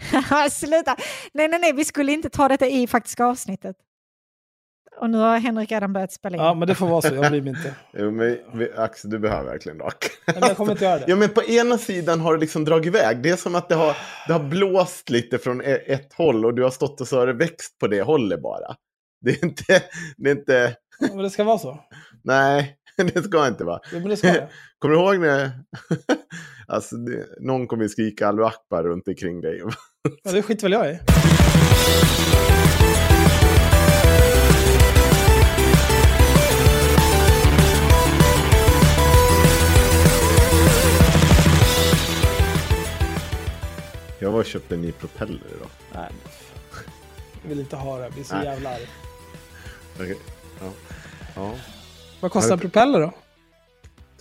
Sluta! Nej, nej, nej, vi skulle inte ta detta i faktiska avsnittet. Och nu har Henrik redan börjat spela in. Ja, men det får vara så. Jag mig inte. Jo, men vi- Axel, du behöver verkligen men jag kommer inte göra det. Ja, men på ena sidan har det liksom dragit iväg. Det är som att det har, det har blåst lite från e- ett håll och du har stått och så har det växt på det hållet bara. Det är inte, det är inte, Ja, Men det ska vara så. nej, det ska inte vara. Jo, men det ska det. Kommer du ihåg när, alltså, det, någon kommer skrika Allahu Akbar runt omkring dig. Ja, det skiter väl jag i. Jag var och köpte en ny propeller idag. Nej, jag vill inte ha det. Jag blir så Nej. jävla arg. Okej, Ja. ja, Vad kostar en propeller då?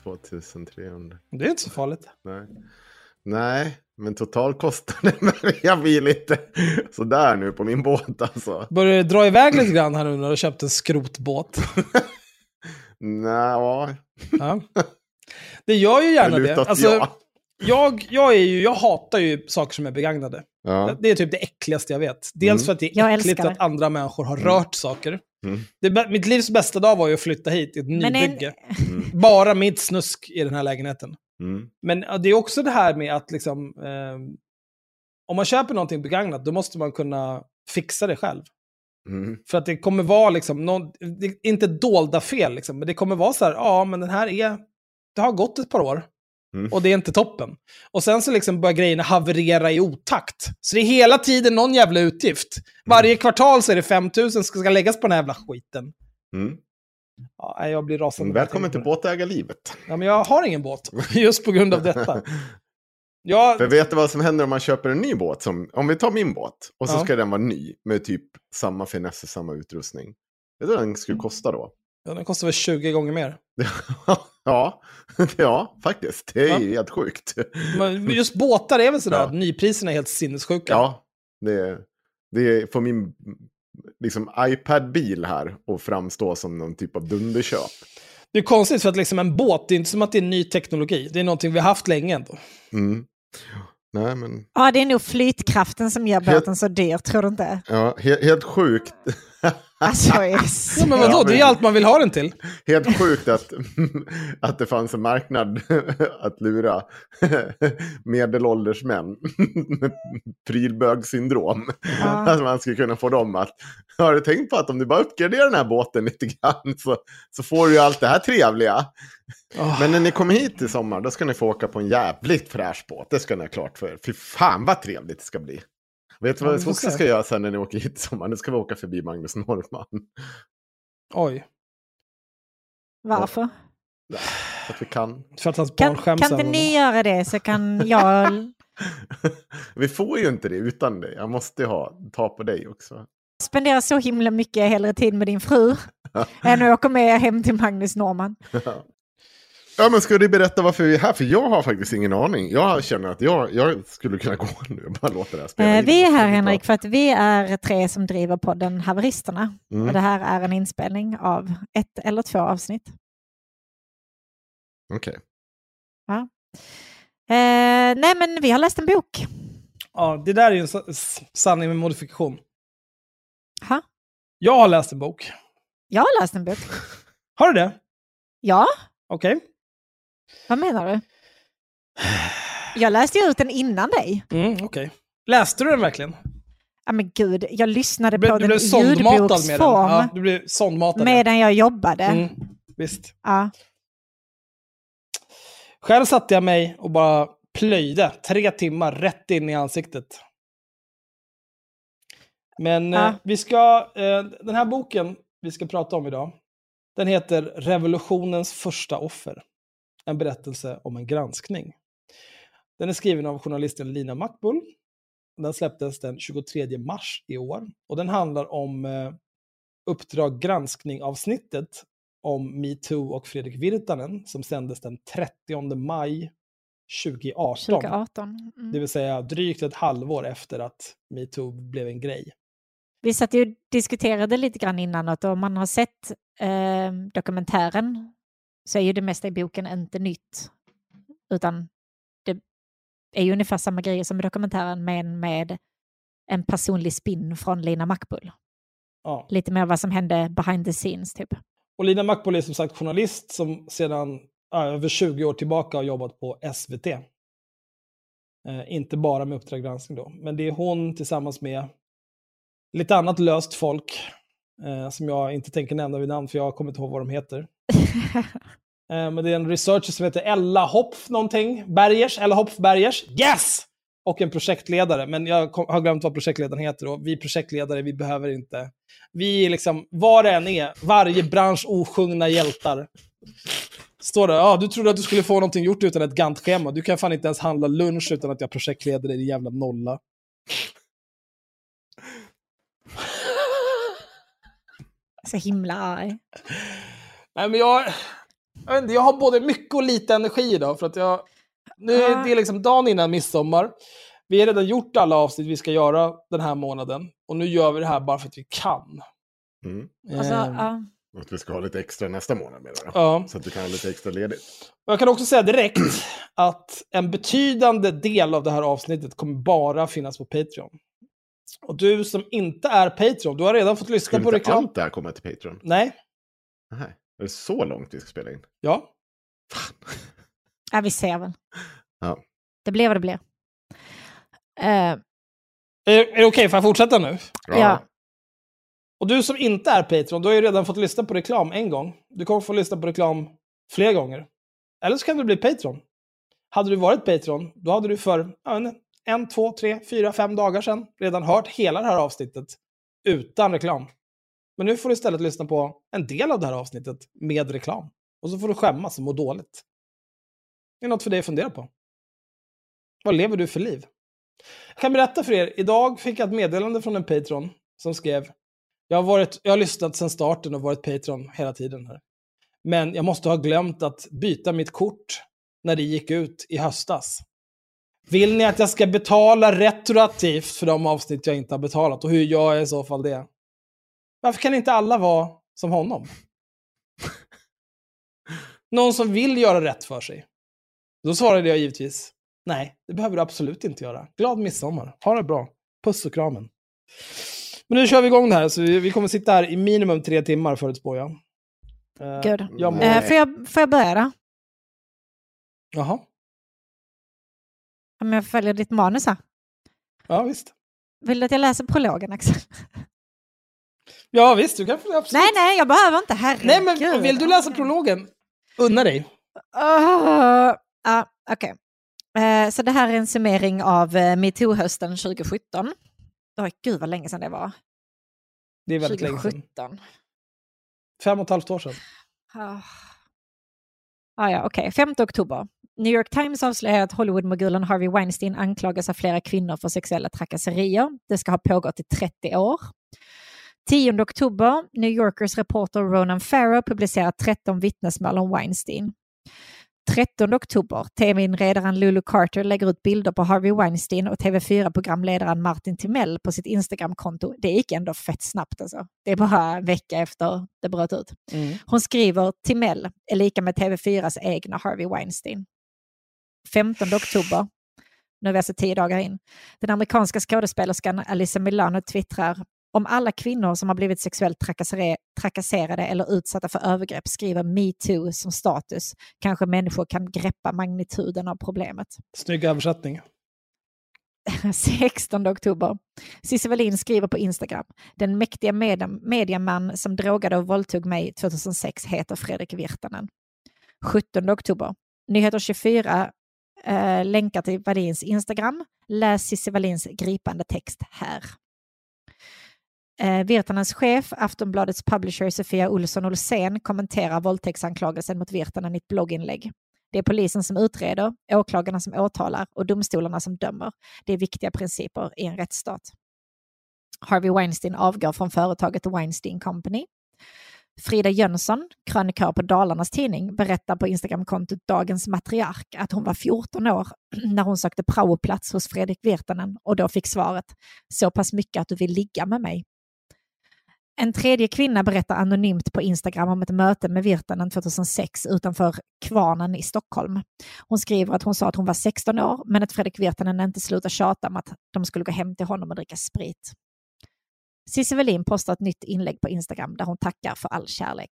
2300. Det är inte så farligt. Nej. Nej, men totalkostnaden jag blir lite sådär nu på min båt alltså. Börjar det dra iväg lite grann här nu när du köpt en skrotbåt? Nej, ja. Ja. Det gör ju gärna det. Alltså, ja. jag, jag, är ju, jag hatar ju saker som är begagnade. Ja. Det är typ det äckligaste jag vet. Dels Mm. för att det Jag är äckligt att andra människor har rört saker. Mm. Det, mitt livs bästa dag var ju att flytta hit i ett Men en- nybygge. Mm. Bara mitt snusk i den här lägenheten. Mm. Men det är också det här med att liksom, ehm, om man köper någonting begagnat, då måste man kunna fixa det själv. Mm. För att det kommer vara liksom, någon, inte dolda fel, liksom, men det kommer vara så här, ja men den här är, det har gått ett par år. Mm. Och det är inte toppen. Och sen så liksom börjar grejerna haverera i otakt. Så det är hela tiden någon jävla utgift. Varje kvartal så är det 5000 som ska läggas på den här jävla skiten. Ja, jag blir rasande. Välkommen till båtägarlivet. Ja, men jag har ingen båt, just på grund av detta. Jag, För vet du vad som händer om man köper en ny båt? Som, om vi tar min båt och så Ja. ska den vara ny med typ samma finesser, samma utrustning. Vet du vad den skulle kosta då? ja, den kostar väl 20 gånger mer. ja, ja, faktiskt. Det är Ja. helt sjukt. Men just båtar är väl sådär Ja. nypriserna är helt sinnessjuka. Ja, det, det får min liksom, iPad-bil här att framstå som någon typ av dunderköp. Det är konstigt för att liksom en båt, det är inte som att det är ny teknologi. Det är någonting vi har haft länge ändå. Mm. Nej, men Ja, det är nog flytkraften som gör Helt- båten så dyr, tror du inte? ja, he helt sjukt. Alltså, Ja, men vadå, Ja, det är allt man vill ha den till. Helt sjukt att, att det fanns en marknad att lura medelålders män med prylbögsyndrom. Ja. Att man skulle kunna få dem att, har du tänkt på att om du bara uppgraderar den här båten lite grann så, så får du ju allt det här trevliga. Åh. Men när ni kommer hit i sommar då ska ni få åka på en jävligt fräsch båt. Det ska ni ha klart för er. Fy fan vad trevligt det ska bli. Vet du Ja, vad vi också ska göra sen när ni åker hit i sommar? Nu ska vi åka förbi Magnus Norrman. Oj, Varför? Så att vi kan. för att hans barn Kan, skäms kan inte ni göra det så kan jag vi får ju inte det utan dig. Jag måste ha, ta på dig också. spendera så himla mycket hellre tid med din fru än att åka med hem till Magnus Norman. Ja, men ska du berätta varför vi är här? För jag har faktiskt ingen aning. Jag känner att jag, jag skulle kunna gå nu och bara låta det här spela Eh, vi är här Henrik för att vi är tre som driver podden Haveristerna. Mm. Och det här är en inspelning av ett eller två avsnitt. Okej. Eh, nej men vi har läst en bok. Ja, det där är ju en sanning med modifikation. Ha? Jag har läst en bok. Jag har läst en bok. Har du det? Ja, Okej. Vad menar du? Jag läste ju ut den innan dig. Mm, okej. Läste du den verkligen? Ja men gud, jag lyssnade Du, blev- på du den blev i sondmatad med den? ljudboksform Ja, du blev sondmatad. medan jag jobbade. Mm, visst. Ja. Själv satte jag mig och bara plöjde tre timmar rätt in i ansiktet. Men Ja. eh, vi ska, eh, den här boken vi ska prata om idag, den heter Revolutionens första offer. En berättelse om en granskning. Den är skriven av journalisten Lina Mackbull. Den släpptes den 23 mars i år. Och den handlar om eh, Uppdrag granskning-avsnittet om metoo och Fredrik Virtanen som sändes den 30 maj 2018. 2018. Det Mm. vill säga drygt ett halvår efter att metoo blev en grej. Vi satt ju och diskuterade lite grann innan att om man har sett eh, dokumentären så är ju det mesta i boken inte nytt. Utan det är ju ungefär samma grejer som i dokumentären men med en personlig spin från Lina Mackbull. Ja. Lite mer vad som hände behind the scenes typ. Och Lina Mackbull är som sagt journalist som sedan över 20 år tillbaka har jobbat på SVT. Eh, inte bara med Uppdrag granskning då, men det är hon tillsammans med lite annat löst folk eh, som jag inte tänker nämna vid namn för jag kommer inte ihåg vad de heter. Eh, men det är en researcher som heter Ella Hopf någonting, Bergers, Ella Hopf Bergers. Yes! Och en projektledare, men jag har glömt vad projektledaren heter. Och vi projektledare, vi behöver inte... Vi är liksom, vad det än är, varje bransch osjungna hjältar. Står det, ja, du trodde att du skulle få någonting gjort utan ett Gantt-schema. Du kan fan inte ens handla lunch utan att jag projektleder dig, din jävla nolla. Så himla arg. Nej, men jag, jag, inte, jag har både mycket och lite energi idag. För att jag, nu är det liksom dagen innan midsommar. Vi har redan gjort alla avsnitt vi ska göra den här månaden. Och nu gör vi det här bara för att vi kan. Mm. Alltså, ja. Att vi ska ha lite extra nästa månad med då. ja. Så att du kan ha lite extra ledigt. Och Jag kan också säga direkt att en betydande del av det här avsnittet kommer bara finnas på Patreon. Och du som inte är Patreon, du har redan fått lyssna Skulle på inte reklam. allt det här komma till Patreon? Nej, Nej. Är det så långt vi ska spela in? ja. ja, vi ser väl. Ja. Det blir vad det blir. Eh, Är, är det okej, får jag fortsätta nu? ja. Och du som inte är Patreon, du har ju redan fått lyssna på reklam en gång. Du kommer få lyssna på reklam fler gånger. Eller så kan du bli Patreon. Hade du varit Patreon, då hade du för inte, en, två, tre, fyra, fem dagar sedan redan hört hela det här avsnittet utan reklam. Men nu får du istället lyssna på en del av det här avsnittet med reklam. Och så får du skämmas och må dåligt. Det är något för dig att fundera på. Vad lever du för liv? Jag kan berätta för er, idag fick jag ett meddelande från en Patreon som skrev jag har, varit, jag har lyssnat sedan starten och varit Patreon hela tiden här. Men jag måste ha glömt att byta mitt kort när det gick ut i höstas. Vill ni att jag ska betala retroaktivt för de avsnitt jag inte har betalat? Och hur gör jag i så fall det? Varför kan inte alla vara som honom? Någon som vill göra rätt för sig. Då svarade jag givetvis, nej, det behöver du absolut inte göra. Glad midsommar. Ha det bra. Puss och kramen. Men nu kör vi igång det här, så vi, vi kommer sitta här i minimum tre timmar förutspår jag. Eh, Good. jag må-. Eh, får, jag, får jag börja då? Jaha, Om jag följer ditt manus här. ja visst. Vill du att jag läser prologen Axel? Ja visst, du kan absolut. Nej, nej, jag behöver inte. Herregud. Nej, men vill du läsa prologen? Unna dig. Oh, ja, okej. Eh, så det här är en summering av uh, metoo-hösten 2017. Oh, gud vad länge sedan det var. Det är väldigt länge sedan. 2017. Fem och ett halvt år sedan. Ah. Ah, ja, okej. 5 oktober. New York Times avslöjar att Hollywoodmogulen Harvey Weinstein anklagas av flera kvinnor för sexuella trakasserier. Det ska ha pågått i 30 år. 10 oktober. New Yorkers reporter Ronan Farrow publicerar 13 vittnesmål om Weinstein. 13 oktober. TV-inredaren Lulu Carter lägger ut bilder på Harvey Weinstein och TV4-programledaren Martin Timell på sitt Instagramkonto. Det gick ändå fett snabbt alltså. Det är bara en vecka efter det bröt ut. Hon skriver Timell är lika med TV4s egna Harvey Weinstein. 15 oktober, nu är vi alltså tio dagar in, den amerikanska skådespelerskan Alyssa Milano twittrar om alla kvinnor som har blivit sexuellt trakasserade eller utsatta för övergrepp skriver metoo som status kanske människor kan greppa magnituden av problemet. Snygg översättning. 16 oktober. Cissi Wallin skriver på Instagram. Den mäktiga media- mediaman som drogade och våldtog mig 2006 heter Fredrik Virtanen. 17 oktober. Nyheter 24 eh, länkar till Wallins Instagram. Läs Cissi Wallins gripande text här. Eh, Virtanens chef, Aftonbladets publisher Sofia Olsson Olsén kommenterar våldtäktsanklagelsen mot Virtanen i ett blogginlägg. Det är polisen som utreder, åklagarna som åtalar och domstolarna som dömer. Det är viktiga principer i en rättsstat. Harvey Weinstein avgår från företaget Weinstein Company. Frida Jönsson, krönikör på Dalarnas Tidning, berättar på Instagramkontot Dagens Matriark att hon var 14 år när hon sökte praoplats hos Fredrik Virtanen och då fick svaret så pass mycket att du vill ligga med mig. En tredje kvinna berättar anonymt på Instagram om ett möte med Virtanen 2006 utanför Kvarnen i Stockholm. Hon skriver att hon sa att hon var 16 år men att Fredrik Virtanen inte slutade tjata om att de skulle gå hem till honom och dricka sprit. Cissi Wallin postar ett nytt inlägg på Instagram där hon tackar för all kärlek.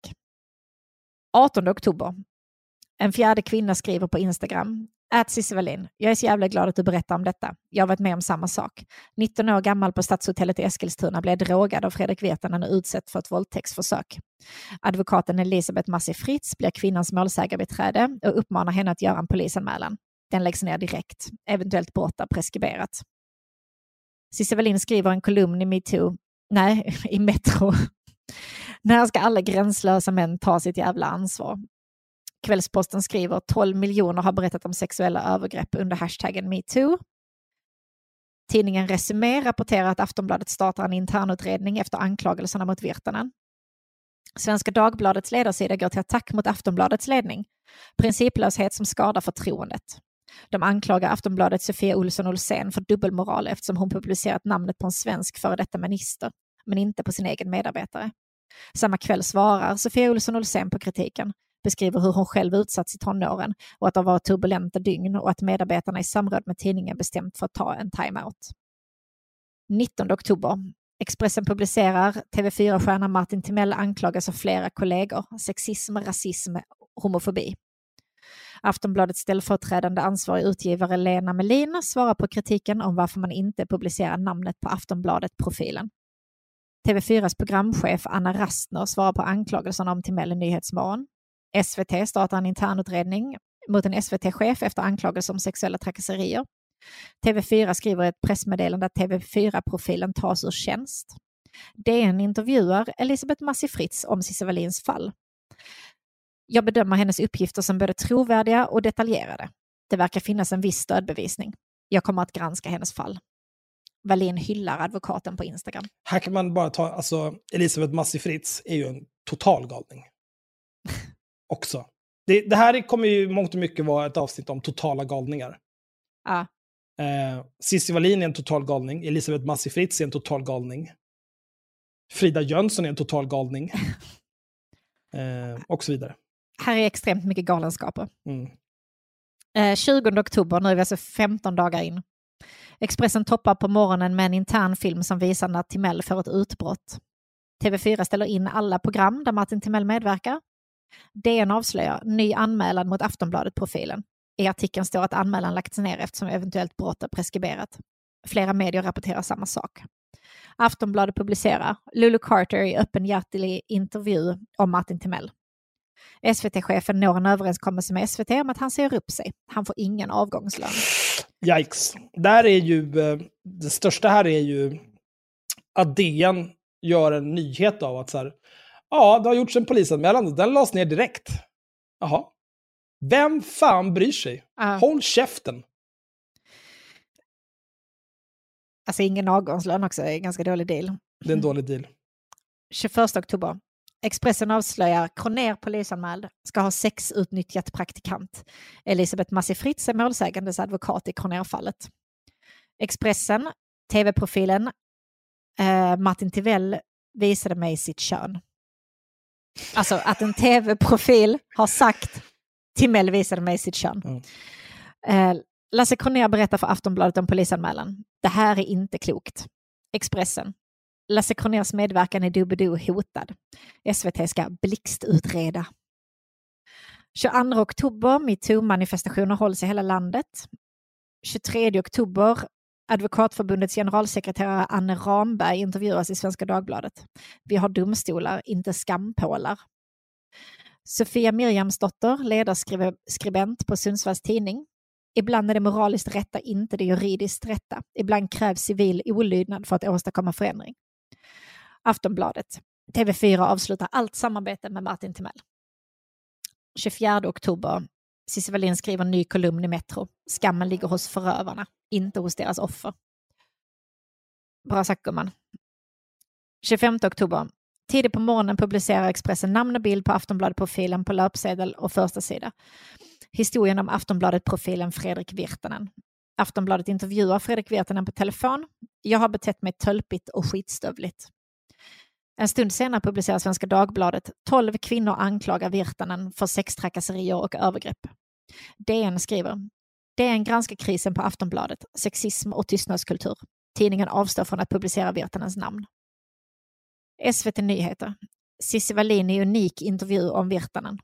18 oktober. En fjärde kvinna skriver på Instagram. Ät Cissi Wallin. Jag är så jävla glad att du berättar om detta. Jag har varit med om samma sak. 19 år gammal på Stadshotellet i Eskilstuna blev drogad av Fredrik Virtanen och utsatt för ett våldtäktsförsök. Advokaten Elisabeth Massi Fritz blir kvinnans målsägarbiträde och uppmanar henne att göra en polisanmälan. Den läggs ner direkt. Eventuellt brott är preskriberat. Cissi Wallin skriver en kolumn i metoo, nej, i Metro. När ska alla gränslösa män ta sitt jävla ansvar? Kvällsposten skriver 12 miljoner har berättat om sexuella övergrepp under hashtaggen metoo. Tidningen Resumé rapporterar att Aftonbladet startar en internutredning efter anklagelserna mot Virtanen. Svenska Dagbladets ledarsida går till attack mot Aftonbladets ledning. Principlöshet som skadar förtroendet. De anklagar Aftonbladet Sofia Olsson Olsén för dubbelmoral eftersom hon publicerat namnet på en svensk före detta minister, men inte på sin egen medarbetare. Samma kväll svarar Sofia Olsson Olsén på kritiken beskriver hur hon själv utsatts i tonåren och att det har varit turbulenta dygn och att medarbetarna i samråd med tidningen bestämt för att ta en timeout. 19 oktober. Expressen publicerar TV4-stjärnan Martin Timell anklagas av flera kollegor, sexism, rasism, homofobi. Aftonbladets ställföreträdande ansvarig utgivare Lena Melin svarar på kritiken om varför man inte publicerar namnet på Aftonbladet-profilen. TV4s programchef Anna Rastner svarar på anklagelserna om Timell i Nyhetsmorgon. SVT startar en internutredning mot en SVT-chef efter anklagelser om sexuella trakasserier. TV4 skriver ett pressmeddelande att TV4-profilen tas ur tjänst. DN intervjuar Elisabeth Massi Fritz om Cissi Wallins fall. Jag bedömer hennes uppgifter som både trovärdiga och detaljerade. Det verkar finnas en viss stödbevisning. Jag kommer att granska hennes fall. Wallin hyllar advokaten på Instagram. Här kan man bara ta, alltså Elisabeth Massi Fritz är ju en total galning. Också. Det, det här kommer ju mångt och mycket vara ett avsnitt om totala galningar. Ja. Eh, Cissi Wallin är en total galning, Elisabeth Massi Fritz är en total galning. Frida Jönsson är en total galning. eh, och så vidare. Här är extremt mycket galenskaper. Mm. Eh, 20 oktober, nu är vi alltså 15 dagar in. Expressen toppar på morgonen med en intern film som visar när Timell får ett utbrott. TV4 ställer in alla program där Martin Timell medverkar. DN avslöjar ny anmälan mot Aftonbladet-profilen. I artikeln står att anmälan lagts ner eftersom eventuellt brott är preskriberat. Flera medier rapporterar samma sak. Aftonbladet publicerar Lulu Carter i öppenhjärtig intervju om Martin Timell. SVT-chefen når en överenskommelse med SVT om att han säger upp sig. Han får ingen avgångslön. Yikes. Där är ju, eh, det största här är ju att DN gör en nyhet av att så här, ja, det har gjorts en polisanmälan den lades ner direkt. Jaha. Vem fan bryr sig? Ja. Håll käften. Alltså ingen avgångslön också, är en ganska dålig deal. Det är en dålig deal. 21 oktober. Expressen avslöjar Kroner polisanmäld, ska ha sexutnyttjat praktikant. Elisabeth Massi Fritz är målsägandes advokat i Kroner-fallet. Expressen, tv-profilen eh, Martin Tivell visade mig sitt kön. Alltså att en tv-profil har sagt Timell visade mig sitt kön. Mm. Eh, Lasse Kronér berättar för Aftonbladet om polisanmälan. Det här är inte klokt. Expressen. Lasse Kronérs medverkan i Doobidoo hotad. SVT ska blixtutreda. 22 oktober, metoo-manifestationer hålls i hela landet. 23 oktober, Advokatförbundets generalsekreterare Anne Ramberg intervjuas i Svenska Dagbladet. Vi har domstolar, inte skampålar. Sofia Mirjamsdotter, ledarskribent på Sundsvalls Tidning. Ibland är det moraliskt rätta inte det juridiskt rätta. Ibland krävs civil olydnad för att åstadkomma förändring. Aftonbladet. TV4 avslutar allt samarbete med Martin Timell. 24 oktober. Cissi Wallin skriver en ny kolumn i Metro. Skammen ligger hos förövarna, inte hos deras offer. Bra sagt gumman. 25 oktober. Tidigt på morgonen publicerar Expressen namn och bild på Aftonbladet-profilen på löpsedel och första sida. Historien om Aftonbladet-profilen Fredrik Virtanen. Aftonbladet intervjuar Fredrik Virtanen på telefon. Jag har betett mig tölpigt och skitstövligt. En stund senare publicerar Svenska Dagbladet 12 kvinnor anklagar Virtanen för sextrakasserier och övergrepp. DN skriver DN granskar krisen på Aftonbladet, sexism och tystnadskultur. Tidningen avstår från att publicera Virtanens namn. SVT Nyheter. Cissi Wallin i unik intervju om Virtanen.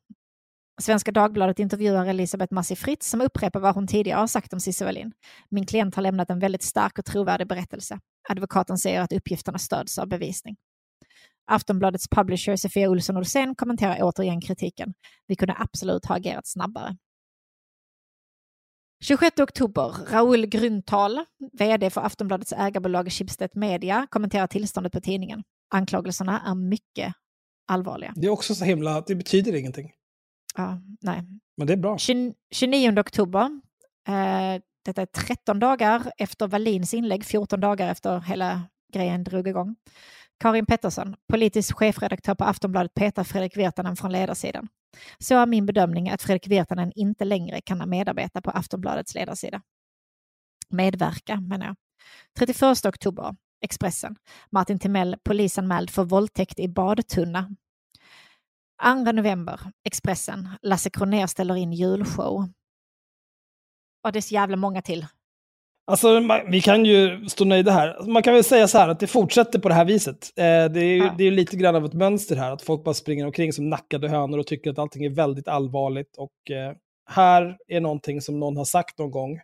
Svenska Dagbladet intervjuar Elisabeth Massi Fritz som upprepar vad hon tidigare har sagt om Cissi Wallin. Min klient har lämnat en väldigt stark och trovärdig berättelse. Advokaten säger att uppgifterna stöds av bevisning. Aftonbladets publisher Sofia Olsson Olsén kommenterar återigen kritiken. Vi kunde absolut ha agerat snabbare. 26 oktober, Raoul Grünthal, vd för Aftonbladets ägarbolag Schibsted Media, kommenterar tillståndet på tidningen. Anklagelserna är mycket allvarliga. Det är också så himla, det betyder ingenting. Ja, nej. Men det är bra. 29 oktober, eh, detta är 13 dagar efter Wallins inlägg, 14 dagar efter hela grejen drog igång. Karin Pettersson, politisk chefredaktör på Aftonbladet, petar Fredrik Virtanen från ledarsidan. Så är min bedömning att Fredrik Virtanen inte längre kan medarbeta på Aftonbladets ledarsida. Medverka, menar jag. 31 oktober, Expressen. Martin Timell polisanmäld för våldtäkt i badtunna. 2 november, Expressen. Lasse Kronér ställer in julshow. Och det är så jävla många till. Alltså, vi kan ju stå nöjda här. Man kan väl säga så här att det fortsätter på det här viset. Eh, det är ju Ja. det är lite grann av ett mönster här, att folk bara springer omkring som nackade hönor och tycker att allting är väldigt allvarligt. Och eh, här är någonting som någon har sagt någon gång.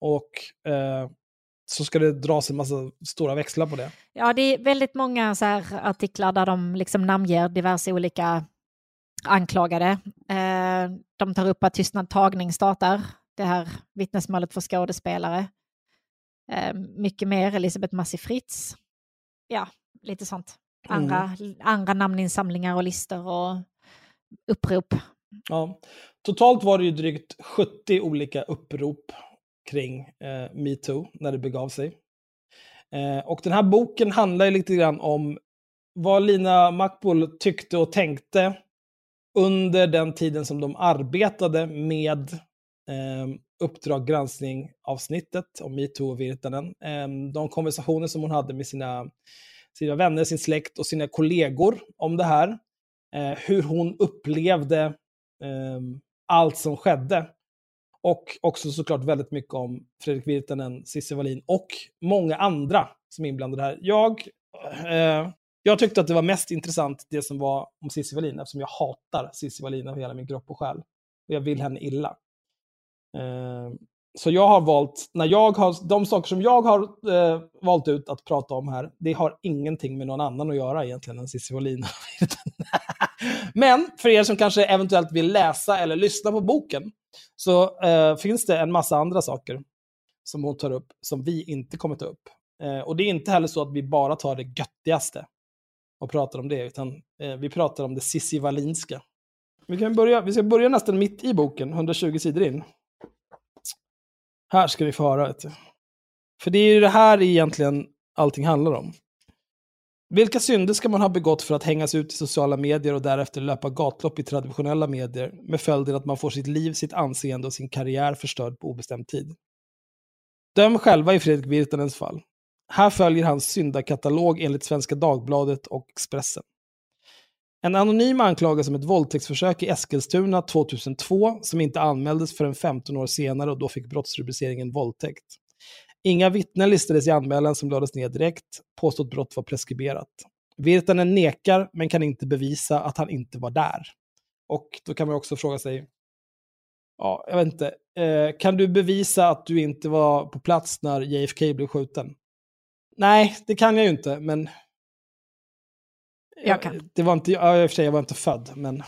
Och eh, så ska det dras en massa stora växlar på det. Ja, det är väldigt många så här artiklar där de liksom namnger diverse olika anklagade. Eh, de tar upp att tystnad tagning startar, det här vittnesmålet för skådespelare. Eh, mycket mer, Elisabeth Massi Fritz. Ja, lite sånt. Andra, andra namninsamlingar och listor och upprop. Ja. Totalt var det ju drygt 70 olika upprop kring eh, metoo när det begav sig. Eh, och den här boken handlar ju lite grann om vad Lina Makbul tyckte och tänkte under den tiden som de arbetade med eh, Uppdrag granskning-avsnittet om metoo och Virtanen. Ehm, de konversationer som hon hade med sina, sina vänner, sin släkt och sina kollegor om det här. Eh, hur hon upplevde ehm, allt som skedde. Och också såklart väldigt mycket om Fredrik Virtanen, Cissi Wallin och många andra som är inblandade här. Jag, eh, jag tyckte att det var mest intressant det som var om Cissi Wallin eftersom jag hatar Cissi Wallin av hela min kropp och själ. Och jag vill henne illa. Ehm, så jag har valt, när jag har, de saker som jag har eh, valt ut att prata om här, det har ingenting med någon annan att göra egentligen än Cissi Wallin. Men för er som kanske eventuellt vill läsa eller lyssna på boken så eh, finns det en massa andra saker som hon tar upp som vi inte kommer ta upp. Eh, och det är inte heller så att vi bara tar det göttigaste och pratar om det, utan eh, vi pratar om det Cissi Wallinska. Vi, kan börja, vi ska börja nästan mitt i boken, 120 sidor in. Här ska vi få höra. Vet du. För det är ju det här egentligen allting handlar om. Vilka synder ska man ha begått för att hängas ut i sociala medier och därefter löpa gatlopp i traditionella medier med följden att man får sitt liv, sitt anseende och sin karriär förstörd på obestämd tid? Döm själva i Fredrik Virtanens fall. Här följer hans syndakatalog enligt Svenska Dagbladet och Expressen. En anonym anklagelse om ett våldtäktsförsök i Eskilstuna 2002 som inte anmäldes förrän 15 år senare och då fick brottsrubriceringen våldtäkt. Inga vittnen listades i anmälan som lades ner direkt. Påstått brott var preskriberat. Virtanen nekar men kan inte bevisa att han inte var där. Och då kan man också fråga sig, ja, jag vet inte, eh, kan du bevisa att du inte var på plats när JFK blev skjuten? Nej, det kan jag ju inte, men... Jag kan. Det var inte, ja, i och för sig, jag var inte född, men...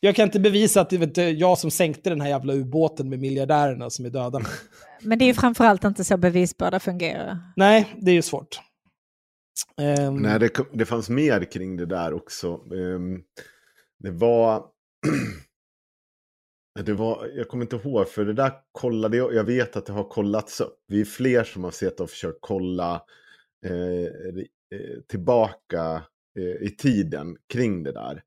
Jag kan inte bevisa att det var inte jag som sänkte den här jävla ubåten med miljardärerna som är döda. Men det är ju framförallt inte så bevisbörda fungerar. Nej, det är ju svårt. Ehm, Nej, det, det fanns mer kring det där också. Ehm, det var... det var... Jag kommer inte ihåg, för det där kollade jag. Jag vet att det har kollats upp. Vi är fler som har sett och försökt kolla eh, eh, tillbaka eh, i tiden kring det där.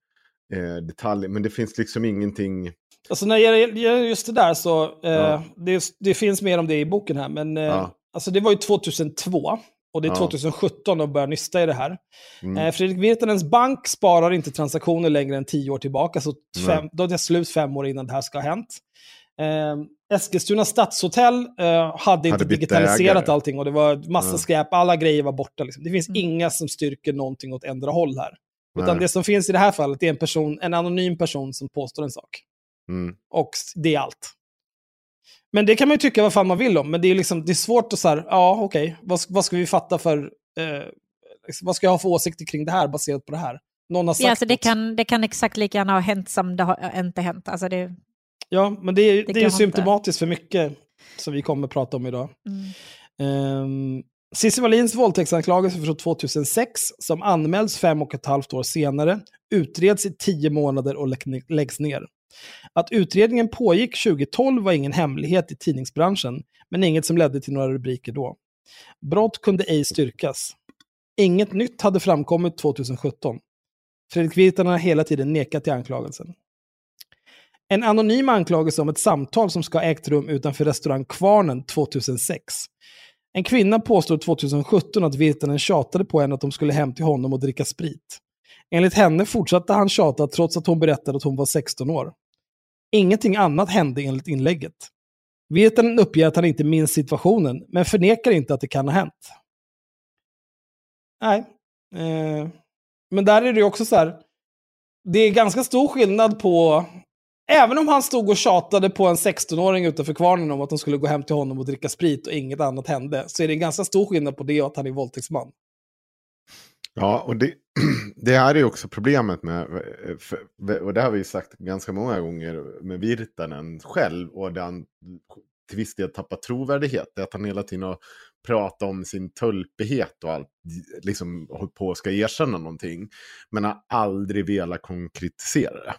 Eh, detaljer, men det finns liksom ingenting... Alltså när det gäller just det där så, eh, Ja. det, det finns mer om det i boken här, men eh, Ja. alltså det var ju 2002. Och det är Ja. 2017 de börjar nysta i det här. Mm. Eh, Fredrik Virtanens bank sparar inte transaktioner längre än tio år tillbaka, så fem, då är det slut fem år innan det här ska ha hänt. Eskilstuna stadshotell eh, hade inte bytt digitaliserat ägare. allting och det var massa Ja. skräp, alla grejer var borta. Liksom. Det finns Mm. inga som styrker någonting åt ändra håll här. Utan Nej. det som finns i det här fallet är en, person, en anonym person som påstår en sak. Mm. Och det är allt. Men det kan man ju tycka vad fan man vill om, men det är, liksom, det är svårt att så här, ja okej, vad, vad ska vi fatta för, eh, liksom, vad ska jag ha för åsikter kring det här baserat på det här? Någon har sagt Ja, alltså det, något. kan, det kan exakt lika gärna ha hänt som det har inte hänt. Alltså det, Ja, men det är, Det det är symptomatiskt för mycket som vi kommer att prata om idag. mm. Um, Cissi Wallins våldtäktsanklagelse från 2006, som anmäls fem och ett halvt år senare, utreds i tio månader och lägg- läggs ner. Att utredningen pågick 2012 var ingen hemlighet i tidningsbranschen, men inget som ledde till några rubriker då. Brott kunde ej styrkas. Inget nytt hade framkommit 2017. Fredrik Virtanen har hela tiden nekat till anklagelsen. En anonym anklagelse om ett samtal som ska ha ägt rum utanför restaurang Kvarnen 2006. En kvinna påstår 2017 att Virtanen tjatade på henne att de skulle hem till honom och dricka sprit. Enligt henne fortsatte han tjata trots att hon berättade att hon var 16 år. Ingenting annat hände enligt inlägget. Virtanen uppger att han inte minns situationen, men förnekar inte att det kan ha hänt. Nej. Eh, men där är det ju också så här. Det är ganska stor skillnad på... Även om han stod och tjatade på en 16-åring utanför kvarnen om att de skulle gå hem till honom och dricka sprit och inget annat hände, så är det en ganska stor skillnad på det och att han är våldtäktsman. Ja, och det, det här är ju också problemet med, för- och det har vi ju sagt ganska många gånger med Virtanen själv, och där han till viss del tappar trovärdighet, det är att han hela tiden har pratat om sin tölpighet och allt, liksom hållit på och ska erkänna någonting, men har aldrig velat konkretisera det.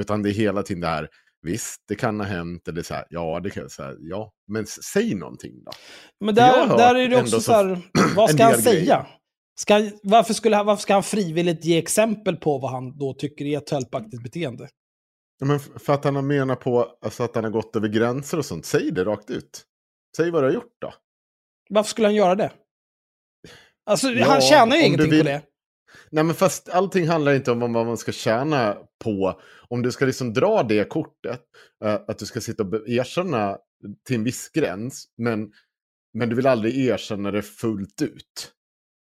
Utan det är hela tiden det här, visst, det kan ha hänt, eller så här, ja, det kan säga, ja, men säg någonting då. Men där, där är det också så här, vad ska han säga? grejer. Ska, varför, skulle, han- varför ska han frivilligt ge exempel på vad han då tycker är ett tölpaktigt beteende? Ja, men för att han har menat på alltså, att han har gått över gränser och sånt. Säg det rakt ut. Säg vad du har gjort då. Varför skulle han göra det? Alltså, Ja, han tjänar ju ingenting vill- på det. Nej men fast allting handlar inte om vad man ska tjäna på. Om du ska liksom dra det kortet. Eh, att du ska sitta och erkänna till en viss gräns. Men, men du vill aldrig erkänna det fullt ut.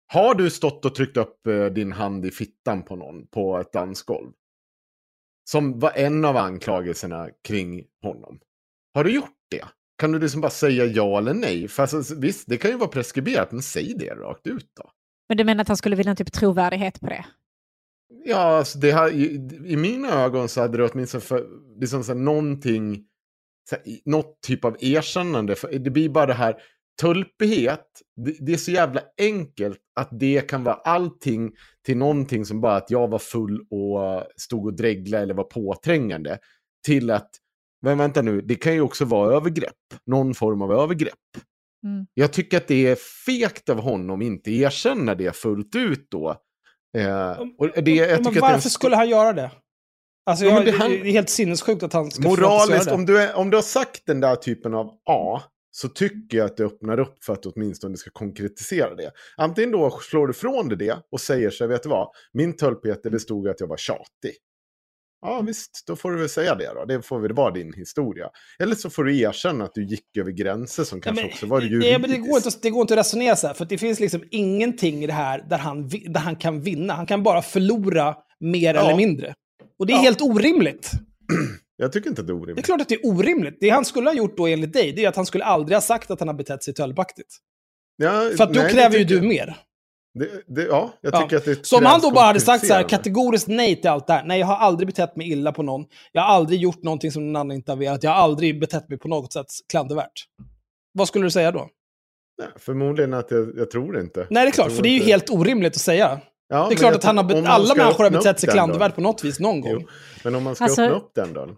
Har du stått och tryckt upp eh, din hand i fittan på någon på ett dansgolv? Som var en av anklagelserna kring honom. Har du gjort det? Kan du liksom bara säga ja eller nej? För alltså, visst, det kan ju vara preskriberat, men säg det rakt ut då. Men du menar att han skulle vilja ha typ trovärdighet på det? Ja, alltså det här, i, i mina ögon så hade det åtminstone för, liksom så här, någonting, så här, något typ av erkännande. För det blir bara det här, tulpighet, det, det är så jävla enkelt att det kan vara allting till någonting som bara att jag var full och stod och dreglade eller var påträngande. Till att, men vänta nu, det kan ju också vara övergrepp, någon form av övergrepp. Mm. Jag tycker att det är fegt av honom att inte erkänna det fullt ut då. Eh, och det, jag men varför skulle han göra det? Alltså, Ja, men jag, det han- det är helt sinnessjukt att han ska få göra Moraliskt, det. om du, är, om du har sagt den där typen av A, så tycker jag att det öppnar upp för att du åtminstone ska konkretisera det. Antingen då slår du ifrån dig det och säger så här, vet du vad, min tölpighet det bestod i att jag var tjatig. Ja visst, då får du väl säga det då. Det får väl vara din historia. Eller så får du erkänna att du gick över gränser som kanske men- också var Nej, juridiskt. men det går, inte, det går inte att resonera så här, för det finns liksom ingenting i det här där han, där han kan vinna. Han kan bara förlora mer Ja. eller mindre. Och det är Ja. helt orimligt. Jag tycker inte att det är Det är orimligt. klart att det är orimligt. Det han skulle ha gjort då enligt dig, det är att han skulle aldrig ha sagt att han har betett sig tölpaktigt. Ja, För att då nej, kräver ju du mer. Det, det, ja, jag Ja. tycker att det Så om han då bara hade sagt så här kategoriskt nej till allt det här. Nej, jag har aldrig betett mig illa på någon. Jag har aldrig gjort någonting som någon annan inte har velat. Jag har aldrig betett mig på något sätt klandervärt. Vad skulle du säga då? Nej, förmodligen att jag, jag tror inte. Nej, det är klart, för det är ju inte. helt orimligt att säga. Ja, Det är klart att han har alla människor har betett sig klandervärt på något vis någon gång. Jo, men om man ska Alltså- öppna upp den dörren.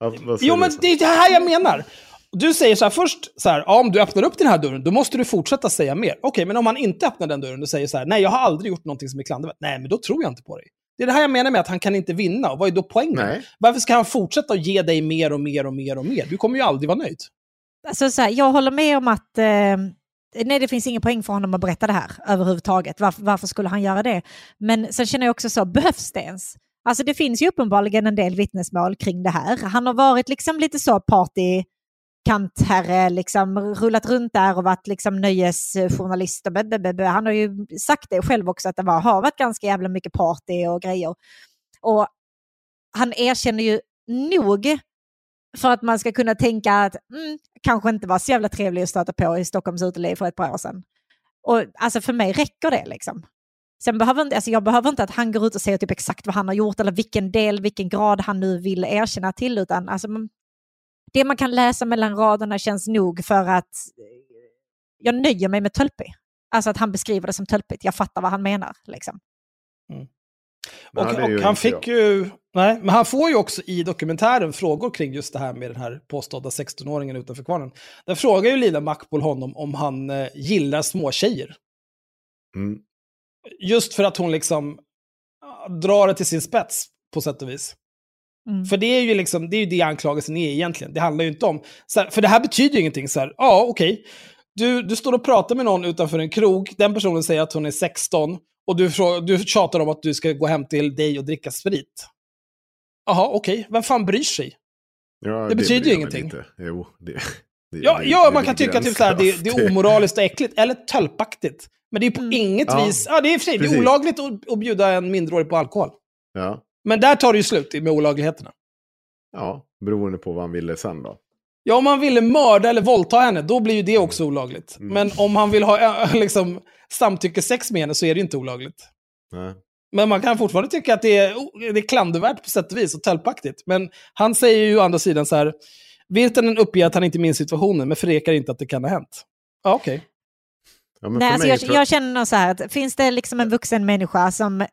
Ja, Jo, men det är det här jag menar. Du säger så här först, så här, ja, om du öppnar upp den här dörren, då måste du fortsätta säga mer. Okej, men om han inte öppnar den dörren och säger så här, nej, jag har aldrig gjort någonting som är klandervärt. Nej, men då tror jag inte på dig. Det är det här jag menar med att han kan inte vinna. Och vad är då poängen? Nej. Varför ska han fortsätta att ge dig mer och mer och mer och mer? Du kommer ju aldrig vara nöjd. Alltså så här, jag håller med om att eh, nej, det finns ingen poäng för honom att berätta det här överhuvudtaget. Varför, varför skulle han göra det? Men sen känner jag också så, behövs det ens? Alltså det finns ju uppenbarligen en del vittnesmål kring det här. Han har varit liksom lite så party kantherre, liksom rullat runt där och varit liksom nöjesjournalist. Och blablabla. Han har ju sagt det själv också att det var, har varit ganska jävla mycket party och grejer. Och han erkänner ju nog för att man ska kunna tänka att mm, kanske inte var så jävla trevlig att stöta på i Stockholms uteliv för ett par år sedan. Och alltså för mig räcker det liksom. Sen behöver inte, alltså jag behöver inte att han går ut och säger typ exakt vad han har gjort eller vilken del, vilken grad han nu vill erkänna till, utan alltså, det man kan läsa mellan raderna känns nog för att jag nöjer mig med tölpig. Alltså att han beskriver det som tölpigt, jag fattar vad han menar. Liksom. Mm. Och, och han fick jag. ju, nej, men han får ju också i dokumentären frågor kring just det här med den här påstådda 16-åringen utanför kvarnen. Där frågar ju Lina Mackbol honom om han eh, gillar småtjejer. Mm. Just för att hon liksom drar det till sin spets på sätt och vis. Mm. För det är ju liksom, det är ju det anklagelsen är egentligen. Det handlar ju inte om, här, för det här betyder ju ingenting så här, ja okej, okay. du, du står och pratar med någon utanför en krog, den personen säger att hon är 16 och du, du tjatar om att du ska gå hem till dig och dricka sprit. Jaha, okej, okay. vem fan bryr sig? Ja, det, det betyder ju ingenting. Inte. Jo, det, det, ja, ja man kan tycka typ så här, det, det är omoraliskt och äckligt, eller tölpaktigt. Men det är på mm. inget ja. vis, ja det är för sig, det är olagligt att, att bjuda en mindreårig på alkohol. Ja. Men där tar det ju slut med olagligheterna. Ja, beroende på vad han ville sen då. Ja, om han ville mörda eller våldta henne, då blir ju det också olagligt. Mm. Men om han vill ha liksom, samtyckesex med henne så är det inte olagligt. Nej. Men man kan fortfarande tycka att det är, det är klandervärt på sätt och vis och tälpaktigt. Men han säger ju å andra sidan så här, Virtanen uppger att han inte minns situationen, men förnekar inte att det kan ha hänt. Ja, okej. Okay. Ja, Nej, alltså jag, jag, känner så här, att finns det liksom en vuxen människa som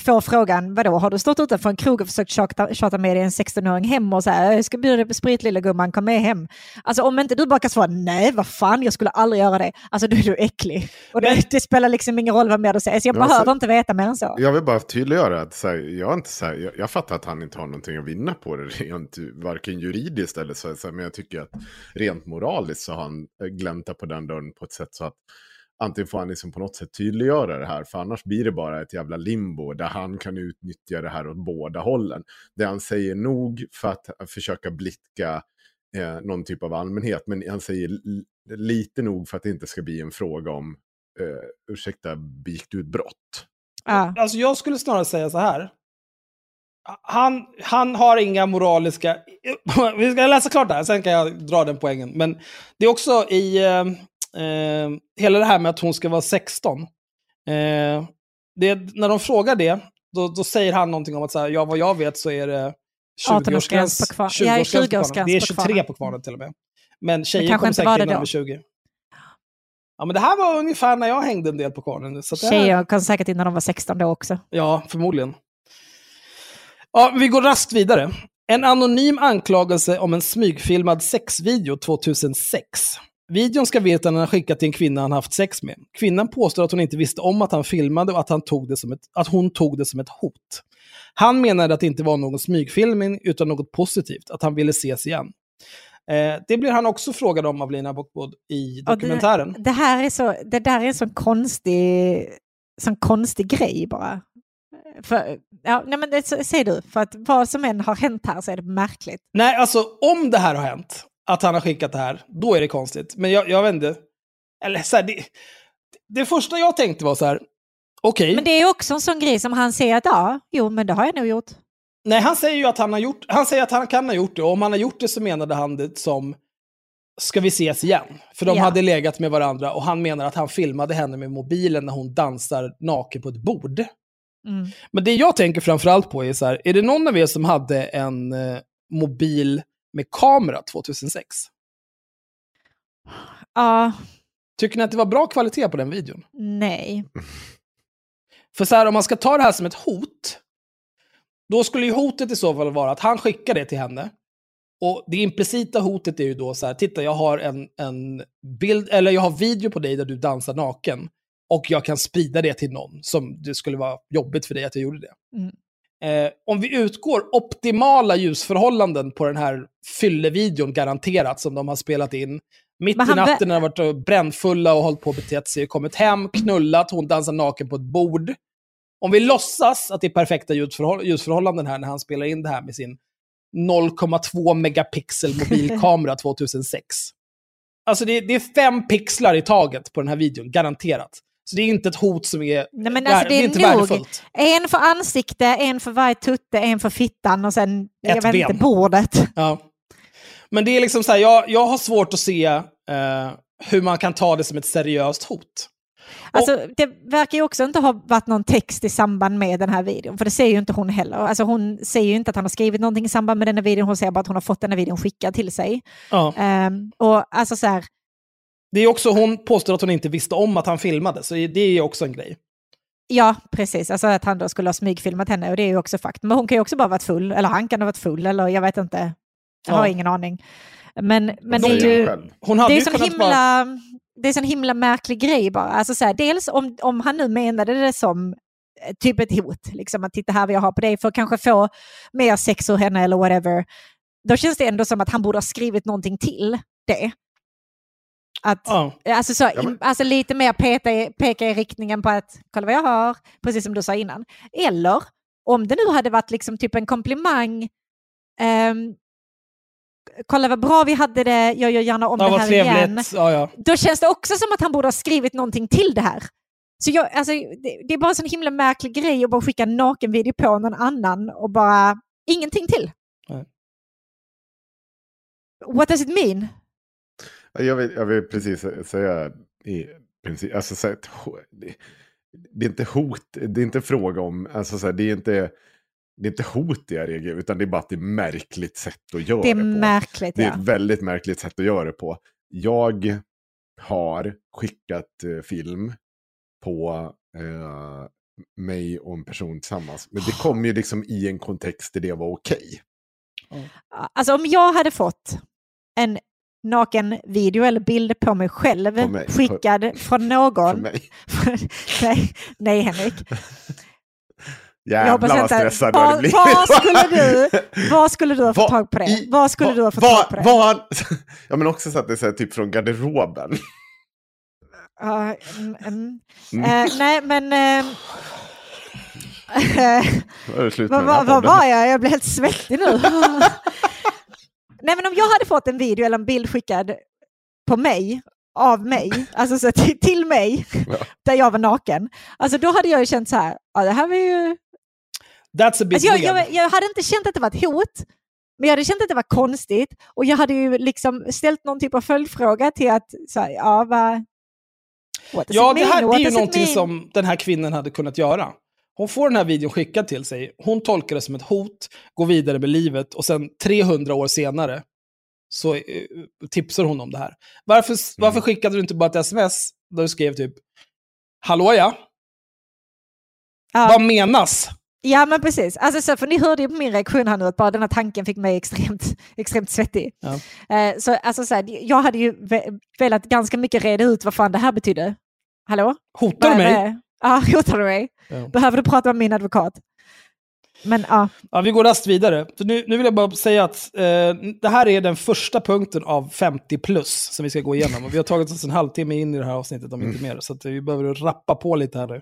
får frågan, vadå, har du stått utanför en krog och försökt tjata, tjata med dig en 16-åring hem och så här, jag ska bjuda dig på sprit lilla gumman, kom med hem. Alltså om inte du bara kan svara, nej vad fan, jag skulle aldrig göra det. Alltså då är du äcklig. Och det, det spelar liksom ingen roll vad mer du säger, så jag ja, behöver så, inte veta mer än så. Jag vill bara tydliggöra att här, jag, inte, så här, jag, jag, fattar att han inte har någonting att vinna på det, rent, varken juridiskt eller så, så här, men jag tycker att rent moraliskt så har han gläntat på den dörren på ett sätt så att antingen får han liksom på något sätt tydliggöra det här, för annars blir det bara ett jävla limbo där han kan utnyttja det här åt båda hållen. Det han säger nog för att försöka blicka eh, någon typ av allmänhet, men han säger lite nog för att det inte ska bli en fråga om, eh, ursäkta, begick du ett brott? Ah. Alltså jag skulle snarare säga så här. Han, han har inga moraliska... Vi ska läsa klart det här, sen kan jag dra den poängen. Men det är också i, eh, eh, hela det här med att hon ska vara 16. Eh, det, när de frågar det, då, då, säger han någonting om att så här, ja, vad jag vet så är det 20-årsgräns på, kvar. 20 ja, 20 på kvarnen. Det är 23 på kvarnen till och med. Men tjejer kommer säkert in över 20. Ja, men det här var ungefär när jag hängde en del på kvarnen. Så Tjejer här... kom säkert in när de var 16 då också. Ja, förmodligen. Ja, vi går raskt vidare. En anonym anklagelse om en smygfilmad sexvideo 2006. Videon ska Virtanen ha skickat till en kvinna han haft sex med. Kvinnan påstår att hon inte visste om att han filmade och att, han tog det som ett, att hon tog det som ett hot. Han menade att det inte var någon smygfilmning utan något positivt, att han ville ses igen. Eh, det blir han också frågad om av Lina Bockbod i dokumentären. Det, det, här är så, det där är en sån konstig, sån konstig grej bara. För, ja, nej men det säger du, för att vad som än har hänt här så är det märkligt. Nej, alltså om det här har hänt, att han har skickat det här, då är det konstigt. Men jag, jag vet inte. Eller så här, det, det första jag tänkte var så här, okej. Okay. Men det är också en sån grej som han säger att ja, jo men det har jag nog gjort. Nej, han säger ju att han har gjort, han säger att han kan ha gjort det. Och om han har gjort det så menade han det som, ska vi ses igen? För de ja. hade legat med varandra och han menar att han filmade henne med mobilen när hon dansar naken på ett bord. Mm. Men det jag tänker framförallt på är så här, är det någon av er som hade en eh, mobil med kamera 2006. Ja. Tycker ni att det var bra kvalitet på den videon? Nej. För så här, om man ska ta det här som ett hot, då skulle ju hotet i så fall vara att han skickar det till henne. Och det implicita hotet är ju då så här, titta jag har en, en bild, eller jag har video på dig där du dansar naken. Och jag kan sprida det till någon som det skulle vara jobbigt för dig att jag gjorde det. Mm. Eh, om vi utgår optimala ljusförhållanden på den här fyllevideon garanterat som de har spelat in Mitt Men i natten när de varit brännfulla och hållit på och betett sig, kommit hem, knullat, hon dansar naken på ett bord. Om vi låtsas att det är perfekta ljusförhåll- ljusförhållanden här när han spelar in det här med sin 0,2 megapixel mobilkamera 2006. Alltså det, det är fem pixlar i taget på den här videon, garanterat. Så det är inte ett hot som är... Nej, men alltså, det är inte nog värdefullt. en för ansikte, en för varje tutte, en för fittan och sen, jag Ett vet ben. inte, bordet. Ja. Men det är liksom så här, jag, jag har svårt att se eh, hur man kan ta det som ett seriöst hot. Alltså, det verkar ju också inte ha varit någon text i samband med den här videon, för det säger ju inte hon heller. Alltså, hon säger ju inte att han har skrivit någonting i samband med den här videon, hon säger bara att hon har fått den här videon skickad till sig. Ja. Ehm, och alltså så här, Det är också, hon påstår att hon inte visste om att han filmade, så det är ju också en grej. ja precis, alltså att han då skulle ha smygfilmat henne och det är ju också fakt. Men hon kan ju också bara varit full, eller han kan ha varit full, eller jag vet inte. Jag har Ja. ingen aning. Men, men det är ju... Hon hade det är ju sån kunnat himla, bara... det är sån himla märklig grej bara. Alltså så här, dels om, om han nu menade det som eh, typ ett hot, liksom att titta här vad jag har på dig för att kanske få mer sex ur henne eller whatever. Då känns det ändå som att han borde ha skrivit någonting till det. Att, Ja. alltså, så, Ja, men- alltså lite mer peta i, peka i riktningen på att kolla vad jag har, precis som du sa innan. Eller om det nu hade varit liksom typ en komplimang, ehm, kolla vad bra vi hade det, jag gör gärna om Ja, det här igen trevligt. Ja, ja. då känns det också som att han borde ha skrivit någonting till det här. Så jag, alltså, det, det är bara en sån himla märklig grej att bara skicka en nakenvideo på någon annan och bara ingenting till. Nej. What does it mean? Jag vill, jag vill precis säga i princip, alltså så här, det, är inte hot, det är inte fråga om, alltså så här, det är inte, det är inte hot jag reagerar utan det är bara att det är märkligt sätt att göra Det är det på. märkligt. Det är Ja. ett väldigt märkligt sätt att göra det på. Jag har skickat eh, film på eh, mig och en person tillsammans. Men det kom ju liksom i en kontext där det var okej. Alltså om jag hade fått en naken video eller bild på mig själv På mig. skickad från För någon. nej, nej, Henrik. Jag Jävlar vad stressad Var- du hade blivit. var skulle du- Var skulle du ha fått tag på det? Var skulle du ha fått tag på det? vad- ja men också så att det är så här, typ från garderoben. Ja, mm, mm. Mm. Eh, nej, men... med vad, vad podden. var jag? Jag blir helt svettig nu. Nej, men om jag hade fått en video eller en bild skickad på mig, av mig, alltså så till, till mig, Ja. där jag var naken, alltså då hade jag ju känt så här, ja det här var ju... That's a bit Alltså jag, jag, jag hade inte känt att det var ett hot, men jag hade känt att det var konstigt och jag hade ju liksom ställt någon typ av följdfråga till att, så här, ja vad... Ja, det här är ju någonting mean? som den här kvinnan hade kunnat göra. Hon får den här videon skickad till sig, hon tolkar det som ett hot, går vidare med livet och sen 300 år senare så eh, tipsar hon om det här. Varför, varför skickade du inte bara ett sms där du skrev typ Hallå ja, Ja. vad menas? Ja men precis, alltså, så, för ni hörde ju på min reaktion här nu att bara den här tanken fick mig extremt, extremt svettig. Ja. Eh, så, alltså, så här, jag hade ju ve- velat ganska mycket reda ut vad fan det här betydde. Hallå? Hotar du mig? Ja, hotar du mig? Ja. Behöver du prata med min advokat? Men ja, Ja, vi går rast vidare. Så nu, nu vill jag bara säga att eh, det här är den första punkten av 50 plus som vi ska gå igenom. Och vi har tagit oss en halvtimme in i det här avsnittet, om inte mer. Så att vi behöver rappa på lite här nu.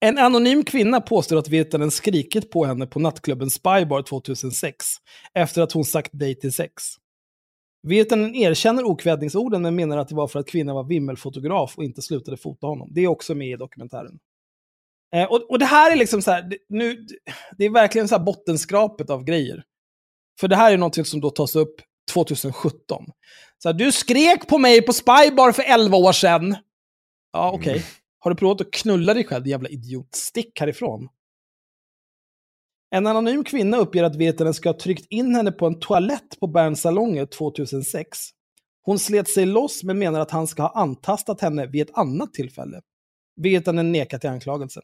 En anonym kvinna påstår att Virtanen skrikit på henne på nattklubben Spybar 2006 efter att hon sagt nej till sex. Virtanen erkänner okvädningsorden men menar att det var för att kvinnan var vimmelfotograf och inte slutade fota honom. Det är också med i dokumentären. Eh, och, och det här är liksom så här, nu, det är verkligen så här bottenskrapet av grejer. För det här är någonting som då tas upp 2017. Så här, du skrek på mig på Spybar för 11 år sedan. Ja, okej. Mm. Har du provat att knulla dig själv, din jävla idiot? Stick härifrån. En anonym kvinna uppger att Virtanen ska ha tryckt in henne på en toalett på Berns salonger 2006. Hon slet sig loss men menar att han ska ha antastat henne vid ett annat tillfälle. Virtanen nekar till anklagelsen.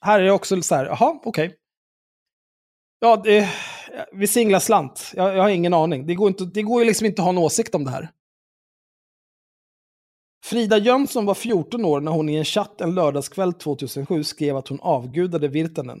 Här är det också så här, jaha, okej. Ja, det, vi singlar slant. Jag, jag har ingen aning. Det går, inte, det går ju liksom inte att ha en åsikt om det här. Frida Jönsson var 14 år när hon i en chatt en lördagskväll 2007 skrev att hon avgudade Virtanen.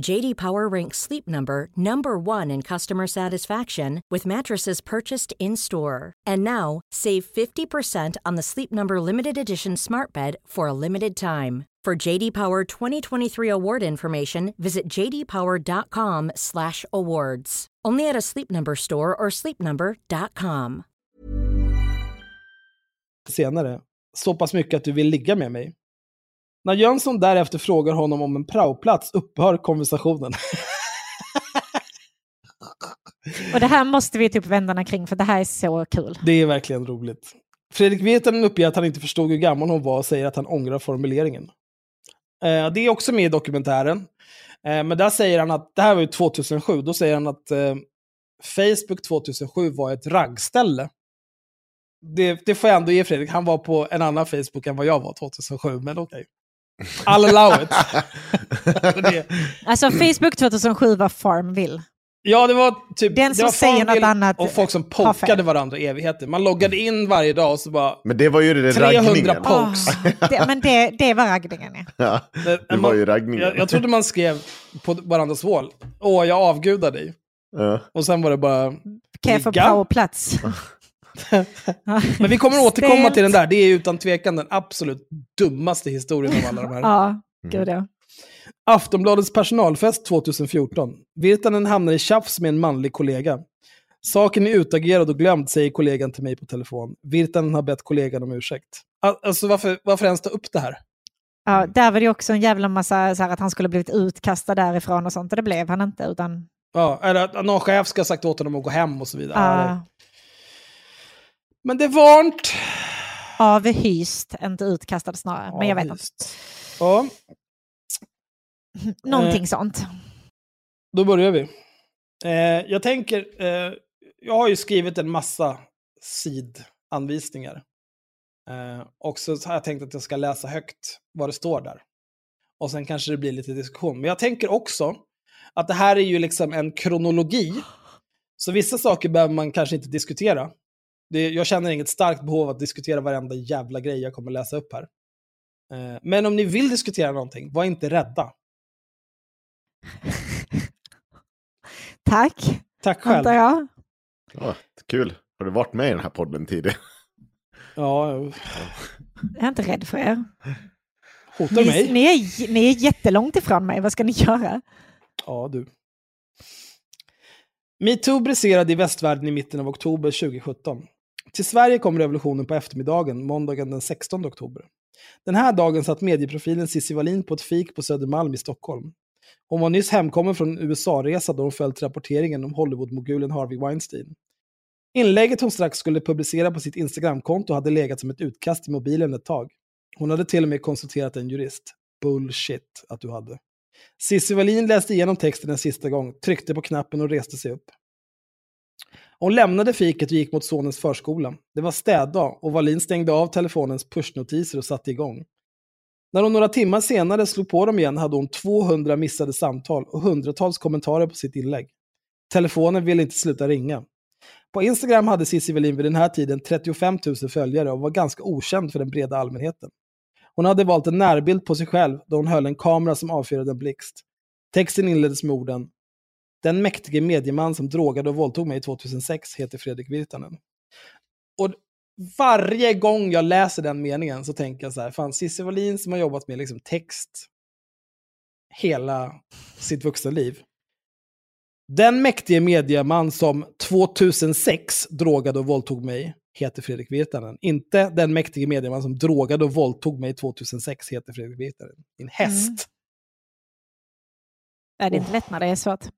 JD Power ranks Sleep Number number 1 in customer satisfaction with mattresses purchased in-store. And now, save 50% on the Sleep Number limited edition Smart Bed for a limited time. For JD Power 2023 award information, visit jdpower.com/awards. Only at a Sleep Number store or sleepnumber.com. senare. Så pass mycket att du vill ligga med mig. När Jönsson därefter frågar honom om en praoplats upphör konversationen. Och det här måste vi typ vända kring för det här är så kul. Det är verkligen roligt. Fredrik Virtanen uppger att han inte förstod hur gammal hon var och säger att han ångrar formuleringen. Eh, det är också med i dokumentären. Eh, men där säger han att, det här var ju 2007, då säger han att eh, Facebook 2007 var ett raggställe. Det, det får jag ändå ge Fredrik, han var på en annan Facebook än vad jag var 2007, men okej. I'll allow it. det, Alltså Facebook 2007 var Farmville. ja, det var typ... Den det som var säger något annat Och folk som pokade varandra i evigheter. Man loggade in varje dag och så bara... Men det var ju det 300 raggningen. på- Pokes. Ah, det, men det, det var raggningen. ja. Ja, Det, det var ju raggningen. jag, jag trodde man skrev på varandras wall, åh jag avgudar dig. Ja. Och sen var det bara, Kan jag få Ligga? men vi kommer återkomma till den där, det är utan tvekan den absolut dummaste historien av alla de här. Ja, gud ja. Aftonbladets personalfest 2014. Virtanen hamnar i tjafs med en manlig kollega. Saken är utagerad och glömd, säger kollegan till mig på telefon. Virtanen har bett kollegan om ursäkt. Al- Alltså varför, varför ens ta upp det här? ja. Där var det också en jävla massa så här, att han skulle blivit utkastad därifrån och sånt. Och det blev han inte. Utan, Ja, eller att någon chef ska ha sagt åt honom att gå hem och så vidare. Ja, Men det var inte... avhyst, inte utkastad snarare. Men jag vet inte. Ja, Någonting Eh, sånt. då börjar vi. Eh, jag tänker, eh, jag har ju skrivit en massa sidanvisningar. Eh, och så har jag tänkt att jag ska läsa högt vad det står där. Och sen kanske det blir lite diskussion. Men jag tänker också att det här är ju liksom en kronologi. Så vissa saker behöver man kanske inte diskutera. Det, jag känner inget starkt behov av att diskutera varenda jävla grej jag kommer läsa upp här. Eh, men om ni vill diskutera någonting, var inte rädda. Tack, Tack själv. Ja, kul. Har du varit med i den här podden tidigare? Ja, Jag är inte rädd för er. hotar Ni, mig. ni, är, ni är jättelångt ifrån mig. Vad ska ni göra? Ja, du. Metoo briserade i västvärlden i mitten av oktober 2017. Till Sverige kom revolutionen på eftermiddagen, måndagen den 16 oktober. Den här dagen satt medieprofilen Cissi Wallin på ett fik på Södermalm i Stockholm. Hon var nyss hemkommen från en USA-resa då hon följt rapporteringen om Hollywood-mogulen Harvey Weinstein. Inlägget hon strax skulle publicera på sitt Instagramkonto hade legat som ett utkast i mobilen ett tag. Hon hade till och med konsulterat en jurist. Bullshit att du hade. Cissi Wallin läste igenom texten en sista gång, tryckte på knappen och reste sig upp. Hon lämnade fiket och gick mot sonens förskola. Det var städdag och Wallin stängde av telefonens pushnotiser och satte igång. När hon några timmar senare slog på dem igen hade hon 200 missade samtal och hundratals kommentarer på sitt inlägg. Telefonen ville inte sluta ringa. På Instagram hade Cissi Wallin vid den här tiden 35 000 följare och var ganska okänd för den breda allmänheten. Hon hade valt en närbild på sig själv då hon höll en kamera som avfyrade en blixt. Texten inleddes med orden den mäktige medieman som drogade och våldtog mig 2006 heter Fredrik Virtanen. Och varje gång jag läser den meningen så tänker jag så här, fan Cissi Wallin som har jobbat med liksom text hela sitt vuxna liv. Den mäktige medieman som 2006 drogade och våldtog mig heter Fredrik Virtanen. Inte den mäktige medieman som drogade och våldtog mig 2006 heter Fredrik Virtanen. Din häst. Mm. Nej, det är inte lätt när det är att...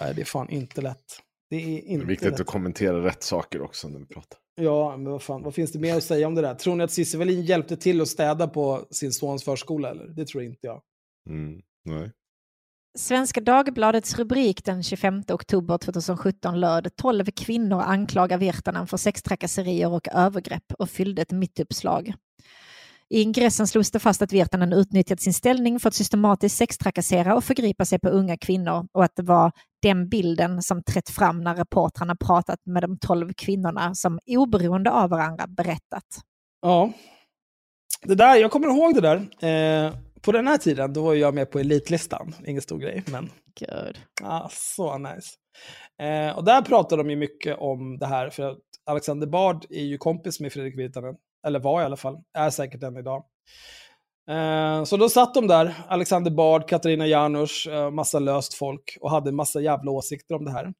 Nej, det är fan inte lätt. Det är Det inte är viktigt lätt. att kommentera rätt saker också när vi pratar. Ja, men vad fan, vad finns det mer att säga om det där? Tror ni att Cissi Wallin hjälpte till att städa på sin sons förskola eller? Det tror inte jag. Mm. Nej. Svenska Dagbladets rubrik den 25 oktober 2017 löd 12 kvinnor anklagar Virtanen för sextrakasserier och övergrepp och fyllde ett mittuppslag. I ingressen slogs det fast att Virtanen utnyttjat sin ställning för att systematiskt sextrakassera och förgripa sig på unga kvinnor och att det var den bilden som trätt fram när reportrarna pratat med de 12 kvinnorna som oberoende av varandra berättat. Ja. Det där, jag kommer ihåg det där. Eh, på den här tiden, då var jag med på elitlistan. Ingen stor grej, men Gud. ah, så nice. Eh, och där pratade de ju mycket om det här, för att Alexander Bard är ju kompis med Fredrik Virtanen. Eller var i alla fall, är säkert än idag. Eh, så då satt de där, Alexander Bard, Katarina Janouch, eh, massa löst folk och hade massa jävla åsikter om det här.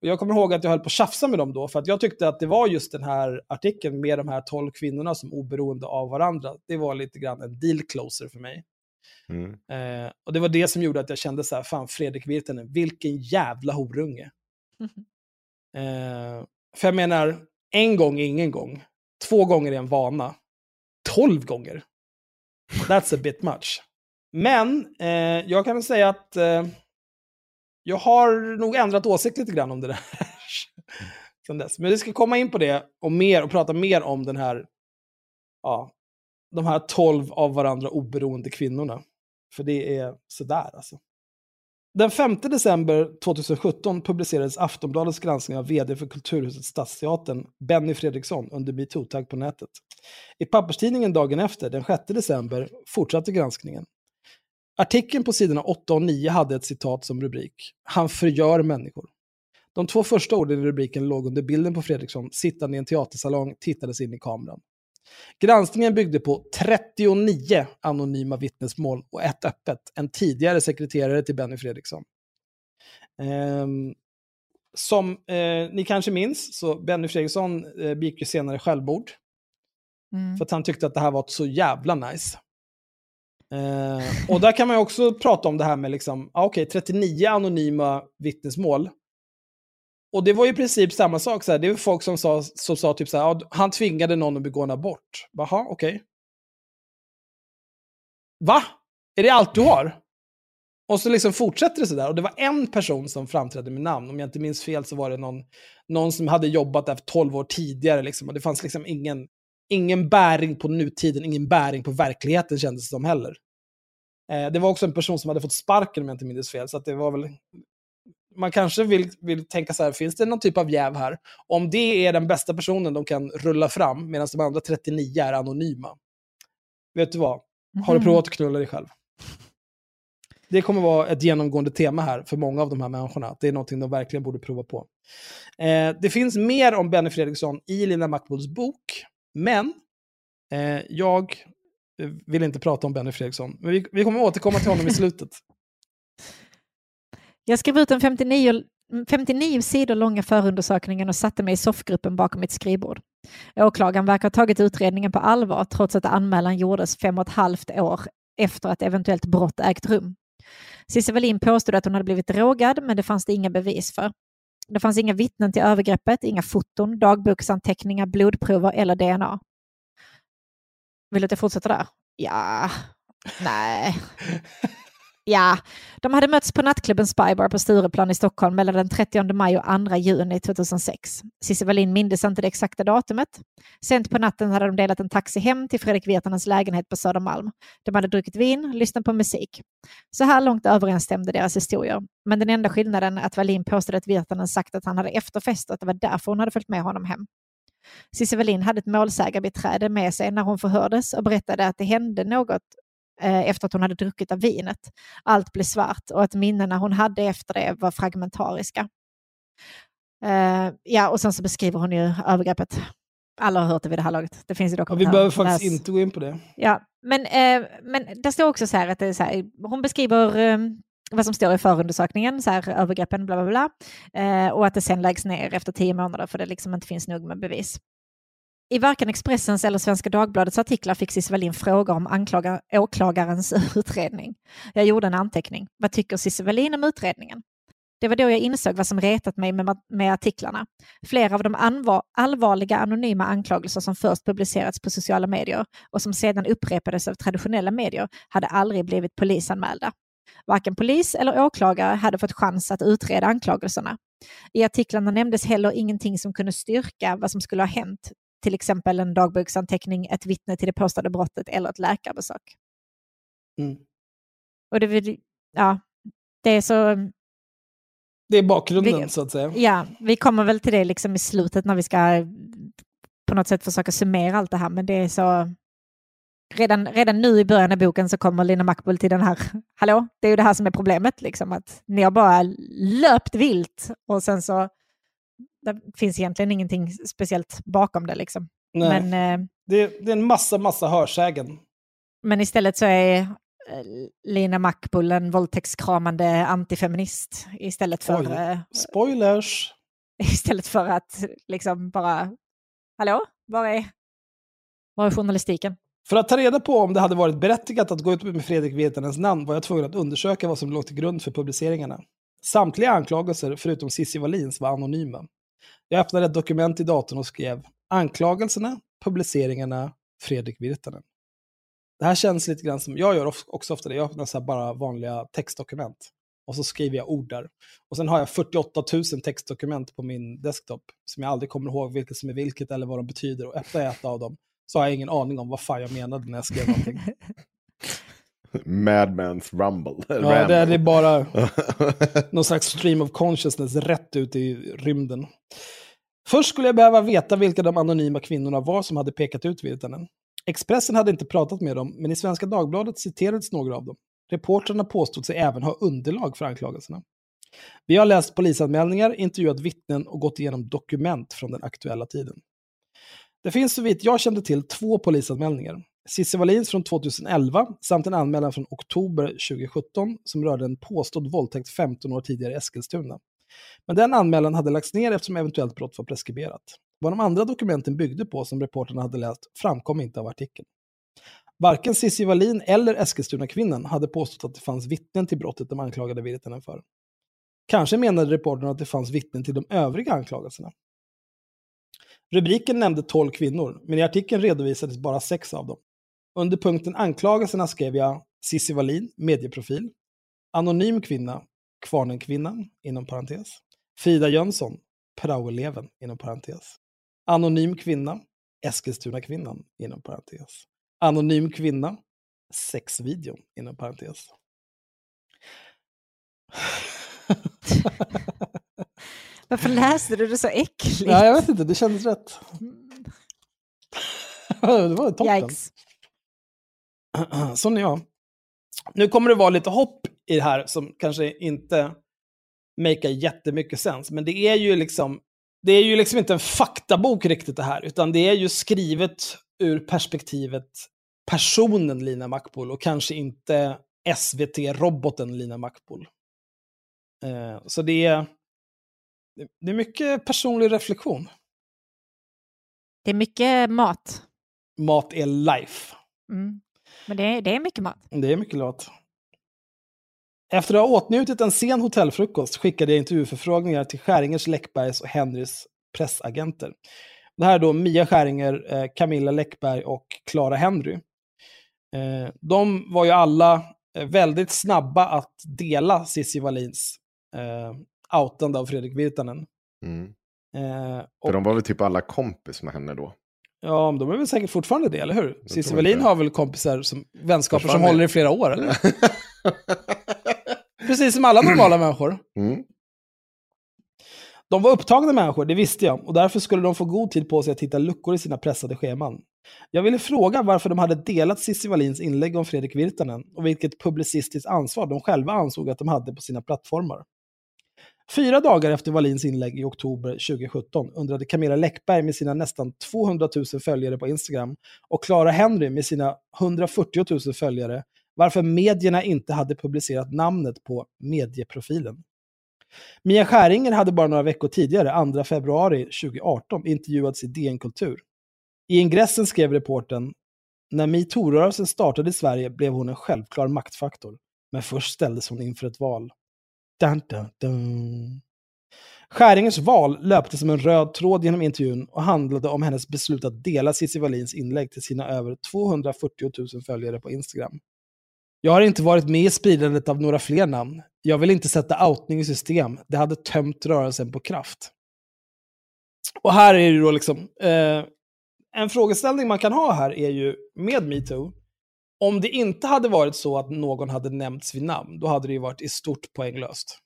Och jag kommer ihåg att jag höll på att tjafsa med dem då, för att jag tyckte att det var just den här artikeln med de här tolv kvinnorna som oberoende av varandra. Det var lite grann en deal closer för mig. Mm. Eh, och det var det som gjorde att jag kände så här, fan Fredrik Virtanen, vilken jävla horunge. Eh, för jag menar, en gång är ingen gång. Två gånger är en vana. Tolv gånger. That's a bit much. Men eh, jag kan väl säga att eh, jag har nog ändrat åsikt lite grann om det där. Sen dess. Men vi ska komma in på det och mer och prata mer om den här, ja, de här tolv av varandra oberoende kvinnorna. För det är sådär alltså. Den 5 december 2017 publicerades Aftonbladets granskning av vd för Kulturhuset Stadsteatern, Benny Fredriksson, under metoo-tagg på nätet. I papperstidningen dagen efter, den 6 december, fortsatte granskningen. Artikeln på sidorna 8 och 9 hade ett citat som rubrik. Han förgör människor. De två första orden i rubriken låg under bilden på Fredriksson sittande i en teatersalong, tittades in i kameran. Granskningen byggde på 39 anonyma vittnesmål och ett öppet, en tidigare sekreterare till Benny Fredriksson. Ehm, som eh, ni kanske minns, så Benny Fredriksson eh, begick ju senare självmord. Mm. För att han tyckte att det här var så jävla nice. Eh, och där kan man ju också prata om det här med liksom, ah, okej, 39 anonyma vittnesmål. Och det var ju i princip samma sak, så här, det var folk som sa, som sa typ så här, han tvingade någon att begå en abort. Jaha, okej. Va? Är det allt du har? Och så liksom fortsätter det sådär. Och det var en person som framträdde med namn. Om jag inte minns fel så var det någon, någon som hade jobbat där för 12 år tidigare. Liksom. Och det fanns liksom ingen, ingen bäring på nutiden, ingen bäring på verkligheten kändes det som heller. Eh, det var också en person som hade fått sparken om jag inte minns fel. Så att det var väl... Man kanske vill, vill tänka så här, finns det någon typ av jäv här? Om det är den bästa personen de kan rulla fram, medan de andra 39 är anonyma. Vet du vad? Har du Mhm. provat att knulla dig själv? Det kommer vara ett genomgående tema här för många av de här människorna. Det är någonting de verkligen borde prova på. Eh, det finns mer om Benny Fredriksson i Lina Mackbols bok, men eh, jag eh, vill inte prata om Benny Fredriksson. Men vi, vi kommer återkomma till honom i slutet. Jag skrev ut den 59, 59 sidor långa förundersökningen och satte mig i soffgruppen bakom mitt skrivbord. Åklagaren verkar ha tagit utredningen på allvar trots att anmälan gjordes fem och ett halvt år efter att eventuellt brott ägt rum. Cissi Wallin påstod att hon hade blivit drogad, men det fanns det inga bevis för. Det fanns inga vittnen till övergreppet, inga foton, dagboksanteckningar, blodprover eller DNA. Vill du att jag fortsätter där? Ja, nej. Ja, de hade mötts på nattklubben Spybar på Stureplan i Stockholm mellan den 30 maj och 2 juni 2006. Cissi Wallin mindes inte det exakta datumet. Sent på natten hade de delat en taxi hem till Fredrik Virtanens lägenhet på Södermalm. De hade druckit vin, lyssnat på musik. Så här långt överensstämde deras historier. Men den enda skillnaden är att Wallin påstod att Virtanen sagt att han hade efterfest och att det var därför hon hade följt med honom hem. Cissi Wallin hade ett målsägarbiträde med sig när hon förhördes och berättade att det hände något efter att hon hade druckit av vinet. Allt blev svart och att minnena hon hade efter det var fragmentariska. Eh, ja, och sen så beskriver hon ju övergreppet. Alla har hört det vid det här laget. Det finns ju Och vi dokumentärer. behöver faktiskt Läs- inte gå in på det. Ja, Men, eh, men det står också så här att det är så här, hon beskriver eh, vad som står i förundersökningen, så här, övergreppen, bla bla bla, eh, och att det sen läggs ner efter tio månader för det liksom inte finns nog med bevis. I varken Expressens eller Svenska Dagbladets artiklar fick Cissi Wallin fråga om anklagar, åklagarens utredning. Jag gjorde en anteckning. Vad tycker Cissi Wallin om utredningen? Det var då jag insåg vad som retat mig med, med artiklarna. Flera av de anvar, allvarliga anonyma anklagelser som först publicerats på sociala medier och som sedan upprepades av traditionella medier hade aldrig blivit polisanmälda. Varken polis eller åklagare hade fått chans att utreda anklagelserna. I artiklarna nämndes heller ingenting som kunde styrka vad som skulle ha hänt, till exempel en dagboksanteckning, ett vittne till det påstådda brottet eller ett läkarbesök. Mm. Och det, ja, det är så det är bakgrunden vi, så att säga. Ja, vi kommer väl till det liksom i slutet när vi ska på något sätt försöka summera allt det här, men det är så... Redan, redan nu i början av boken så kommer Lina Mackbull till den här, hallå, det är ju det här som är problemet, liksom, att ni har bara löpt vilt och sen så det finns egentligen ingenting speciellt bakom det. Liksom. Nej. Men, eh, det, det, är en massa, massa hörsägen. Men istället så är Eh, Lina Mackbull en våldtäktskramande antifeminist istället för... Oj, eh, spoilers! Istället för att liksom bara, hallå, var är, var är journalistiken? För att ta reda på om det hade varit berättigat att gå ut med Fredrik Virtanens namn var jag tvungen att undersöka vad som låg till grund för publiceringarna. Samtliga anklagelser, förutom Cissi Wallins, var anonyma. Jag öppnade ett dokument i datorn och skrev anklagelserna, publiceringarna, Fredrik Virtanen. Det här känns lite grann som, jag gör också ofta det, jag öppnar så bara vanliga textdokument. Och så skriver jag ord där. Och sen har jag 48 000 textdokument på min desktop som jag aldrig kommer ihåg vilket som är vilket eller vad de betyder. Och öppnar jag ett av dem så har jag ingen aning om vad fan jag menade när jag skrev någonting. Madman's Rumble. Ja, det är bara någon slags stream of consciousness rätt ut i rymden. Först skulle jag behöva veta vilka de anonyma kvinnorna var som hade pekat ut Virtanen. Expressen hade inte pratat med dem, men i Svenska Dagbladet citerades några av dem. Reportrarna påstod sig även ha underlag för anklagelserna. Vi har läst polisanmälningar, intervjuat vittnen och gått igenom dokument från den aktuella tiden. Det finns så vitt jag kände till två polisanmälningar. Cissi Wallins från 2011 samt en anmälan från oktober 2017 som rörde en påstådd våldtäkt 15 år tidigare i Eskilstuna. Men den anmälan hade lagts ner eftersom eventuellt brott var preskriberat. Vad de andra dokumenten byggde på som reporterna hade läst framkom inte av artikeln. Varken Cissi Wallin eller Eskilstuna-kvinnan hade påstått att det fanns vittnen till brottet de anklagade Virtanen för. Kanske menade reporterna att det fanns vittnen till de övriga anklagelserna. Rubriken nämnde 12 kvinnor, men i artikeln redovisades bara sex av dem. Under punkten anklagelserna skrev jag Cissi Wallin, medieprofil, anonym kvinna, Kvarnenkvinnan, inom parentes, Frida Jönsson, praoeleven, inom parentes, Anonym kvinna, Eskilstuna-kvinnan, inom parentes. Anonym kvinna, sexvideon, inom parentes. Varför läste du det så äckligt? Ja, jag vet inte, det kändes rätt. det var toppen. Yikes. Är jag. Nu kommer det vara lite hopp i det här som kanske inte make jättemycket sens, men det är ju liksom det är ju liksom inte en faktabok riktigt det här, utan det är ju skrivet ur perspektivet personen Lina Mackbull och kanske inte SVT-roboten Lina Mackbull. Eh, så det är, det är mycket personlig reflektion. Det är mycket mat. Mat är life. Mm. Men det är, det är mycket mat. Det är mycket mat. Efter att ha åtnjutit en sen hotellfrukost skickade jag intervjuförfrågningar till Skäringers, Läckbergs och Henrys pressagenter. Det här är då Mia Skäringer, eh, Camilla Läckberg och Clara Henry. Eh, de var ju alla eh, väldigt snabba att dela Cissi Wallins outande av Fredrik Virtanen. Mm. Och, För de var väl typ alla kompis med henne då? Ja, de är väl säkert fortfarande det, eller hur? Cissi Wallin har väl kompisar, som, vänskaper som håller i flera år, eller? Precis som alla normala människor. Mm. De var upptagna människor, det visste jag, och därför skulle de få god tid på sig att hitta luckor i sina pressade scheman. Jag ville fråga varför de hade delat Cissi Wallins inlägg om Fredrik Virtanen och vilket publicistiskt ansvar de själva ansåg att de hade på sina plattformar. Fyra dagar efter Wallins inlägg i oktober 2017 undrade Camilla Läckberg med sina nästan 200 000 följare på Instagram och Clara Henry med sina 140 000 följare varför medierna inte hade publicerat namnet på medieprofilen. Mia Skäringer hade bara några veckor tidigare, 2 februari 2018, intervjuats i DN Kultur. I ingressen skrev reporten när metoo-rörelsen startade i Sverige blev hon en självklar maktfaktor. Men först ställdes hon inför ett val. Dun, dun, dun. Skäringens val löpte som en röd tråd genom intervjun och handlade om hennes beslut att dela Cissi Wallins inlägg till sina över 240 000 följare på Instagram. Jag har inte varit med i spridandet av några fler namn. Jag vill inte sätta outning i system. Det hade tömt rörelsen på kraft. Och här är det då liksom, eh, en frågeställning man kan ha här är ju med metoo, om det inte hade varit så att någon hade nämnts vid namn, då hade det ju varit i stort poänglöst.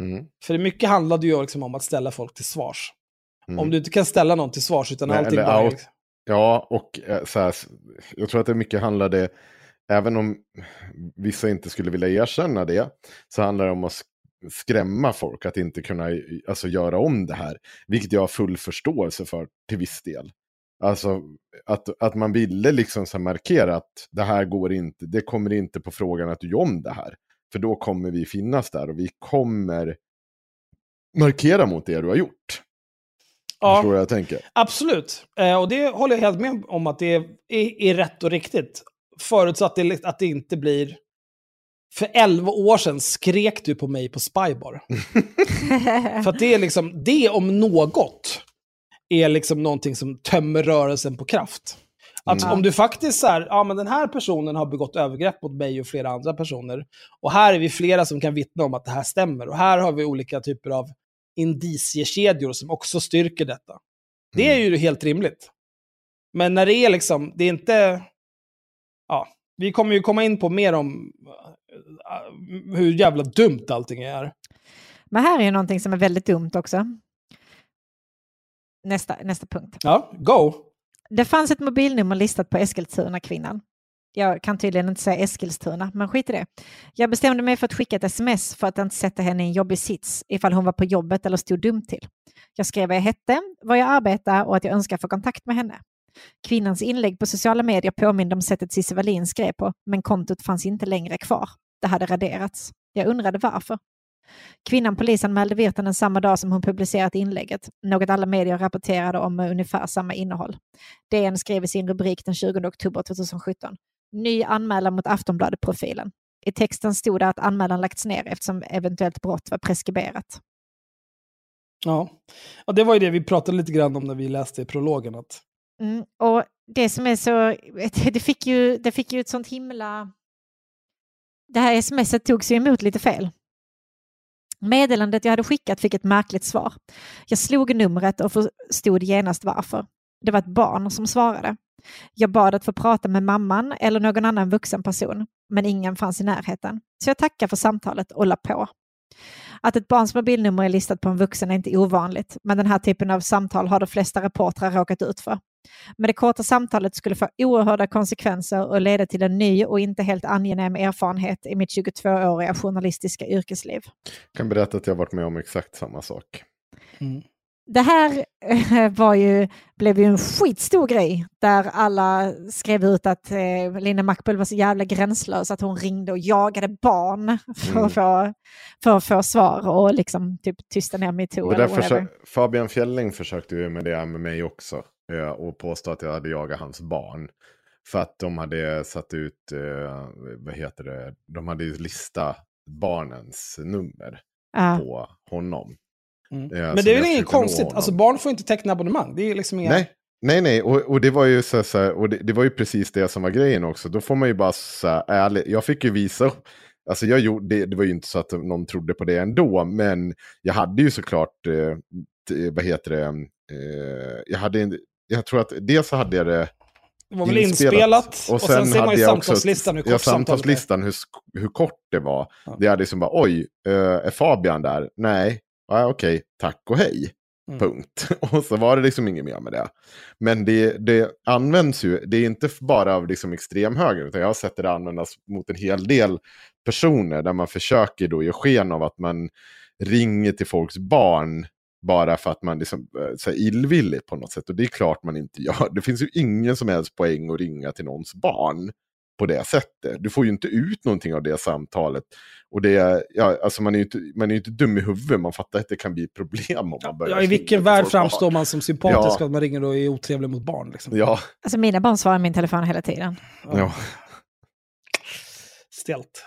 Mm. För mycket handlade ju liksom om att ställa folk till svars. Mm. Om du inte kan ställa någon till svars, utan Nej, allting eller bara... out. Ja, och eh, så här, jag tror att det mycket handlade, även om vissa inte skulle vilja erkänna det, så handlar det om att sk- skrämma folk att inte kunna alltså, göra om det här. Vilket jag har full förståelse för till viss del. Alltså att, att man ville liksom så markera att det här går inte, det kommer inte på frågan att du gör om det här. För då kommer vi finnas där och vi kommer markera mot det du har gjort. Ja. Förstår du vad jag tänker? Absolut. Eh, och det håller jag helt med om att det är, är, är rätt och riktigt. Förutsatt det, att det inte blir... För 11 år sedan skrek du på mig på Spybar. För att det är liksom, det om något är liksom någonting som tömmer rörelsen på kraft. Att Mm. om du faktiskt så här, ja men den här personen har begått övergrepp mot mig och flera andra personer. Och här är vi flera som kan vittna om att det här stämmer. Och här har vi olika typer av indiciekedjor som också styrker detta. Det är ju helt rimligt. Men när det är liksom, det är inte... Ja, vi kommer ju komma in på mer om äh, hur jävla dumt allting är. Men här är ju någonting som är väldigt dumt också. Nästa, nästa punkt. Ja, go! Det fanns ett mobilnummer listat på Eskilstuna-kvinnan. Jag kan tydligen inte säga Eskilstuna, men skit i det. Jag bestämde mig för att skicka ett sms för att inte sätta henne i en jobbig sits ifall hon var på jobbet eller stod dumt till. Jag skrev vad jag hette, var jag arbetar och att jag önskar få kontakt med henne. Kvinnans inlägg på sociala medier påminde om sättet Cissi Wallin skrev på, men kontot fanns inte längre kvar. Det hade raderats. Jag undrade varför. Kvinnan polisanmälde Virtanen samma dag som hon publicerat inlägget, något alla medier rapporterade om med ungefär samma innehåll. DN skrev i sin rubrik den 20 oktober 2017. Ny anmälan mot Aftonbladet-profilen. I texten stod det att anmälan lagts ner eftersom eventuellt brott var preskriberat. Ja. ja, det var ju det vi pratade lite grann om när vi läste prologen. Att... Mm, och det som är så, det fick ju, det fick ju ett sånt himla... Det här smset togs ju emot lite fel. Meddelandet jag hade skickat fick ett märkligt svar. Jag slog numret och förstod genast varför. Det var ett barn som svarade. Jag bad att få prata med mamman eller någon annan vuxen person, men ingen fanns i närheten. Så jag tackar för samtalet och la på. Att ett barns mobilnummer är listat på en vuxen är inte ovanligt, men den här typen av samtal har de flesta reportrar råkat ut för. Men det korta samtalet skulle få oerhörda konsekvenser och leda till en ny och inte helt angenäm erfarenhet i mitt 22-åriga journalistiska yrkesliv. Jag kan berätta att jag har varit med om exakt samma sak. Mm. Det här eh, var ju, blev ju en skitstor grej där alla skrev ut att eh, Linda Mackbull var så jävla gränslös att hon ringde och jagade barn för, Mm. för att få svar och liksom typ tysta ner metoo Fabian Fjelling försökte ju med det med mig också. eh, Och påstå att jag hade jagat hans barn. För att de hade satt ut, eh, vad heter det, de hade ju listat barnens nummer Ja. på honom. Mm. Ja, Men det är väl inget konstigt, alltså barn får inte teckna abonnemang. Det är liksom inga... Nej, nej, nej. Och, och det var ju så, så och det, det var ju precis det som var grejen också. Då får man ju bara så här, ärligt, jag fick ju visa. Alltså jag gjorde, det, det var ju inte så att någon trodde på det ändå, men jag hade ju såklart, eh, vad heter det, eh, jag hade, en- jag tror att dels så hade jag det Det var väl inspelat, och sen, ser man ju samtalslistan hur kort ja, samtalslistan, hur, hur kort det var. Ja. Det är liksom bara, oj, eh, är Fabian där? Nej, ja, okej, tack och hej. Mm. Punkt. Och så var det liksom inget mer med det. Men det, det används ju, det är inte bara av liksom extremhöger, utan jag har sett det användas mot en hel del personer där man försöker då ge sken av att man ringer till folks barn bara för att man liksom, eh, så här, illvillig på något sätt. Och det är klart man inte gör. Det finns ju ingen som helst poäng att ringa till någons barn på det sättet. Du får ju inte ut någonting av det samtalet. Och det är, ja, alltså man är ju inte, man är ju inte dum i huvudet, man fattar att det kan bli problem om man börjar Ja, I vilken värld framstår barn. man som sympatisk Ja. att man ringer och är otrevlig mot barn? Liksom. Ja, Alltså mina barn svarar min telefon hela tiden. ja. Stelt.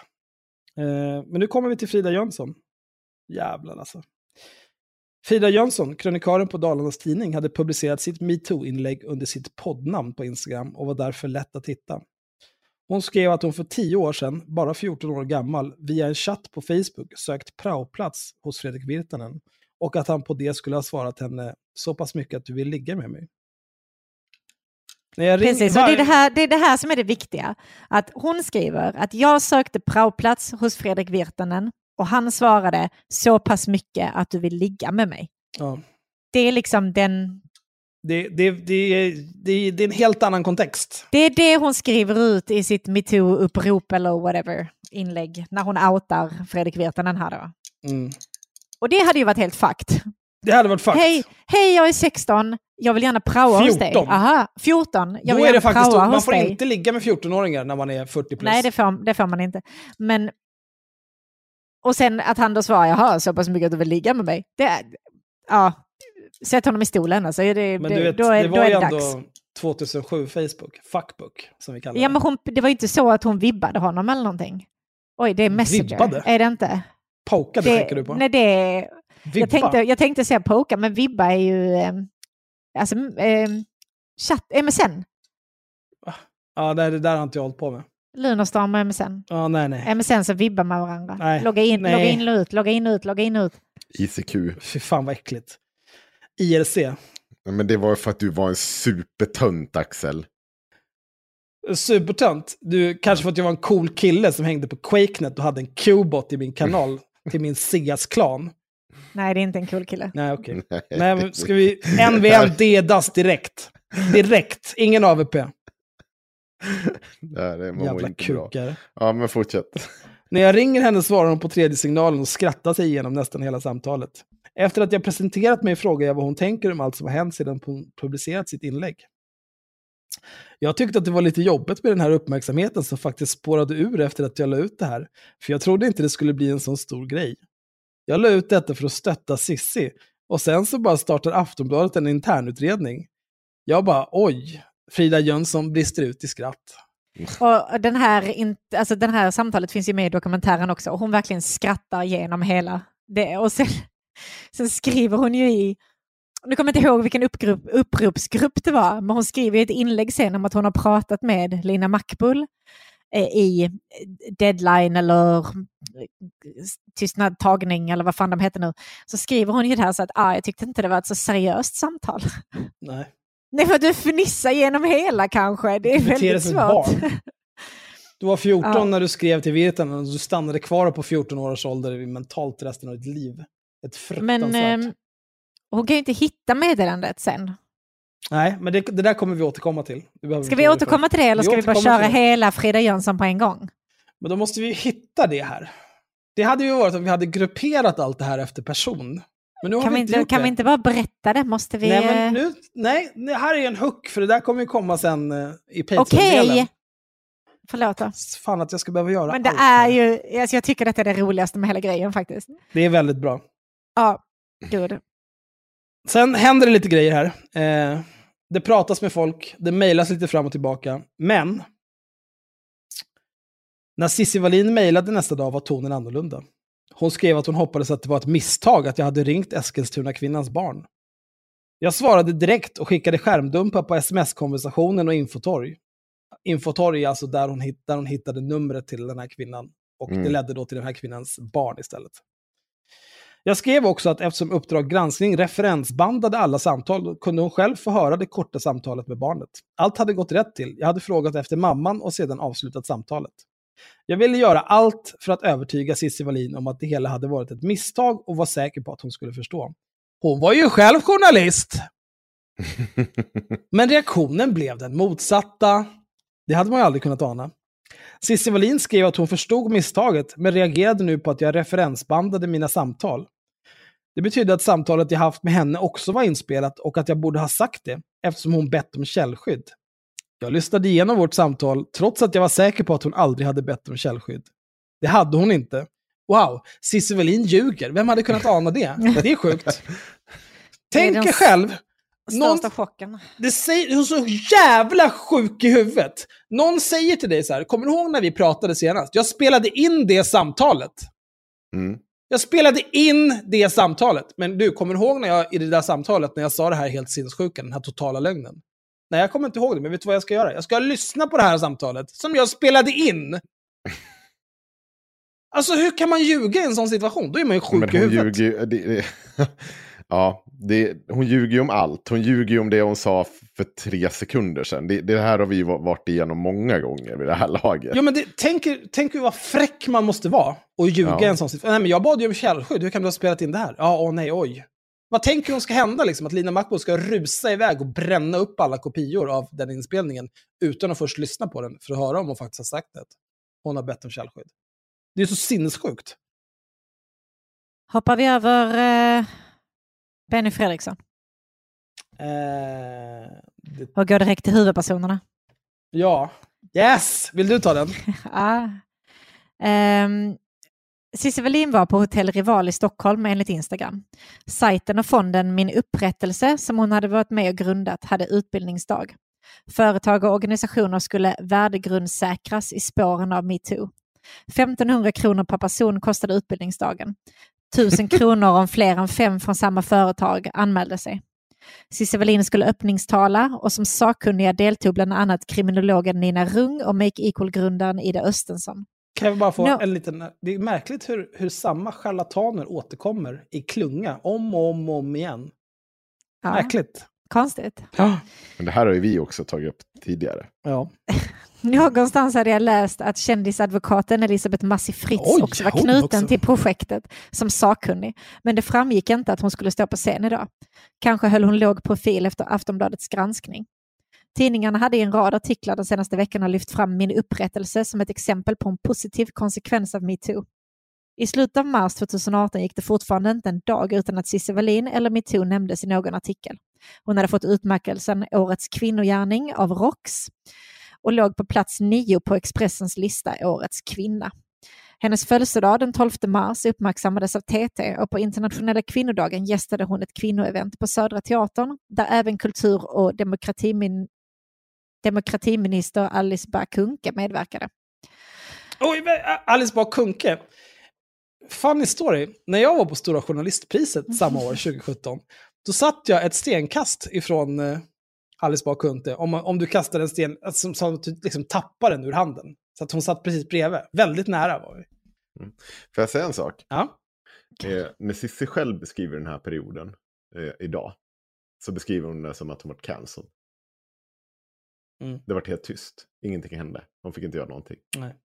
Eh, men nu kommer vi till Frida Jönsson. Jävlar alltså. Frida Jönsson, krönikören på Dalarnas Tidning, hade publicerat sitt metoo-inlägg under sitt poddnamn på Instagram och var därför lätt att hitta. Hon skrev att hon för tio år sedan, bara 14 år gammal, via en chatt på Facebook sökt praoplats hos Fredrik Virtanen och att han på det skulle ha svarat henne så pass mycket att du vill ligga med mig. Precis, och det är det, här, det är det här som är det viktiga. Att hon skriver att jag sökte praoplats hos Fredrik Virtanen och han svarade så pass mycket att du vill ligga med mig. Ja. Det är liksom den... Det, det, det, det, det är en helt annan kontext. Det är det hon skriver ut i sitt metoo-upprop eller whatever inlägg när hon outar Fredrik Virtanen här då. Mm. Och det hade ju varit helt fakt. Det hade varit fakt. Hej, hej, jag är 16. Jag vill gärna praoa hos dig. 14. Aha, 14. Jag Då är det faktiskt, praoa man får dig. inte ligga med 14-åringar när man är 40 plus. Nej, det får, det får man inte. Men... Och sen att han då svarar, jaha, så pass mycket att du vill ligga med mig. Det ja, sätt honom i stolen alltså. Det, Men du vet, då är, det då var är ju det ändå dags. 2007 Facebook, fuckbook, som vi kallar Ja, det. men hon, det var ju inte så att hon vibbade honom eller någonting. Oj, det är Messenger. Vibbade? Är det inte? Pokade Det, tänker du på? Nej, det är, Vibba? jag, tänkte, jag tänkte säga poka, men vibba är ju... Eh, alltså, eh, chatt, MSN. Ja, det, det där har inte jag hållit på med. Lunarstorm och MSN. Ja, nej, nej. MSN så vibbar med varandra. Nej, Logga in, nej. logga in och ut, logga in och ut, logga in och ut. ICQ. Fy fan vad äckligt. IRC. Men det var för att du var en supertönt, Axel. Supertönt. Du, kanske för att jag var en cool kille som hängde på Quakenet och hade en Q-bot i min kanal till min Sias-klan. Nej, det är inte en cool kille. Nej, okej. Nej, Nej, men ska vi NVM dedas direkt? Direkt, ingen AVP. Nej, det var Jävla inte bra. kukar. Ja, men fortsätt. När jag ringer henne svarar hon på tredje signalen och skrattar sig igenom nästan hela samtalet. Efter att jag presenterat mig frågar jag vad hon tänker om allt som har hänt sedan hon publicerat sitt inlägg. Jag tyckte att det var lite jobbigt med den här uppmärksamheten som faktiskt spårade ur efter att jag la ut det här. För jag trodde inte det skulle bli en sån stor grej. Jag la ut detta för att stötta Sissi och sen så bara startar Aftonbladet en internutredning. Jag bara oj, Frida Jönsson brister ut i skratt. Och den här, alltså den här samtalet finns ju med i dokumentären också och hon verkligen skrattar genom hela det. Och sen, sen skriver hon ju i, nu kommer jag inte ihåg vilken uppgrupp, uppropsgrupp det var, men hon skriver ett inlägg sen om att hon har pratat med Lina Mackbull eh, i Deadline eller eh, Tystnad tagning eller vad fan de heter nu. Så skriver hon ju det här så att ah, jag tyckte inte det var ett så seriöst samtal. Nej. Nej, för att du fnissar genom hela kanske. Det är Du väldigt svårt. barn. Du var 14 Ja. när du skrev till Virtanen och du stannade kvar på 14 års ålder mentalt resten av ditt liv. Ett fruktansvärt. Men ehm, hon kan ju inte hitta meddelandet sen. Nej, men det, det där kommer vi återkomma till. Behöver Ska vi återkomma till det eller Vi ska vi bara köra hela Frida Jönsson på en gång? Men då måste vi ju hitta det här. Det hade ju varit om vi hade grupperat allt det här efter person. Men nu har Kan vi, vi inte, inte kan det. vi inte bara berätta det? Måste vi... Nej, eh, men nu, nej, här är en hook, för det där kommer ju komma sen eh, i Okej! Patreon-delen. Förlåt då. Fan att jag ska behöva göra Men det allt är här. ju... Alltså jag tycker detta är det roligaste med hela grejen faktiskt. Det är väldigt bra. Ja, gud. Sen händer det lite grejer här. Eh, det pratas med folk, det mejlas lite fram och tillbaka. Men när Cissi Wallin mejlade nästa dag var tonen annorlunda. Hon skrev att hon hoppades att det var ett misstag att jag hade ringt Eskilstuna kvinnans barn. Jag svarade direkt och skickade skärmdumpar på sms-konversationen och infotorg. Infotorg är alltså där hon, hitt, där hon hittade numret till den här kvinnan. Och det Mm. ledde då till den här kvinnans barn istället. Jag skrev också att eftersom Uppdrag granskning referensbandade alla samtal kunde hon själv få höra det korta samtalet med barnet. Allt hade gått rätt till. Jag hade frågat efter mamman och sedan avslutat samtalet. Jag ville göra allt för att övertyga Cissi Wallin om att det hela hade varit ett misstag och var säker på att hon skulle förstå. Hon var ju själv journalist! Men reaktionen blev den motsatta. Det hade man ju aldrig kunnat ana. Cissi Wallin skrev att hon förstod misstaget, men reagerade nu på att jag referensbandade mina samtal. Det betyder att samtalet jag haft med henne också var inspelat och att jag borde ha sagt det, eftersom hon bett om källskydd. Jag lyssnade igenom vårt samtal trots att jag var säker på att hon aldrig hade bett om källskydd. Det hade hon inte. Wow, Cissi Wallin ljuger. Vem hade kunnat ana det? Det är sjukt. Tänk er själv, någon, Största chocken. det säger, hon är så jävla sjuk i huvudet. Någon säger till dig så här, kommer du ihåg när vi pratade senast? Jag spelade in det samtalet. Mm. Jag spelade in det samtalet. Men du, kommer ihåg när jag i det där samtalet när jag sa det här helt sinnessjuka, den här totala lögnen? Nej, jag kommer inte ihåg det, men vet du vad jag ska göra? Jag ska lyssna på det här samtalet som jag spelade in. Alltså hur kan man ljuga i en sån situation? Då är man ju Men sjuk i hon huvudet. ljuger ju... Det, det, ja, det, hon ljuger ju om allt. Hon ljuger ju om det hon sa för tre sekunder sedan. Det, det här har vi ju varit igenom många gånger vid det här laget. Ja, men det, tänk, tänk er vad fräck man måste vara och ljuga Ja. i en sån situation. Nej, men jag bad ju om källskydd. Hur kan du ha spelat in det här? Ja, åh nej, oj. Vad tänker hon ska hända? Liksom? Att Lina Macbo ska rusa iväg och bränna upp alla kopior av den inspelningen utan att först lyssna på den för att höra om hon faktiskt har sagt det. Hon har bett om källskydd. Det är så sinnessjukt. Hoppar vi över eh, Benny Fredriksson Eh, det, och går direkt till huvudpersonerna. ja. Yes! Vill du ta den? Ja. Um, Cissi Wallin var på Hotell Rival i Stockholm enligt Instagram. Sajten och fonden Min Upprättelse som hon hade varit med och grundat hade utbildningsdag. Företag och organisationer skulle värdegrundssäkras i spåren av metoo. 1500 kronor per person kostade utbildningsdagen. 1000 kronor om fler än fem från samma företag anmälde sig. Cissi Wallin skulle öppningstala och som sakkunniga deltog bland annat kriminologen Nina Rung och Make Equal-grundaren Ida Östensson. Kan jag bara få No. en liten... Det är märkligt hur, hur samma charlataner återkommer i klunga om och om och om igen. Ja, Märkligt. Konstigt. Ja. Men det här har ju vi också tagit upp tidigare. ja. Någonstans hade jag läst att kändisadvokaten Elisabeth Massi Fritz Oj, också var knuten också. till projektet som sakkunnig. Men det framgick inte att hon skulle stå på scen idag. Kanske höll hon låg profil efter Aftonbladets granskning. Tidningarna hade i en rad artiklar de senaste veckorna lyft fram min upprättelse som ett exempel på en positiv konsekvens av metoo. I slutet av mars 2018 gick det fortfarande inte en dag utan att Cissi Wallin eller metoo nämndes i någon artikel. Hon hade fått utmärkelsen Årets kvinnogärning av ROX och låg på plats nio på Expressens lista Årets kvinna. Hennes födelsedag den 12 mars uppmärksammades av TT och på internationella kvinnodagen gästade hon ett kvinnoevent på Södra Teatern där även kultur och demokratimin demokratiminister Alice Bah Kuhnke medverkade. Oj, Alice Bah Kuhnke. Funny story. När jag var på Stora Journalistpriset samma år, 2017, då satt jag ett stenkast ifrån eh, Alice Bah Kuhnke. Om, om du kastar en sten, alltså, som, som du liksom tappar den ur handen. Så att hon satt precis bredvid. Väldigt nära var vi. Får jag säga en sak? Ja. Eh, när Cissi själv beskriver den här perioden eh, idag så beskriver hon det som att hon varit cancelled. Mm. Det var helt tyst. Ingenting hände. Hon fick inte göra någonting. Nej.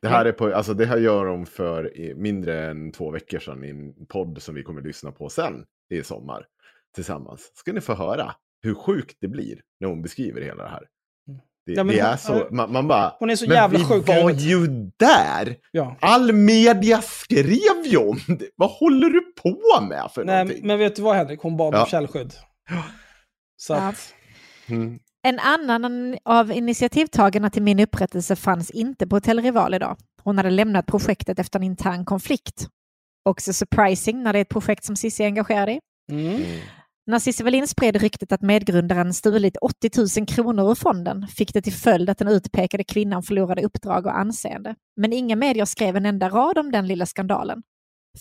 Det här, är på, alltså det här gör de för mindre än två veckor sedan i en podd som vi kommer att lyssna på sen i sommar tillsammans. Ska ni få höra hur sjukt det blir när hon beskriver hela det här. Det, Ja, men det hon- är så, man, man bara, Hon är så men jävla vi sjuk var huvudet." ju där! Ja. All media skrev ju om det. Vad håller du på med för Nej, någonting? men vet du vad Henrik? Hon bad om Ja. källskydd. Så Ja. att, Mm. En annan av initiativtagarna till min upprättelse fanns inte på Hotell Rival idag. Hon hade lämnat projektet efter en intern konflikt. Också surprising när det är ett projekt som Cissi är engagerad i. mm. När Cissi Wallin spred ryktet att medgrundaren stulit 80 000 kronor ur fonden fick det till följd att den utpekade kvinnan förlorade uppdrag och anseende. Men inga medier skrev en enda rad om den lilla skandalen.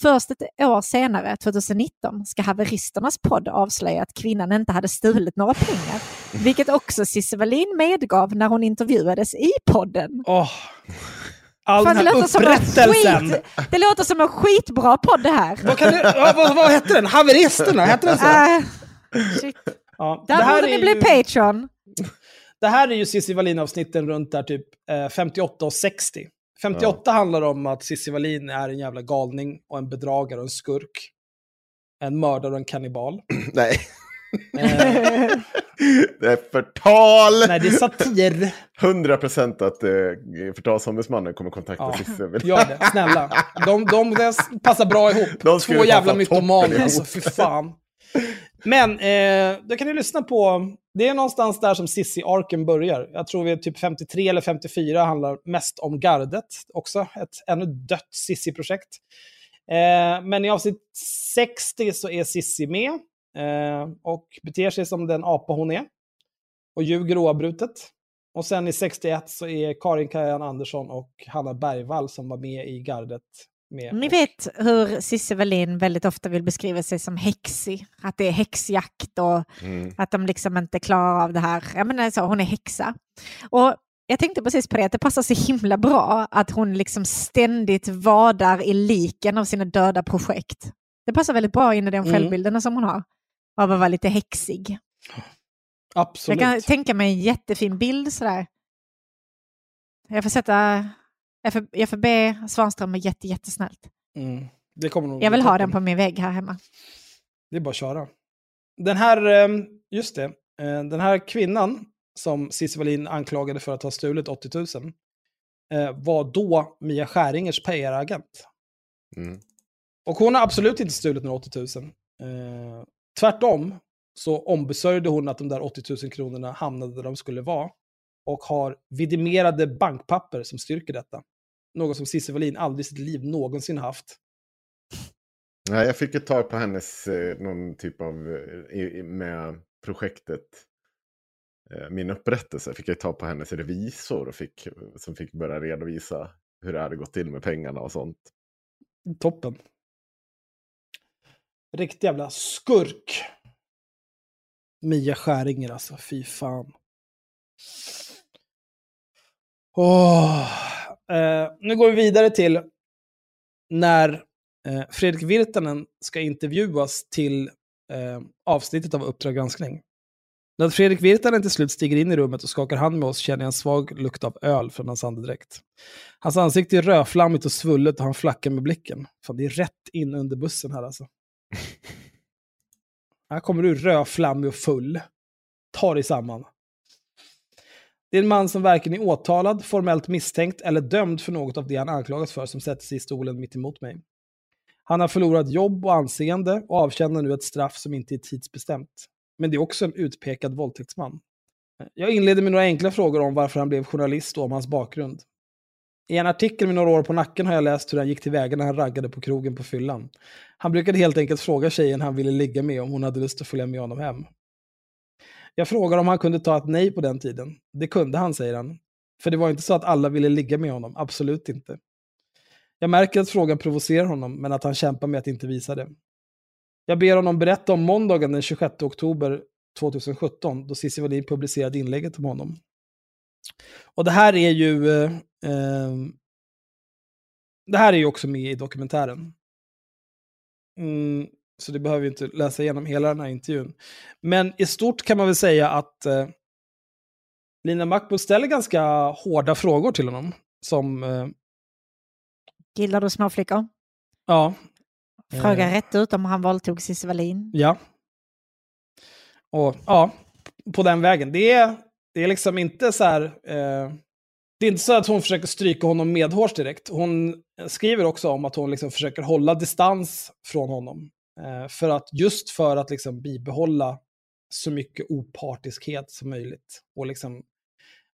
Först ett år senare, 2019, ska haveristernas podd avslöja att kvinnan inte hade stulit några pengar, vilket också Cissi Wallin medgav när hon intervjuades i podden. Oh. All Fan, den det, här låter som en upprättelsen. skit, det låter som en skitbra podd det här. Vad, kan du, ja, vad, vad hette den? Haveristerna? Hette den så? Äh, shit. Ja, Där borde ni bli ju- Patreon. Det här är ju Cissi Wallin-avsnitten runt där typ eh, 58 och 60. 58 handlar om att Cissi Wallin är en jävla galning och en bedragare och en skurk. En mördare och en kannibal. Nej. Eh, Det är förtal! Nej, det är satir. 100 procent att eh, förtalsombudsmannen kommer kontakta Ja, Cissi. Gör det, snälla. De, de, de passar bra ihop. De Två jävla mytomaner, alltså. Fy fan. Men, eh, då kan ni lyssna på... Det är någonstans där som Sissi-arken börjar. Jag tror vi är typ 53 eller 54 handlar mest om gardet. Också ett ännu dött Sissi-projekt. Eh, men i avsnitt 60 så är Sissi med. Eh, och beter sig som den apa hon är. Och ljuger oavbrutet. Och sen i 61 så är Karin Kajan Andersson och Hanna Bergvall som var med i gardet med. Ni Och- vet hur Cissi Wallin väldigt ofta vill beskriva sig som häxig. Att det är häxjakt och Mm. att de liksom inte klarar av det här. Jag menar, så, hon är häxa. Och jag tänkte precis på det, att det passar så himla bra att hon liksom ständigt vadar i liken av sina döda projekt. Det passar väldigt bra in i de Mm. självbilderna som hon har. Av att vara lite häxig. Absolut. Jag kan tänka mig en jättefin bild sådär. Jag får sätta... Jag får, jag får be Svanström att jätte, jättesnällt. Mm. Det kommer nog Jag vill ha den på min vägg här hemma. Det är bara att köra. Den här, eh, just det, eh, den här kvinnan som Cissi Wallin anklagade för att ha stulit 80 000 eh, var då Mia Skäringers PR-agent. Mm. Och hon har absolut inte stulit några 80 000. Tvärtom så ombesörjde hon att de där 80 000 kronorna hamnade där de skulle vara. Och har vidimerade bankpapper som styrker detta. Något som Cissi Wallin aldrig i sitt liv någonsin haft. Nej, jag fick ett tag på hennes, eh, någon typ av, eh, med projektet. Eh, min upprättelse fick jag ta på hennes revisor och fick, som fick börja redovisa hur det hade gått till med pengarna och sånt. Toppen. Riktig jävla skurk. Mia Skäringer alltså, fy fan. Oh. Eh, nu går vi vidare till när eh, Fredrik Virtanen ska intervjuas till eh, avsnittet av Uppdrag granskning. När Fredrik Virtanen till slut stiger in i rummet och skakar hand med oss känner jag en svag lukt av öl från hans andedräkt. Hans ansikte är rödflammigt och svullet och han flackar med blicken. Fan, det är rätt in under bussen här alltså. Här kommer du rödflammig och full. Ta dig samman. Det är en man som varken är åtalad, formellt misstänkt eller dömd för något av det han anklagas för som sätter sig i stolen mitt emot mig. Han har förlorat jobb och anseende och avtjänar nu ett straff som inte är tidsbestämt. Men det är också en utpekad våldtäktsman. Jag inleder med några enkla frågor om varför han blev journalist och om hans bakgrund. I en artikel med några år på nacken har jag läst hur han gick tillväga när han raggade på krogen på fyllan. Han brukade helt enkelt fråga tjejen han ville ligga med om hon hade lust att följa med honom hem. Jag frågar om han kunde ta ett nej på den tiden. Det kunde han, säger han. För det var inte så att alla ville ligga med honom, absolut inte. Jag märker att frågan provocerar honom, men att han kämpar med att inte visa det. Jag ber honom berätta om måndagen den 26 oktober 2017, då Cissi Wallin publicerade inlägget om honom. Och det här är ju... Eh, Eh, eh, det här är ju också med i dokumentären. Mm, så det behöver vi inte läsa igenom hela den här intervjun. Men i stort kan man väl säga att eh, Lina Makbo ställer ganska hårda frågor till honom. Som, eh, Gillar du småflickor? ja, Fråga Eh. rätt ut om han våldtog Cissi Wallin. Ja. Och ja, på den vägen. Det är, det är liksom inte så här... Eh, det är inte så att hon försöker stryka honom medhårs direkt. Hon skriver också om att hon liksom försöker hålla distans från honom. Eh, för att, just för att liksom bibehålla så mycket opartiskhet som möjligt. Och liksom,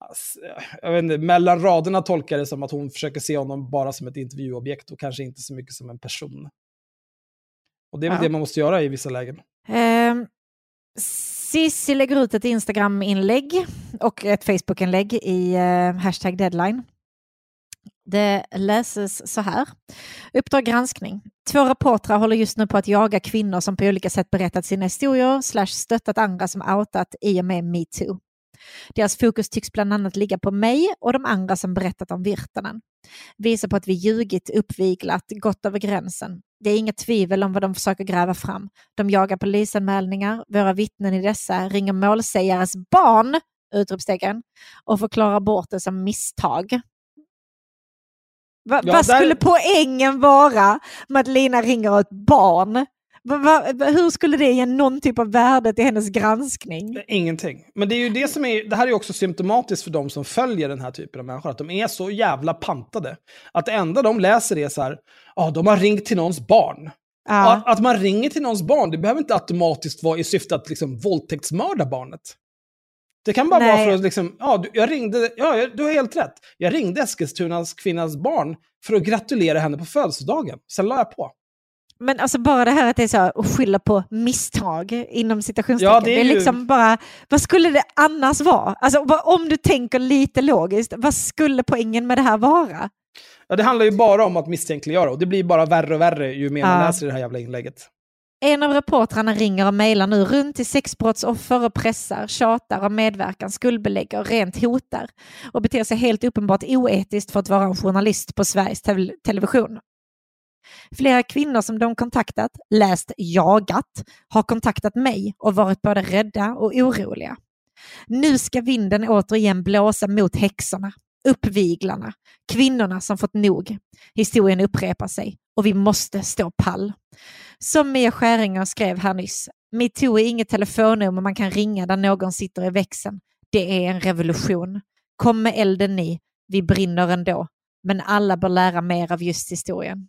ass- jag vet inte, mellan raderna tolkar det som att hon försöker se honom bara som ett intervjuobjekt och kanske inte så mycket som en person. Och det är väl Ja. det man måste göra i vissa lägen. Eh, Cissi lägger ut ett Instagram-inlägg och ett Facebook-inlägg i eh, hashtag deadline. Det läses så här. Uppdrag granskning. Två reportrar håller just nu på att jaga kvinnor som på olika sätt berättat sina historier slash stöttat andra som outat i och med metoo. Deras fokus tycks bland annat ligga på mig och de andra som berättat om Virtanen. Visar på att vi ljugit, uppviglat, gått över gränsen. Det är inga tvivel om vad de försöker gräva fram. De jagar polisanmälningar, våra vittnen i dessa ringer målsägares barn, utropstecken, och förklarar bort det som misstag. Va, Ja, vad där- skulle poängen vara med att Lina ringer ett barn Va, va, hur skulle det ge någon typ av värde till hennes granskning? Ingenting. Men det är ju det som är, det här är ju också symptomatiskt för de som följer den här typen av människor, att de är så jävla pantade. Att det enda de läser är så här, ja, de har ringt till någons barn. Ja. Att, att man ringer till någons barn, det behöver inte automatiskt vara i syfte att liksom våldtäktsmörda barnet. Det kan bara Nej. vara för att liksom, ja, du- jag ringde, ja, jag- du har helt rätt. Jag ringde Eskilstunas kvinnas barn för att gratulera henne på födelsedagen. Sen la jag på. Men alltså bara det här att det är så här, att skylla på misstag inom citationstecken. Ja, det det är, är ju- liksom bara, vad skulle det annars vara? Alltså om du tänker lite logiskt, vad skulle poängen med det här vara? Ja, det handlar ju bara om att misstänkliggöra och det blir bara värre och värre ju mer man Ja. läser det här jävla inlägget. En av reportrarna ringer och mejlar nu runt till sexbrottsoffer och pressar, tjatar om medverkan, skuldbelägger och rent hotar och beter sig helt uppenbart oetiskt för att vara en journalist på Sveriges tel- Television. Flera kvinnor som de kontaktat, läst jagat, har kontaktat mig och varit både rädda och oroliga. Nu ska vinden återigen blåsa mot häxorna, uppviglarna, kvinnorna som fått nog. Historien upprepar sig och vi måste stå pall. Som Mia Skäringer skrev här nyss, metoo är inget telefonnummer man kan ringa där någon sitter i växeln. Det är en revolution. Kom med elden ni, vi brinner ändå. Men alla bör lära mer av just historien.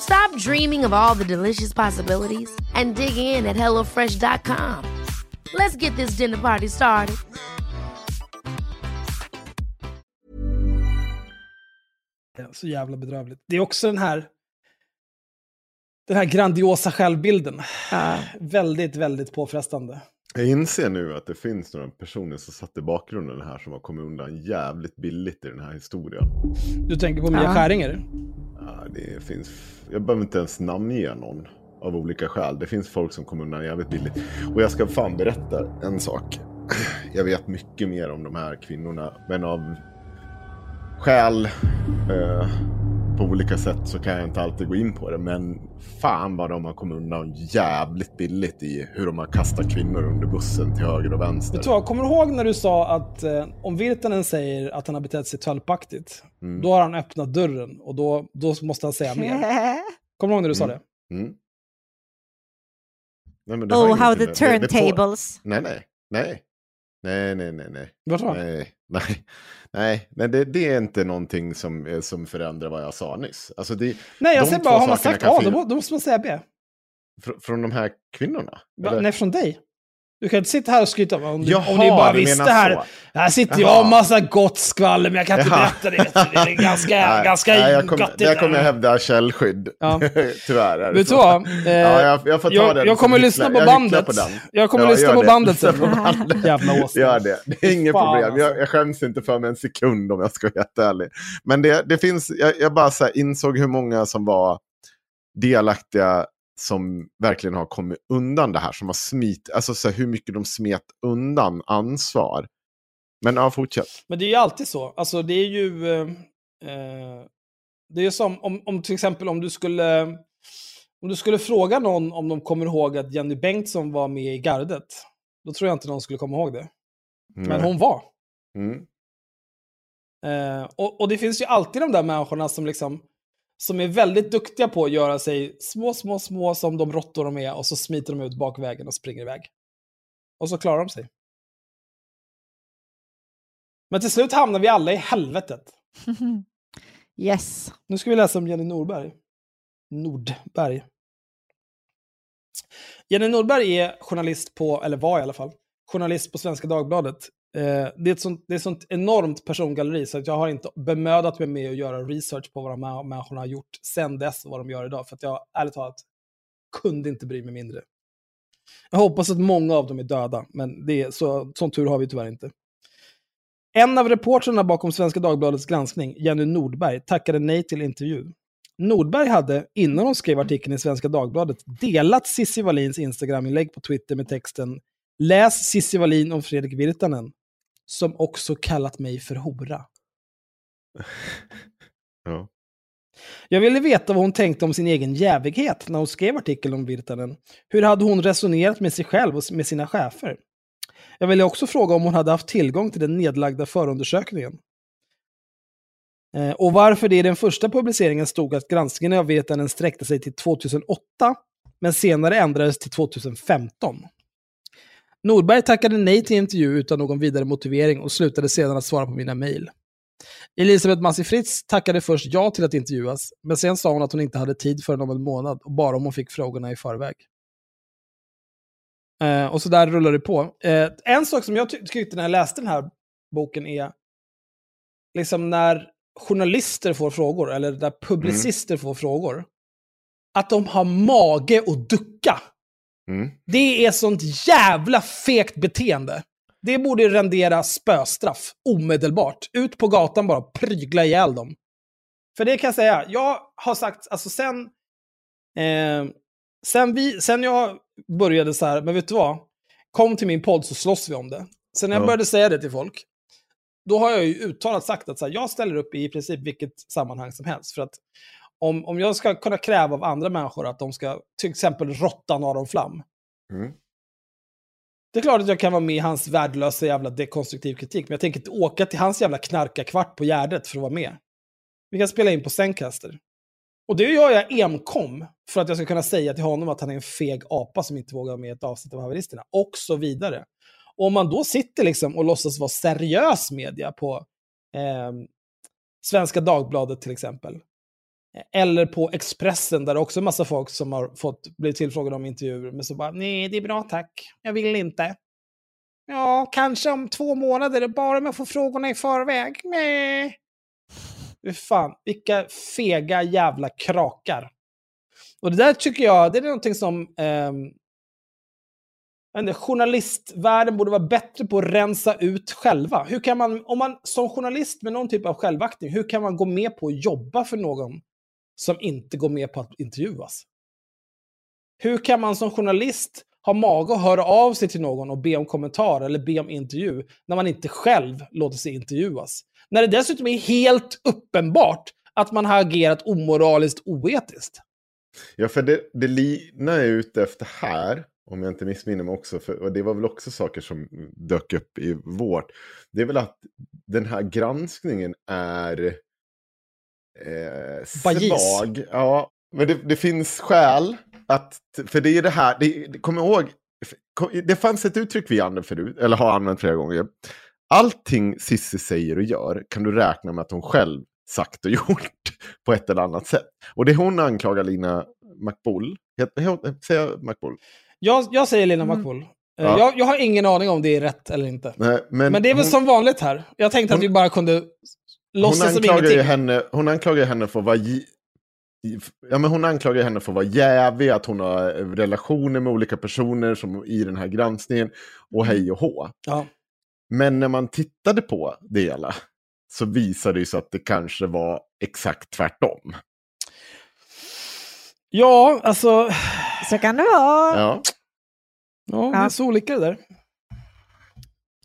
Stop dreaming of all the delicious possibilities and dig in at HelloFresh.com. Let's get this dinner party started. Så jävla bedrövligt. Det är också den här, den här grandiosa självbilden. Väldigt, väldigt påfrestande. Jag inser nu att det finns några personer som satt i bakgrunden här som har kommit undan jävligt billigt i den här historien. Du tänker på Mia Ja. Skäringer? Ja, det finns, jag behöver inte ens namnge någon av olika skäl. Det finns folk som kommer undan jävligt billigt. Och jag ska fan berätta en sak. Jag vet mycket mer om de här kvinnorna, men av skäl eh, på olika sätt så kan jag inte alltid gå in på det. Men fan vad de har kommit undan jävligt billigt i hur de har kastat kvinnor under bussen till höger och vänster. Vet du vad, kommer du ihåg när du sa att eh, om Virtanen säger att han har betett sig tölpaktigt, Mm. då har han öppnat dörren och då, då måste han säga mer. Kommer du ihåg när du sa Mm. det? Mm. Nej, men det Oh, how the turntables. Nej, nej, nej. Nej, nej, nej, nej. Var Nej, nej, nej, nej det, det är inte någonting som, eh, som förändrar vad jag sa nyss. Alltså det, Nej, jag säger bara, har man sagt A, fin- då, må- då måste man säga B. fr- från de här kvinnorna? Va, nej, från dig. Du kan inte sitta här och skryta om, om, du, Jaha, om ni bara visste här. så. Här sitter Jaha. jag och massa gott skvaller, men jag kan inte Jaha. berätta det. Det är ganska, Nej, ganska nej, jag kommer, göttigt. Där kommer jag hävda källskydd. Ja. Tyvärr är det Vet du vad? Eh, Ja, jag, jag får ta jag, den jag kommer lyssna på Jag bandet. På. Jag kommer Ja, lyssna på det. bandet sen. Jävla åsna. Gör det. Det är inget Fan, problem. alltså. Jag, jag skäms inte för mig en sekund om jag ska vara helt ärlig. Men det, det finns, jag, jag bara så här insåg hur många som var delaktiga som verkligen har kommit undan det här. Som har smit, alltså så här, hur mycket de smet undan ansvar. Men ja, fortsätt. Men det är ju alltid så. Alltså det är ju... Eh, eh, det är ju som om, om till exempel om du skulle... Om du skulle fråga någon om de kommer ihåg att Jenny Bengtsson var med i gardet. Då tror jag inte någon skulle komma ihåg det. Men Nej. hon var. Mm. Eh, och, och det finns ju alltid de där människorna som liksom som är väldigt duktiga på att göra sig små, små, små som de råttor de är och så smiter de ut bakvägen och springer iväg. Och så klarar de sig. Men till slut hamnar vi alla i helvetet. yes. Nu ska vi läsa om Jenny Norberg. Nordberg. Jenny Nordberg är journalist på, eller var i alla fall, journalist på Svenska Dagbladet. Eh, det, är ett sånt, det är ett sånt enormt persongalleri så att jag har inte bemödat mig med att göra research på vad de här människorna har gjort sen dess och vad de gör idag. För att jag ärligt talat kunde inte bry mig mindre. Jag hoppas att många av dem är döda, men det är, så, sån tur har vi tyvärr inte. En av reportrarna bakom Svenska Dagbladets granskning, Jenny Nordberg, tackade nej till intervju. Nordberg hade, innan hon skrev artikeln i Svenska Dagbladet, delat Cissi Wallins Instagram-inlägg på Twitter med texten “Läs Cissi Wallin om Fredrik Virtanen, som också kallat mig för hora”. Ja. Jag ville veta vad hon tänkte om sin egen jävighet när hon skrev artikeln om Virtanen. Hur hade hon resonerat med sig själv och med sina chefer? Jag ville också fråga om hon hade haft tillgång till den nedlagda förundersökningen. Eh, och varför det i den första publiceringen stod att granskningen av Virtanen sträckte sig till 2008, men senare ändrades till 2015. Nordberg tackade nej till intervju utan någon vidare motivering och slutade sedan att svara på mina mejl. Elisabeth Massi Fritz tackade först ja till att intervjuas, men sen sa hon att hon inte hade tid förrän om en månad och bara om hon fick frågorna i förväg. Eh, och så där rullar det på. Eh, en sak som jag ty tyckte när jag läste den här boken är liksom när journalister får frågor, eller när publicister mm. får frågor, att de har mage att ducka. Mm. Det är sånt jävla fegt beteende. Det borde rendera spöstraff omedelbart. Ut på gatan bara, prygla ihjäl dem. För det kan jag säga, jag har sagt, alltså sen, eh, sen, vi, sen jag började så här, men vet du vad? Kom till min podd så slåss vi om det. Sen när jag ja. började säga det till folk, då har jag ju uttalat sagt att så här, jag ställer upp i princip vilket sammanhang som helst. För att om, om jag ska kunna kräva av andra människor att de ska till exempel rotta Aron Flam. Mm. Det är klart att jag kan vara med i hans värdelösa jävla dekonstruktiv kritik, men jag tänker inte åka till hans jävla knarkarkvart på Gärdet för att vara med. Vi kan spela in på Zencaster. Och det gör jag enkom för att jag ska kunna säga till honom att han är en feg apa som inte vågar vara med i ett avsnitt av haveristerna. Och så vidare. Och om man då sitter liksom och låtsas vara seriös media på eh, Svenska Dagbladet till exempel. Eller på Expressen där det också är massa folk som har fått bli tillfrågade om intervjuer. Men så bara, nej det är bra tack, jag vill inte. Ja, kanske om två månader, bara om jag får frågorna i förväg. Nej. Fan, vilka fega jävla krakar. Och det där tycker jag, det är någonting som eh, inte, journalistvärlden borde vara bättre på att rensa ut själva. Hur kan man, om man som journalist med någon typ av självaktning, hur kan man gå med på att jobba för någon som inte går med på att intervjuas? Hur kan man som journalist ha mage att höra av sig till någon och be om kommentar eller be om intervju när man inte själv låter sig intervjuas? När det dessutom är helt uppenbart att man har agerat omoraliskt oetiskt. Ja, för det, det Lina är ute efter här, om jag inte missminner mig också, för, och det var väl också saker som dök upp i vårt, det är väl att den här granskningen är eh, svag. Ja, men det, det, finns skäl att, för det är det här, det, det, kom ihåg, det fanns ett uttryck vi använde förut, eller har använt flera gånger. Allting Sissi säger och gör kan du räkna med att hon själv sagt och gjort på ett eller annat sätt. Och det hon anklagar Lina McBull, säger jag McBull? Jag, jag säger Lina mm. McBull. Eh, ja. Jag, jag, har ingen aning om det är rätt eller inte. Nej, men, men, det är väl hon, som vanligt här. Jag tänkte hon, att vi bara kunde låtsas som ingenting. Henne, hon anklagar henne för att vara Ja, men hon anklagar henne för att vara jävig, att hon har relationer med olika personer som i den här granskningen och hej och hå. Ja. Men när man tittade på det hela så visade det sig att det kanske var exakt tvärtom. Ja, alltså... Så kan det vara. Ja, ja det är så olika det där. Det är väldigt olika.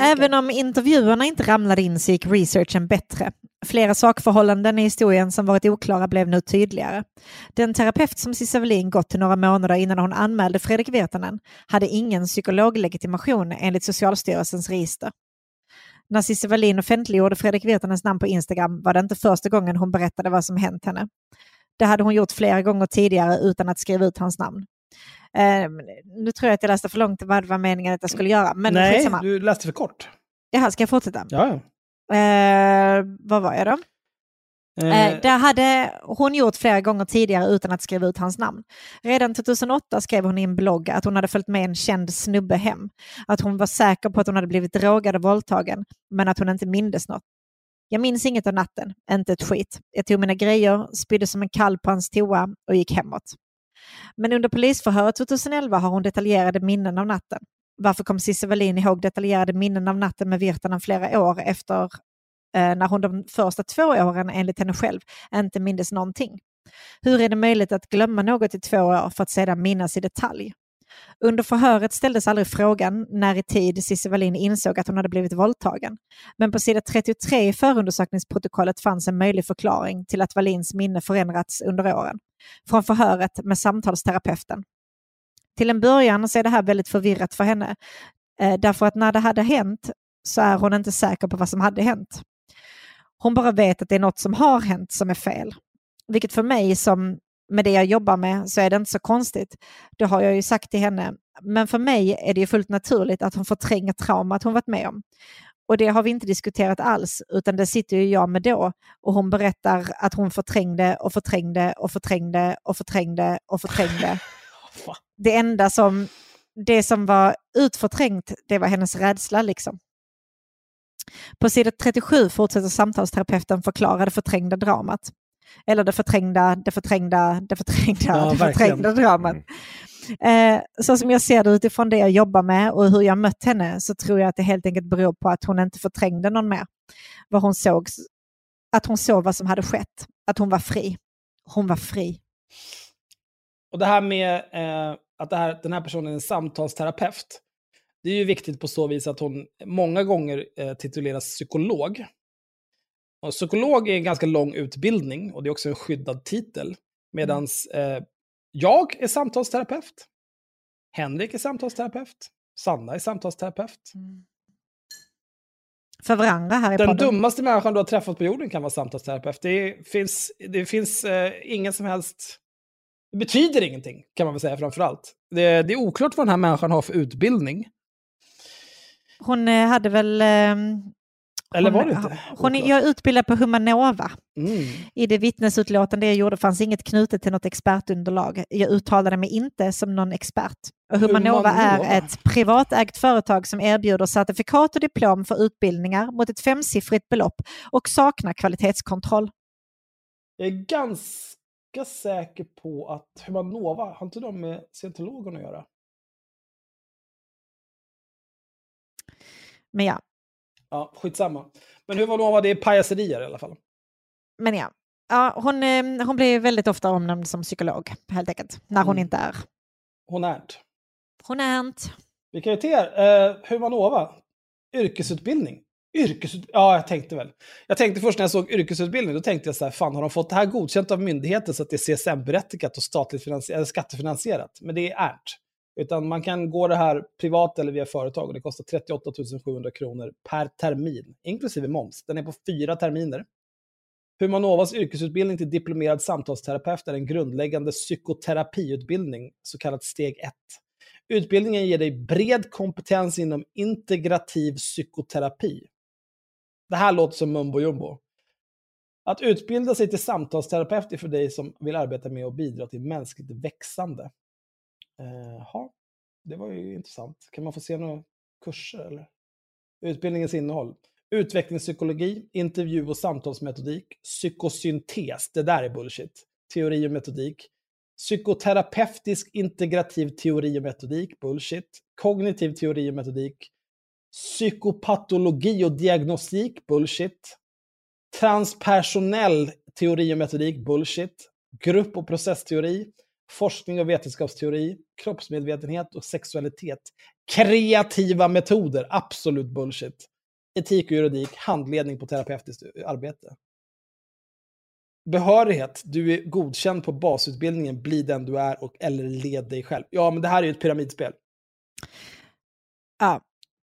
Även om intervjuerna inte ramlade in så gick researchen bättre. Flera sakförhållanden i historien som varit oklara blev nu tydligare. Den terapeut som Cissi Wallin gått till några månader innan hon anmälde Fredrik Virtanen hade ingen psykologlegitimation enligt Socialstyrelsens register. När Cissi Wallin offentliggjorde Fredrik Virtanens namn på Instagram var det inte första gången hon berättade vad som hänt henne. Det hade hon gjort flera gånger tidigare utan att skriva ut hans namn. Uh, nu tror jag att jag läste för långt vad det var meningen att jag skulle göra. Men Nej, skitsamma. du läste för kort. Jaha, ska jag fortsätta? Ja. Uh, vad var jag då? Eh, det hade hon gjort flera gånger tidigare utan att skriva ut hans namn. Redan 2008 skrev hon i en blogg att hon hade följt med en känd snubbe hem. Att hon var säker på att hon hade blivit drogad och våldtagen, men att hon inte mindes något. Jag minns inget av natten, inte ett skit. Jag tog mina grejer, spydde som en kall på hans toa och gick hemåt. Men under polisförhöret 2011 har hon detaljerade minnen av natten. Varför kom Cissi Wallin ihåg detaljerade minnen av natten med Virtanen flera år efter eh, när hon de första två åren enligt henne själv inte mindes någonting? Hur är det möjligt att glömma något i två år för att sedan minnas i detalj? Under förhöret ställdes aldrig frågan när i tid Cissi Wallin insåg att hon hade blivit våldtagen. Men på sida 33 i förundersökningsprotokollet fanns en möjlig förklaring till att Wallins minne förändrats under åren. Från förhöret med samtalsterapeuten. Till en början så är det här väldigt förvirrat för henne. Eh, därför att när det hade hänt så är hon inte säker på vad som hade hänt. Hon bara vet att det är något som har hänt som är fel. Vilket för mig som med det jag jobbar med så är det inte så konstigt. Det har jag ju sagt till henne. Men för mig är det ju fullt naturligt att hon förtränger traumat hon varit med om. Och det har vi inte diskuterat alls, utan det sitter ju jag med då. Och hon berättar att hon förträngde och förträngde och förträngde och förträngde och förträngde. Det enda som, det som var utförträngt, det var hennes rädsla liksom. På sidan 37 fortsätter samtalsterapeuten förklara det förträngda dramat. Eller det förträngda, det förträngda, det förträngda, ja, det förträngda dramat. Eh, så som jag ser det utifrån det jag jobbar med och hur jag mött henne så tror jag att det helt enkelt beror på att hon inte förträngde någon mer. Vad hon såg, att hon såg vad som hade skett, att hon var fri. Hon var fri. Och det här med eh, att det här, den här personen är en samtalsterapeut, det är ju viktigt på så vis att hon många gånger eh, tituleras psykolog. Och psykolog är en ganska lång utbildning och det är också en skyddad titel. Medan eh, jag är samtalsterapeut. Henrik är samtalsterapeut. Sanna är samtalsterapeut. Mm. För varandra här i Den podden. dummaste människan du har träffat på jorden kan vara samtalsterapeut. Det finns, det finns eh, ingen som helst... Det betyder ingenting, kan man väl säga framför allt. Det, det är oklart vad den här människan har för utbildning. Hon eh, hade väl eh, eller var det inte? Hon jag är utbildad på Humanova. Mm. I det vittnesutlåtande jag gjorde fanns inget knutet till något expertunderlag. Jag uttalade mig inte som någon expert. Och Humanova, Humanova är ett privatägt företag som erbjuder certifikat och diplom för utbildningar mot ett femsiffrigt belopp och saknar kvalitetskontroll. Jag är ganska säker på att Humanova, har inte de med scientologen att göra? Men ja, Ja, skitsamma. Men hur var det, var det pajaserier i alla fall? Men ja, ja hon, eh, hon blir väldigt ofta omnämnd som psykolog, helt enkelt, när hon mm. inte är. Hon är inte. Hon är inte. Vi kan ju till er, eh, Humanova, yrkesutbildning. Yrkesut... Ja, jag tänkte väl. Jag tänkte först när jag såg yrkesutbildning, då tänkte jag så här, fan har de fått det här godkänt av myndigheten så att det är CSN-berättigat och statligt finansierat, skattefinansierat? Men det är inte. Utan man kan gå det här privat eller via företag och det kostar 38 700 kronor per termin, inklusive moms. Den är på fyra terminer. Humanovas yrkesutbildning till diplomerad samtalsterapeut är en grundläggande psykoterapiutbildning, så kallat steg 1. Utbildningen ger dig bred kompetens inom integrativ psykoterapi. Det här låter som mumbo jumbo. Att utbilda sig till samtalsterapeut är för dig som vill arbeta med och bidra till mänskligt växande. Eh, ja, det var ju intressant. Kan man få se några kurser eller? Utbildningens innehåll. Utvecklingspsykologi, intervju och samtalsmetodik, psykosyntes, det där är bullshit. Teori och metodik. Psykoterapeutisk integrativ teori och metodik, bullshit. Kognitiv teori och metodik. Psykopatologi och diagnostik, bullshit. Transpersonell teori och metodik, bullshit. Grupp och processteori forskning och vetenskapsteori, kroppsmedvetenhet och sexualitet. Kreativa metoder, absolut bullshit. Etik och juridik, handledning på terapeutiskt arbete. Behörighet, du är godkänd på basutbildningen, bli den du är och eller led dig själv. Ja, men det här är ju ett pyramidspel. Ah.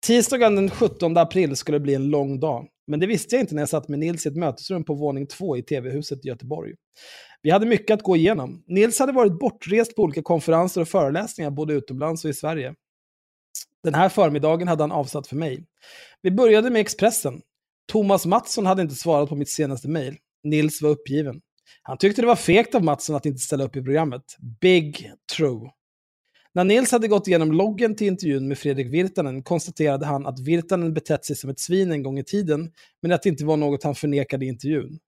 Tisdagen den 17 april skulle bli en lång dag. Men det visste jag inte när jag satt med Nils i ett mötesrum på våning två i TV-huset i Göteborg. Vi hade mycket att gå igenom. Nils hade varit bortrest på olika konferenser och föreläsningar både utomlands och i Sverige. Den här förmiddagen hade han avsatt för mig. Vi började med Expressen. Thomas Mattsson hade inte svarat på mitt senaste mejl. Nils var uppgiven. Han tyckte det var fegt av Mattsson att inte ställa upp i programmet. Big true. När Nils hade gått igenom loggen till intervjun med Fredrik Virtanen konstaterade han att Virtanen betett sig som ett svin en gång i tiden, men att det inte var något han förnekade i intervjun.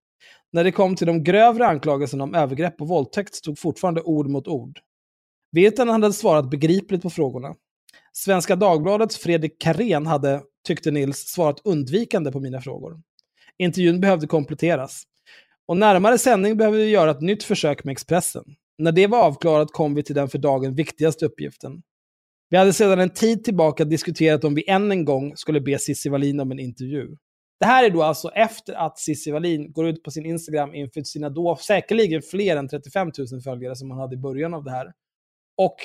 När det kom till de grövre anklagelserna om övergrepp och våldtäkt stod fortfarande ord mot ord. Virtanen hade svarat begripligt på frågorna. Svenska Dagbladets Fredrik Karén hade, tyckte Nils, svarat undvikande på mina frågor. Intervjun behövde kompletteras. Och närmare sändning behövde vi göra ett nytt försök med Expressen. När det var avklarat kom vi till den för dagen viktigaste uppgiften. Vi hade sedan en tid tillbaka diskuterat om vi än en gång skulle be Cissi Wallin om en intervju. Det här är då alltså efter att Cissi Wallin går ut på sin Instagram inför sina då säkerligen fler än 35 000 följare som hon hade i början av det här. Och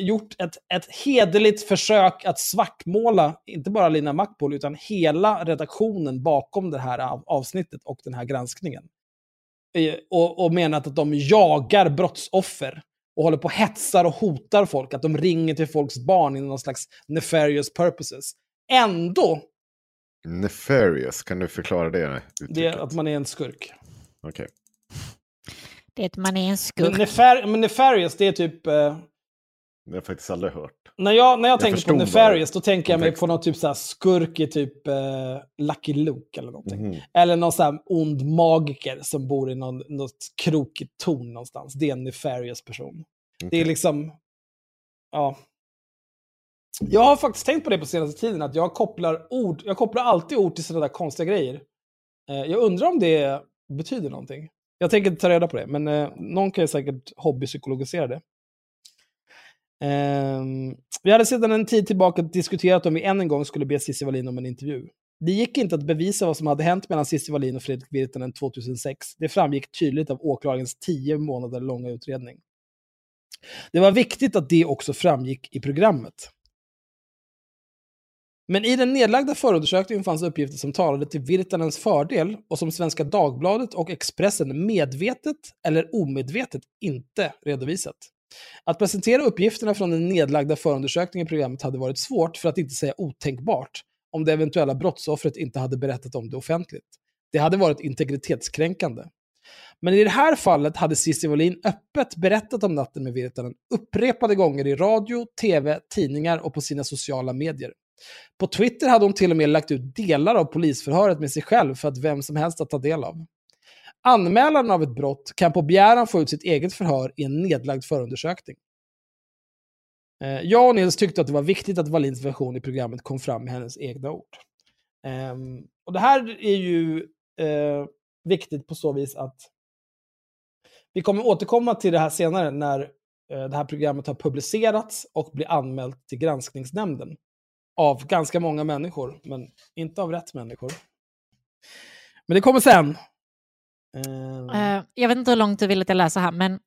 gjort ett, ett hederligt försök att svartmåla, inte bara Lina Makboul utan hela redaktionen bakom det här avsnittet och den här granskningen. Eh, och, och menat att de jagar brottsoffer och håller på och hetsar och hotar folk, att de ringer till folks barn i någon slags nefarious purposes. Ändå, Nefarious, kan du förklara det? det uttrycket? är att man är en skurk. Okej. Det är att man är en Men, skurk. nefar, men nefarious, det är typ... Eh, Det har jag faktiskt aldrig hört. När jag, när jag, Jag tänker på Nefarious, då tänker jag mig på någon typ så här skurk i typ eh, Lucky Luke eller någonting. Mhm. Eller någon så här ond magiker som bor i någon, något krokigt torn någonstans. Det är en Nefarious person. Det är liksom... Ja. Jag har faktiskt tänkt på det på senaste tiden, att jag kopplar ord, jag kopplar alltid ord till sådana där konstiga grejer. Eh, jag undrar om det betyder någonting. Jag tänker inte ta reda på det, men eh, någon kan ju säkert hobbypsykologisera det. Ehm, vi hade sedan en tid tillbaka diskuterat om vi än en gång skulle be Cissi Wallin om en intervju. Det gick inte att bevisa vad som hade hänt mellan Cissi Wallin och Fredrik Virtanen 2006. Det framgick tydligt av åklagarens tio månader långa utredning. Det var viktigt att det också framgick i programmet. Men i den nedlagda förundersökningen fanns uppgifter som talade till Virtanens fördel och som Svenska Dagbladet och Expressen medvetet eller omedvetet inte redovisat. Att presentera uppgifterna från den nedlagda förundersökningen i programmet hade varit svårt, för att inte säga otänkbart, om det eventuella brottsoffret inte hade berättat om det offentligt. Det hade varit integritetskränkande. Men i det här fallet hade Cissi Wallin öppet berättat om natten med Virtanen upprepade gånger i radio, tv, tidningar och på sina sociala medier. På Twitter hade hon till och med lagt ut delar av polisförhöret med sig själv för att vem som helst att ta del av. Anmälaren av ett brott kan på begäran få ut sitt eget förhör i en nedlagd förundersökning. Eh, jag och Nils tyckte att det var viktigt att Wallins version i programmet kom fram med hennes egna ord. Ehm, och det här är ju eh, viktigt på så vis att vi kommer återkomma till det här senare när eh, det här programmet har publicerats och blir anmält till granskningsnämnden. Av ganska många människor, men inte av rätt människor. Men det kommer sen. Eh. Eh, jag vet inte hur långt du vill att jag läser här, men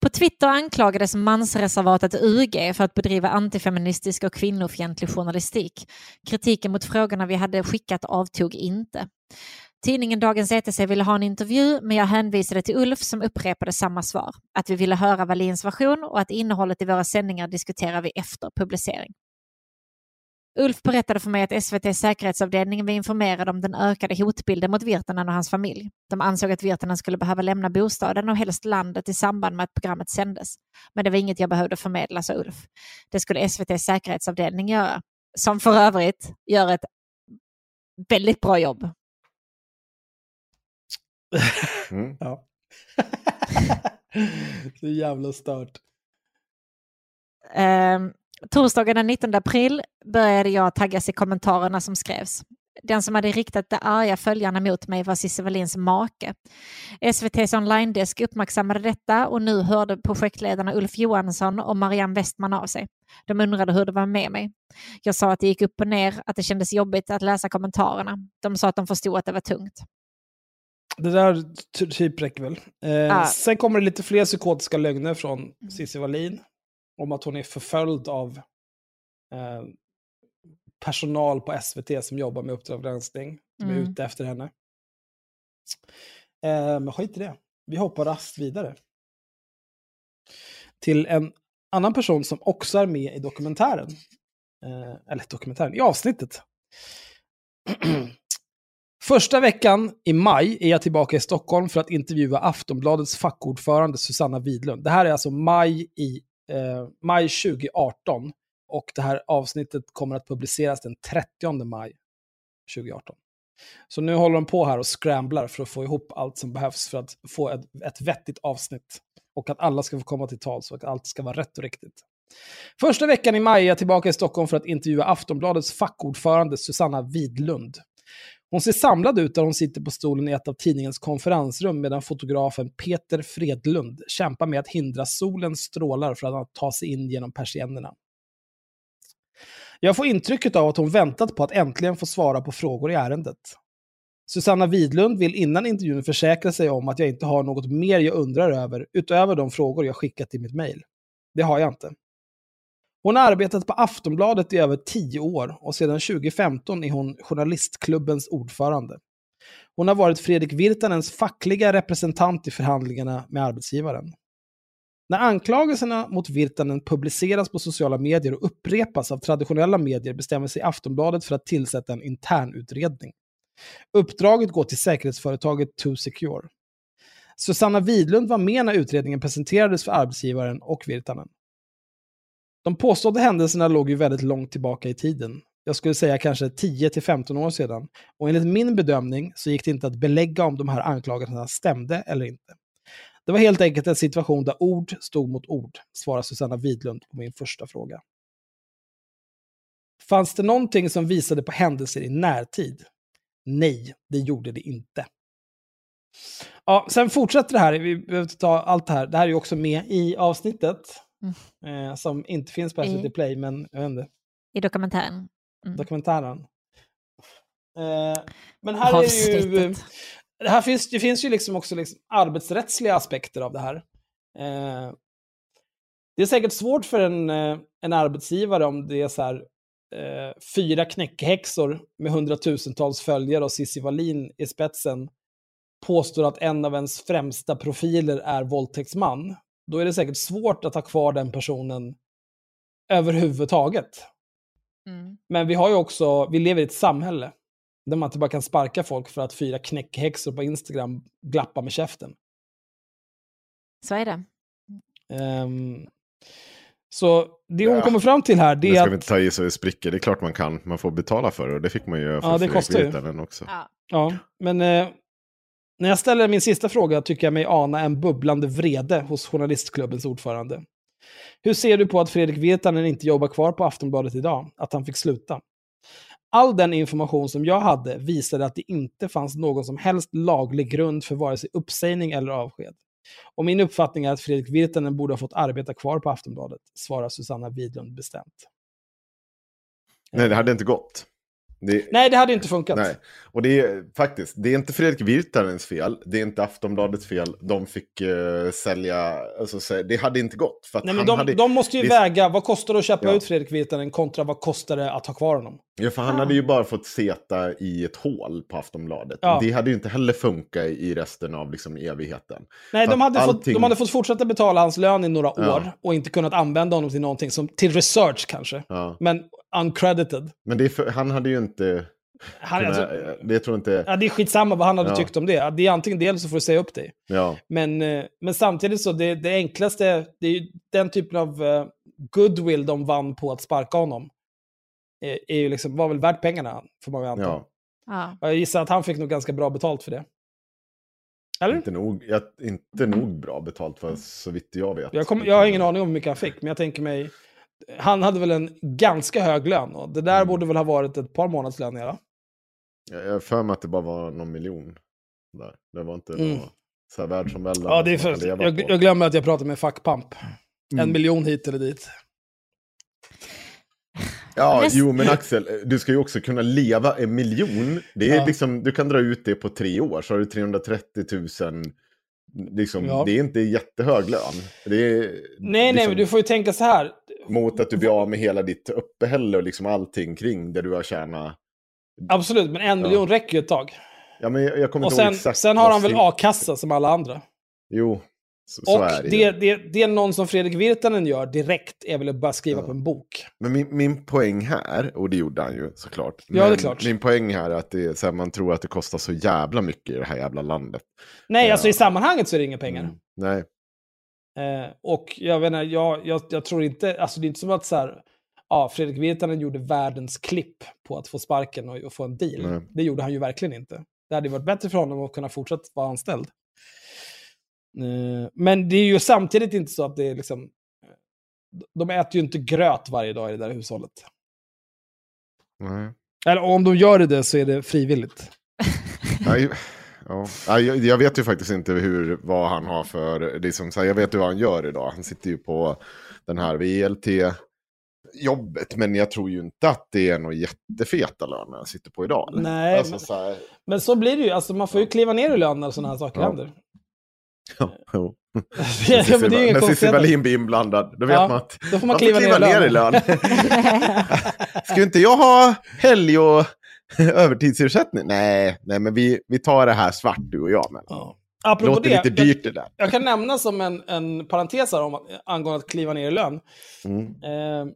på Twitter anklagades mansreservatet UG för att bedriva antifeministisk och kvinnofientlig journalistik. Kritiken mot frågorna vi hade skickat avtog inte. Tidningen Dagens ETC ville ha en intervju, men jag hänvisade till Ulf som upprepade samma svar. Att vi ville höra Wallins version och att innehållet i våra sändningar diskuterar vi efter publicering. Ulf berättade för mig att SVTs säkerhetsavdelning var informerad om den ökade hotbilden mot Virtanen och hans familj. De ansåg att Virtanen skulle behöva lämna bostaden och helst landet i samband med att programmet sändes. Men det var inget jag behövde förmedla, sa Ulf. Det skulle SVTs säkerhetsavdelning göra. Som för övrigt gör ett väldigt bra jobb. Mm. Ja. Så jävla stört. Ehm, torsdagen den 19 april började jag taggas i kommentarerna som skrevs. Den som hade riktat de arga följarna mot mig var Cissi Wallins make. SVTs online-desk uppmärksammade detta och nu hörde projektledarna Ulf Johansson och Marianne Westman av sig. De undrade hur det var med mig. Jag sa att det gick upp och ner, att det kändes jobbigt att läsa kommentarerna. De sa att de förstod att det var tungt. Det där ty- typ räcker väl. Eh, Ja. Sen kommer det lite fler psykotiska lögner från Cissi Wallin. Om att hon är förföljd av eh, personal på SVT som jobbar med Uppdrag granskning. Som är Mm. ute efter henne. Eh, men skit i det. Vi hoppar rast vidare. Till en annan person som också är med i dokumentären. Eh, eller dokumentären, i avsnittet. Första veckan i maj är jag tillbaka i Stockholm för att intervjua Aftonbladets fackordförande Susanna Widlund. Det här är alltså maj, i, eh, maj 2018 och det här avsnittet kommer att publiceras den 30 maj 2018. Så nu håller de på här och scramblar för att få ihop allt som behövs för att få ett, ett vettigt avsnitt. Och att alla ska få komma till tals och att allt ska vara rätt och riktigt. Första veckan i maj är jag tillbaka i Stockholm för att intervjua Aftonbladets fackordförande Susanna Widlund. Hon ser samlad ut där hon sitter på stolen i ett av tidningens konferensrum medan fotografen Peter Fredlund kämpar med att hindra solens strålar från att ta sig in genom persiennerna. Jag får intrycket av att hon väntat på att äntligen få svara på frågor i ärendet. Susanna Widlund vill innan intervjun försäkra sig om att jag inte har något mer jag undrar över utöver de frågor jag skickat i mitt mejl. Det har jag inte. Hon har arbetat på Aftonbladet i över tio år och sedan 2015 är hon Journalistklubbens ordförande. Hon har varit Fredrik Virtanens fackliga representant i förhandlingarna med arbetsgivaren. När anklagelserna mot Virtanen publiceras på sociala medier och upprepas av traditionella medier bestämmer sig Aftonbladet för att tillsätta en internutredning. Uppdraget går till säkerhetsföretaget 2Secure. Susanna Widlund var med när utredningen presenterades för arbetsgivaren och Virtanen. De påstådda händelserna låg ju väldigt långt tillbaka i tiden. Jag skulle säga kanske 10-15 år sedan. Och enligt min bedömning så gick det inte att belägga om de här anklagelserna stämde eller inte. Det var helt enkelt en situation där ord stod mot ord, svarar Susanna Widlund på min första fråga. Fanns det någonting som visade på händelser i närtid? Nej, det gjorde det inte. Ja, sen fortsätter det här, vi behöver inte ta allt det här. Det här är ju också med i avsnittet. Mm. Eh, som inte finns på SVT Play, men jag vet inte. I dokumentären. Mm. Dokumentären. Eh, men här är ju... Det, här finns, det finns ju liksom också liksom arbetsrättsliga aspekter av det här. Eh, det är säkert svårt för en, eh, en arbetsgivare om det är så här eh, fyra knäckhäxor med hundratusentals följare och Cissi Wallin i spetsen påstår att en av ens främsta profiler är våldtäktsman då är det säkert svårt att ha kvar den personen överhuvudtaget. Mm. Men vi har ju också, vi lever i ett samhälle där man inte bara kan sparka folk för att fyra knäckhäxor på Instagram glappar med käften. Så är det. Um, så det hon ja. kommer fram till här, det är att... Det ska vi inte ta i så det spricker, det är klart man kan. Man får betala för det och det fick man ju för ja, det kostar ju. också. Ja, ja men eh, när jag ställer min sista fråga tycker jag mig ana en bubblande vrede hos Journalistklubbens ordförande. Hur ser du på att Fredrik Virtanen inte jobbar kvar på Aftonbladet idag? Att han fick sluta? All den information som jag hade visade att det inte fanns någon som helst laglig grund för vare sig uppsägning eller avsked. Och min uppfattning är att Fredrik Virtanen borde ha fått arbeta kvar på Aftonbladet, svarar Susanna Widlund bestämt. Nej, det hade inte gått. Det, Nej, det hade inte funkat. Nej. Och det är faktiskt, det är inte Fredrik Virtanens fel, det är inte Aftonbladets fel. De fick uh, sälja, alltså, det hade inte gått. För Nej, men de, hade, de måste ju det, väga, vad kostar det att köpa ja. ut Fredrik Virtanen kontra vad kostar det att ha kvar honom? Ja, för han ah. hade ju bara fått seta i ett hål på Aftonbladet. Ja. Det hade ju inte heller funkat i resten av liksom, evigheten. Nej, de hade, allting... fått, de hade fått fortsätta betala hans lön i några ja. år och inte kunnat använda honom till någonting, som, till research kanske. Men uncredited. Men för, han hade ju inte... Han, kunna, alltså, det tror inte... Ja, det är skitsamma vad han hade ja. tyckt om det. Det är antingen det eller så får du säga upp dig. Ja. Men, eh, men samtidigt så, det, det enklaste, det är ju den typen av uh, goodwill de vann på att sparka honom. Är, är ju liksom, var väl värt pengarna, får man väl anta. Ja. Ja. Jag gissar att han fick nog ganska bra betalt för det. Eller? Inte nog, jag, inte nog bra betalt för så vitt jag vet. Jag, kom, jag har ingen aning om hur mycket han fick, men jag tänker mig han hade väl en ganska hög lön och det där mm. borde väl ha varit ett par månadslön ja. Jag har för mig att det bara var någon miljon. Där. Det var inte mm. något så här världsomvälvande. Ja, det är för, jag, jag, glömmer att jag pratar med fackpamp. Mm. En miljon hit eller dit. Ja, Rest... jo men Axel, du ska ju också kunna leva en miljon. Det är ja. liksom, du kan dra ut det på tre år, så har du 330 000 Liksom, ja. Det är inte jättehög lön. Det är, nej, liksom, nej, men du får ju tänka så här. Mot att du blir av med hela ditt uppehälle och liksom allting kring det du har tjänat. Absolut, men en miljon räcker ju ett tag. Ja, men jag, jag kommer och sen, exakt sen har han väl a-kassa som alla andra. Jo, Så, så Och är det, det, det, det någon som Fredrik Virtanen gör direkt är väl att bara skriva Ja. på en bok. Men min, min poäng här, och det gjorde han ju såklart. Ja, det är klart. Min poäng här är att det är så här, man tror att det kostar så jävla mycket i det här jävla landet. Nej, Ja. alltså i sammanhanget så är det inga pengar. Mm. Nej. Eh, och jag vet inte, jag, jag, jag tror inte, alltså det är inte som att så här, ja, Fredrik Virtanen gjorde världens klipp på att få sparken och, och få en deal. Nej. Det gjorde han ju verkligen inte. Det hade varit bättre för honom att kunna fortsätta vara anställd. Eh, men det är ju samtidigt inte så att det är liksom, de äter ju inte gröt varje dag i det där hushållet. Nej. Eller om de gör det så är det frivilligt. Ja. Jag, jag vet ju faktiskt inte hur, vad han har för... Det är som, så här, jag vet ju vad han gör idag. Han sitter ju på den här VLT-jobbet. Men jag tror ju inte att det är några jättefeta löner han sitter på idag. eller? Nej, Alltså, men- så här, Men så blir det ju, alltså man får ju kliva ner i lön när sådana här saker Ja. händer. ja, jo. ja, När Cissi. Wallin blir inblandad, då vet Ja, man att... Då får man man kliva, ner, i lön. Ska inte jag ha helg och övertidsersättning? Nej, nej men vi, vi tar det här svart du och jag. Men. Ja. Apropå låter det, lite dyrt det där. Jag, jag kan nämna som en, en parentes här om, att- angående att kliva ner i lön. Mm. Eh,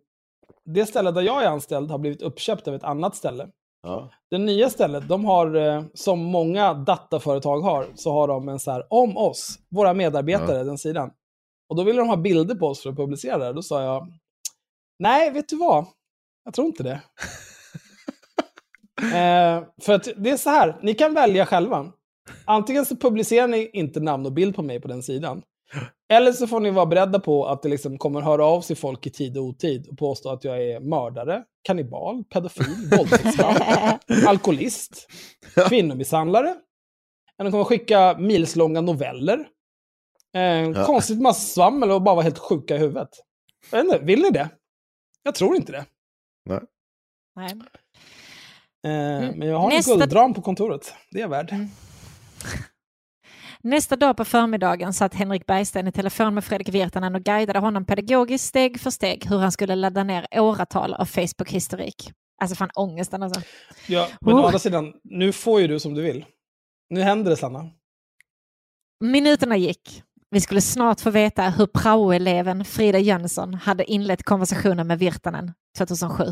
det ställe där jag är anställd har blivit uppköpt av ett annat ställe. Ja. Det nya stället, de har, eh, som många dataföretag har, så har de en så här, om oss, våra medarbetare, den sidan. Och då ville de ha bilder på oss för att publicera det. Då sa jag, nej, vet du vad? Jag tror inte det. eh, för att det är så här, ni kan välja själva. Antingen så publicerar ni inte namn och bild på mig på den sidan. Eller så får ni vara beredda på att det liksom kommer höra av sig folk i tid och otid och påstå att jag är mördare, kannibal, pedofil, våldtäktsman, alkoholist, kvinnomisshandlare. Eller kommer skicka milslånga noveller. Eh, Ja. Konstigt massa svammel och bara vara helt sjuka i huvudet. Jag vet inte, vill ni det? Jag tror inte det. Nej. Nej. Eh, men jag har Nästa- en guldram på kontoret. Det är jag värd. Nästa dag på förmiddagen satt Henrik Bergsten i telefon med Fredrik Virtanen och guidade honom pedagogiskt steg för steg hur han skulle ladda ner åratal av Facebook-historik. Alltså fan ångesten alltså. Ja, men å Oh. andra sidan, nu får ju du som du vill. Nu händer det, Sanna. Minuterna gick. Vi skulle snart få veta hur praoeleven Frida Jönsson hade inlett konversationen med Virtanen 2007.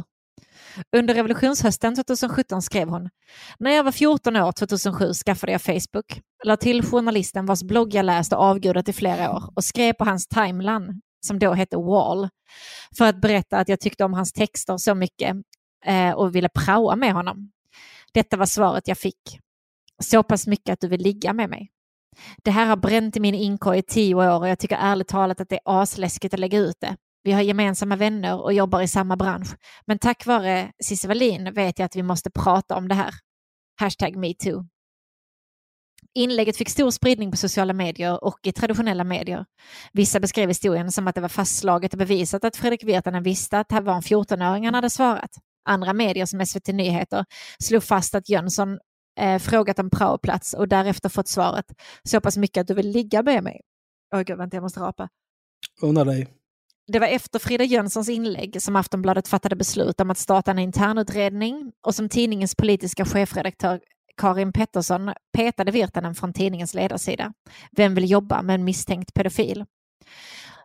Under revolutionshösten 2017 skrev hon När jag var 14 år 2007 skaffade jag Facebook, la till journalisten vars blogg jag läst och avgudat i flera år och skrev på hans timeline, som då hette Wall, för att berätta att jag tyckte om hans texter så mycket eh, och ville praoa med honom. Detta var svaret jag fick. Så pass mycket att du vill ligga med mig. Det här har bränt i min inkorg i tio år och jag tycker ärligt talat att det är asläskigt att lägga ut det. Vi har gemensamma vänner och jobbar i samma bransch. Men tack vare Cissi Wallin vet jag att vi måste prata om det här. Hashtag metoo. Inlägget fick stor spridning på sociala medier och i traditionella medier. Vissa beskrev historien som att det var fastslaget och bevisat att Fredrik Virtanen visste att det här var en 14-åring han hade svarat. Andra medier som SVT Nyheter slog fast att Jönsson eh, frågat om praoplats och därefter fått svaret så pass mycket att du vill ligga med mig. Åh gud, vänta jag måste rapa. Unna dig. Det var efter Frida Jönssons inlägg som Aftonbladet fattade beslut om att starta en internutredning och som tidningens politiska chefredaktör Karin Pettersson petade Virtanen från tidningens ledarsida. Vem vill jobba med en misstänkt pedofil?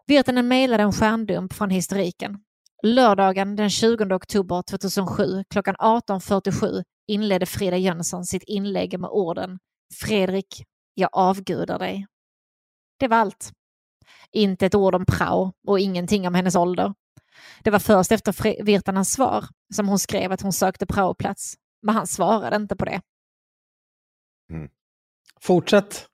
Virtanen mejlade en stjärndump från historiken. Lördagen den 20 oktober 2007 klockan 18.47 inledde Frida Jönsson sitt inlägg med orden Fredrik, jag avgudar dig. Det var allt. Inte ett ord om prao och ingenting om hennes ålder. Det var först efter Virtanens svar som hon skrev att hon sökte praoplats. Men han svarade inte på det. Fortsätt.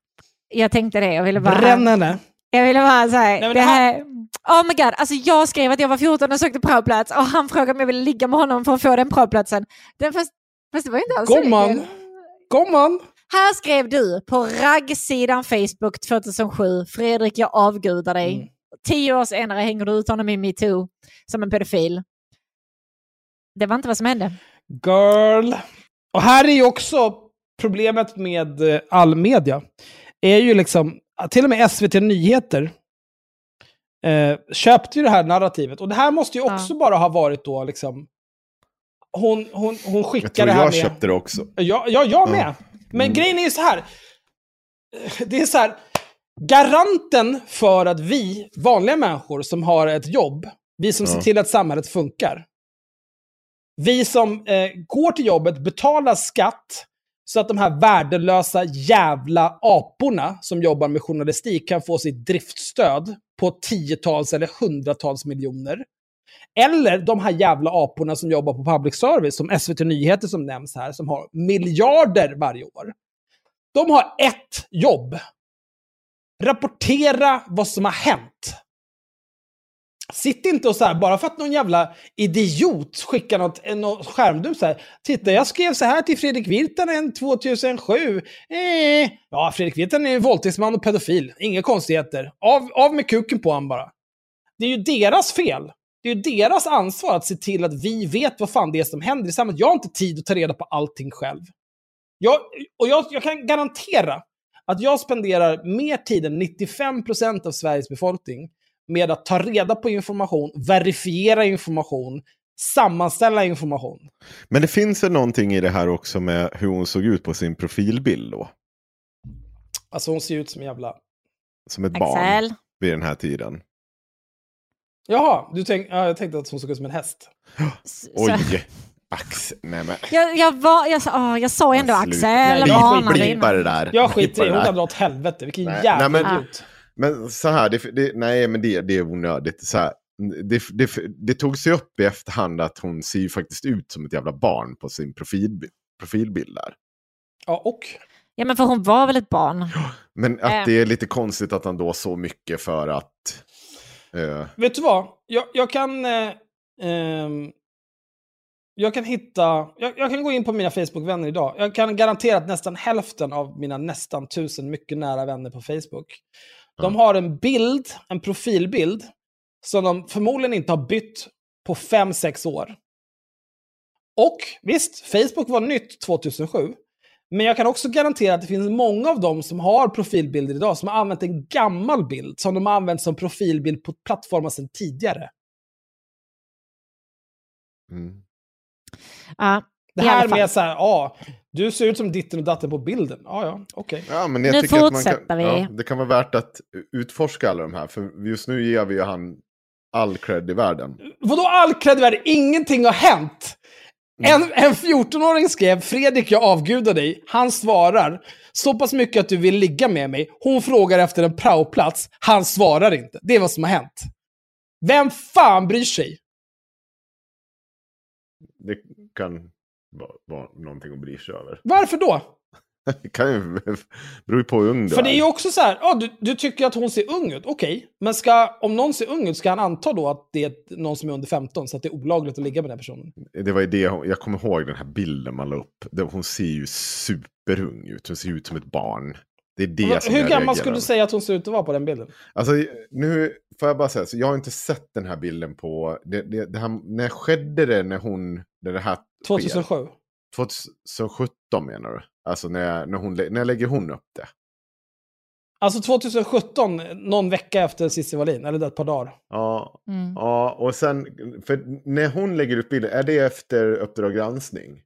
Jag tänkte det, jag ville bara... Bränn henne. Jag ville bara säga, det här... Oh my god, alltså jag skrev att jag var 14 och sökte praoplats och han frågade om jag ville ligga med honom för att få den praoplatsen. Den fast, fast det var ju inte alls Gumman. det. Här skrev du på raggsidan Facebook 2007, Fredrik jag avgudar dig. Mm. Tio år senare hänger du ut honom i metoo som en pedofil. Det var inte vad som hände. Girl. Och här är ju också problemet med eh, all media. Är ju liksom, till och med SVT Nyheter eh, köpte ju det här narrativet. Och det här måste ju Ja. också bara ha varit då liksom... Hon, hon, hon Jag skickar tror det här jag med... köpte det också. Ja, ja jag med. Men Mm. grejen är ju så här. Det är så här. Garanten för att vi, vanliga människor som har ett jobb, vi som Ja. ser till att samhället funkar, vi som eh, går till jobbet, betalar skatt, så att de här värdelösa jävla aporna som jobbar med journalistik kan få sitt driftstöd på tiotals eller hundratals miljoner. Eller de här jävla aporna som jobbar på public service, som SVT Nyheter som nämns här, som har miljarder varje år. De har ett jobb. Rapportera vad som har hänt. Sitt inte och så här, bara för att någon jävla idiot skickar något, eh, något skärmdump så här. Titta, jag skrev så här till Fredrik Virtanen 2007. Eh, ja, Fredrik Virtanen är ju våldtäktsman och pedofil. Inga konstigheter. Av, av med kuken på honom bara. Det är ju deras fel. Det är ju deras ansvar att se till att vi vet vad fan det är som händer i samhället. Jag har inte tid att ta reda på allting själv. Jag, och jag, jag kan garantera att jag spenderar mer tid än 95% av Sveriges befolkning med att ta reda på information, verifiera information, sammanställa information. Men det finns väl någonting i det här också med hur hon såg ut på sin profilbild då. Alltså hon ser ut som en jävla... Som ett barn Axel. vid den här tiden. Jaha, du tänk, ja, jag tänkte att hon såg ut som en häst. Så- Oj! Ax, nej men. Jag, jag, var, jag, sa- åh, jag sa ändå. Axel, Nej, jag varnade innan. det där. Jag skiter i det hon kan dra åt helvete. Vilken Nej, jävla nej, men- idiot. Men så här, det, det, nej men det, det är onödigt. Så här, det, det, det tog sig upp i efterhand att hon ser ju faktiskt ut som ett jävla barn på sin profilbild, profilbild där. Ja, och? Ja, men för hon var väl ett barn? Men att Äh. det är lite konstigt att han då så mycket för att... eh, Vet du vad? Jag, jag kan... Eh, ehm, jag kan hitta... Jag, jag kan gå in på mina Facebook-vänner idag. Jag kan garantera att nästan hälften av mina nästan tusen mycket nära vänner på Facebook, de har en bild, en profilbild, som de förmodligen inte har bytt på fem sex år. Och visst, Facebook var nytt 2007. Men jag kan också garantera att det finns många av dem som har profilbilder idag som har använt en gammal bild som de har använt som profilbild på plattformar sedan tidigare. mm. Ja, Det här med så här, ja, du ser ut som ditten och datten på bilden. Ja, ja, okej. Ja, men jag Nu tycker att man kan, vi. ja, det kan vara värt att utforska alla de här. För just nu ger vi ju han all cred i världen. Vadå all cred i världen? Ingenting har hänt! En, en 14-åring skrev “Fredrik, jag avgudar dig”. Han svarar “Så pass mycket att du vill ligga med mig”. Hon frågar efter en praoplats. Han svarar inte. Det är vad som har hänt. Vem fan bryr sig? Det kan vara, vara någonting att bry sig över. Varför då? Det kan ju beror ju på hur ung du För det är ju också så här, ja, du, du tycker att hon ser ung ut, okej. Men ska, om någon ser ung ut, ska han anta då att det är någon som är under 15, så att det är olagligt att ligga med den personen? Det var ju det, jag kommer ihåg den här bilden man la upp. Hon ser ju superung ut, hon ser ut som ett barn. Det är det som Hur jag gammal skulle du säga att hon ser ut att vara på den bilden? Alltså nu får jag bara säga, så jag har inte sett den här bilden på, det, det, det här, när skedde det när hon, när det här sker? 2007? 2017 menar du? Alltså när, när, hon, när lägger hon upp det? Alltså 2017, någon vecka efter Cissi Wallin, eller ett par dagar. Ja, Mm. ja, och sen, för när hon lägger upp bilden, är det efter Uppdrag granskning?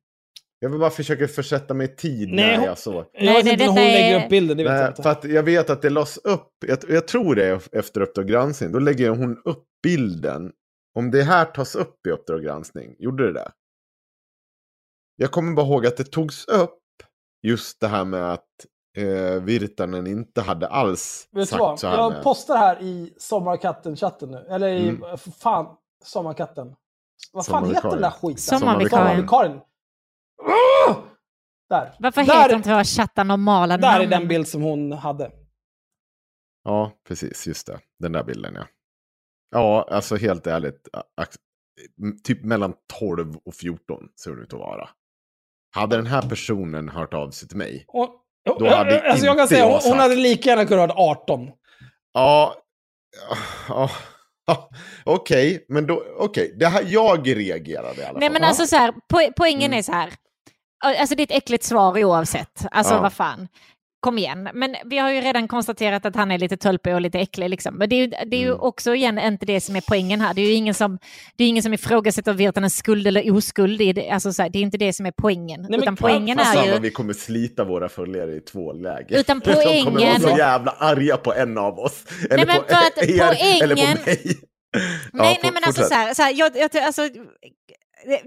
Jag vill bara försöka försätta mig i tid Nej, när hon- jag såg. Jag Nej, vet nej, inte när hon lägger upp bilden, det vet jag Nej, inte. för att jag vet att det lades upp, jag, jag tror det är efter Uppdrag granskning, då lägger hon upp bilden. Om det här tas upp i Uppdrag granskning, gjorde det det? Jag kommer bara ihåg att det togs upp just det här med att eh, Virtanen inte hade alls Vet sagt vad? så här Jag med... postar här i Sommarkatten-chatten nu. Eller i, Mm. fan, Sommarkatten. Vad fan heter den där skiten? Sommarvikarien. Sommarvikarien. Ah! Där. Varför där, heter inte våra chattar normala Där är namn? den bild som hon hade. Ja, precis, just det. Den där bilden ja. Ja, alltså helt ärligt. Typ mellan 12 och 14 ser hon ut att vara. Hade den här personen hört av sig till mig. Och, Då hade alltså jag kan inte säga, jag hon, hon hade lika gärna kunnat ha 18. Ja, ja, ja, okej, men då, okej, det här, jag reagerade i alla fall. Nej men alltså så här, po poängen Mm. är så här. Alltså det är ett äckligt svar oavsett. Alltså Ja. vad fan. Kom igen. Men vi har ju redan konstaterat att han är lite tölpig och lite äcklig. Liksom. Men det är ju, det är ju Mm. också igen inte det som är poängen här. Det är ju ingen som, det är ingen som ifrågasätter Virtanens skuld eller oskuld. Det är, alltså, så här, det är inte det som är poängen. men Utan poängen är ju... vi kommer slita våra följare i två läger. Utan De kommer vara poängen- så jävla arga på en av oss. Eller men på att er, eller poängen- på mig. Nej, Ja, nej men alltså så här, så här jag, jag, alltså,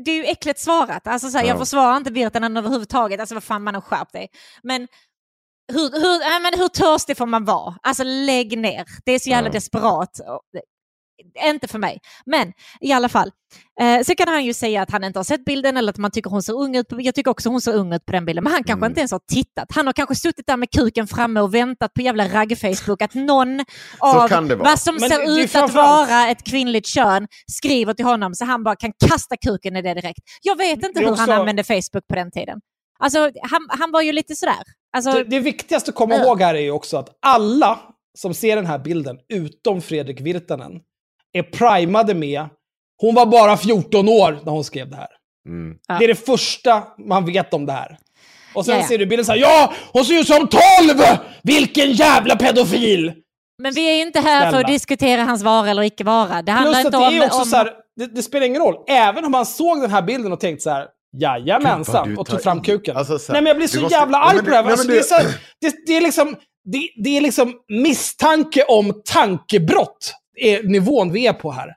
det, är ju äckligt svarat. Alltså, så här, Jag Ja. försvarar inte Virtanen överhuvudtaget. Alltså vad fan man har skärpt dig. Men hur, hur, nej, men hur törstig får man vara? Alltså lägg ner. Det är så jävla Ja. desperat. Inte för mig. Men i alla fall. Eh, så kan han ju säga att han inte har sett bilden eller att man tycker hon ser ung ut. Jag tycker också hon ser ung ut på den bilden. Men han kanske Mm. inte ens har tittat. Han har kanske suttit där med kuken framme och väntat på jävla ragg-Facebook att någon av vad som Men ser ut att vara ett kvinnligt kön skriver till honom så han bara kan kasta kuken i det direkt. Jag vet inte hur också- han använde Facebook på den tiden. Alltså, han, han var ju lite sådär. Alltså, Det, det viktigaste att komma Ja. ihåg här är ju också att alla som ser den här bilden, utom Fredrik Virtanen, är primade med hon var bara 14 år när hon skrev det här. Mm. Ja. Det är det första man vet om det här. Och sen Ja, ja. ser du bilden så här, ja, hon ser ut som 12! Vilken jävla pedofil! men vi är ju inte här för att Snälla. diskutera hans vara eller icke vara. Det handlar Plus att inte det om... är också om så här, det, det spelar ingen roll. Även om man såg den här bilden och tänkte så här, jajamensan, och tog fram kuken. Alltså, så här, nej men jag blir så måste- jävla arg på det här. Alltså, det, är så det, det, är liksom, det, det är liksom misstanke om tankebrott, är nivån vi är på här.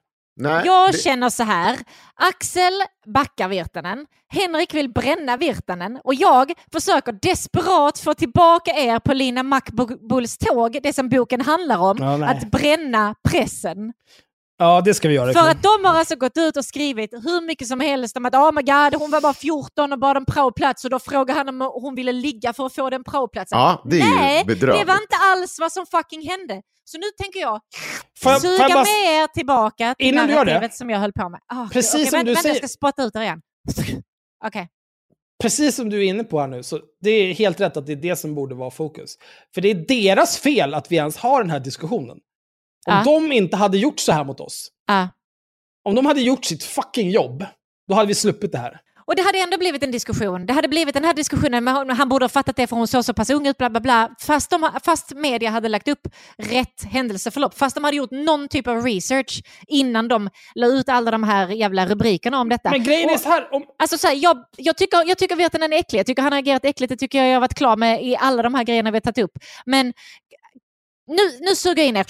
Nej, Jag det- känner så här. Axel backar Virtanen. Henrik vill bränna Virtanen. Och jag försöker desperat få tillbaka er på Lina Mackbulls tåg, det som boken handlar om. Ja, att bränna pressen. Ja, det ska vi göra. För att de har alltså gått ut och skrivit hur mycket som helst om att oh my god, hon var bara 14 och bad om praoplats och då frågade han om hon ville ligga för att få den praoplatsen. Ja, det är Nej, bedrövligt. det var inte alls vad som fucking hände. Så nu tänker jag Får suga jag bara- med er tillbaka till Innan narrativet som jag höll på med. Ah, Precis okej, som vänta, du vänta, säger- Jag ska spotta ut det igen. Okej. Precis som du är inne på här nu, så det är helt rätt att det är det som borde vara fokus. För det är deras fel att vi ens har den här diskussionen. Om Ja. de inte hade gjort så här mot oss, Ah. om de hade gjort sitt fucking jobb, då hade vi sluppit det här. Och det hade ändå blivit en diskussion. Det hade blivit den här diskussionen med hon- han borde ha fattat det för hon såg så pass ung ut, bla bla bla. Fast, de, fast media hade lagt upp rätt händelseförlopp. Fast de hade gjort någon typ av research innan de la ut alla de här jävla rubrikerna om detta. Men grejen är så här, om, Alltså så här, jag, jag, tycker, jag tycker Virtanen är äcklig. Jag tycker han har agerat äckligt. Det tycker jag jag har varit klar med i alla de här grejerna vi har tagit upp. Men nu, nu suger jag in er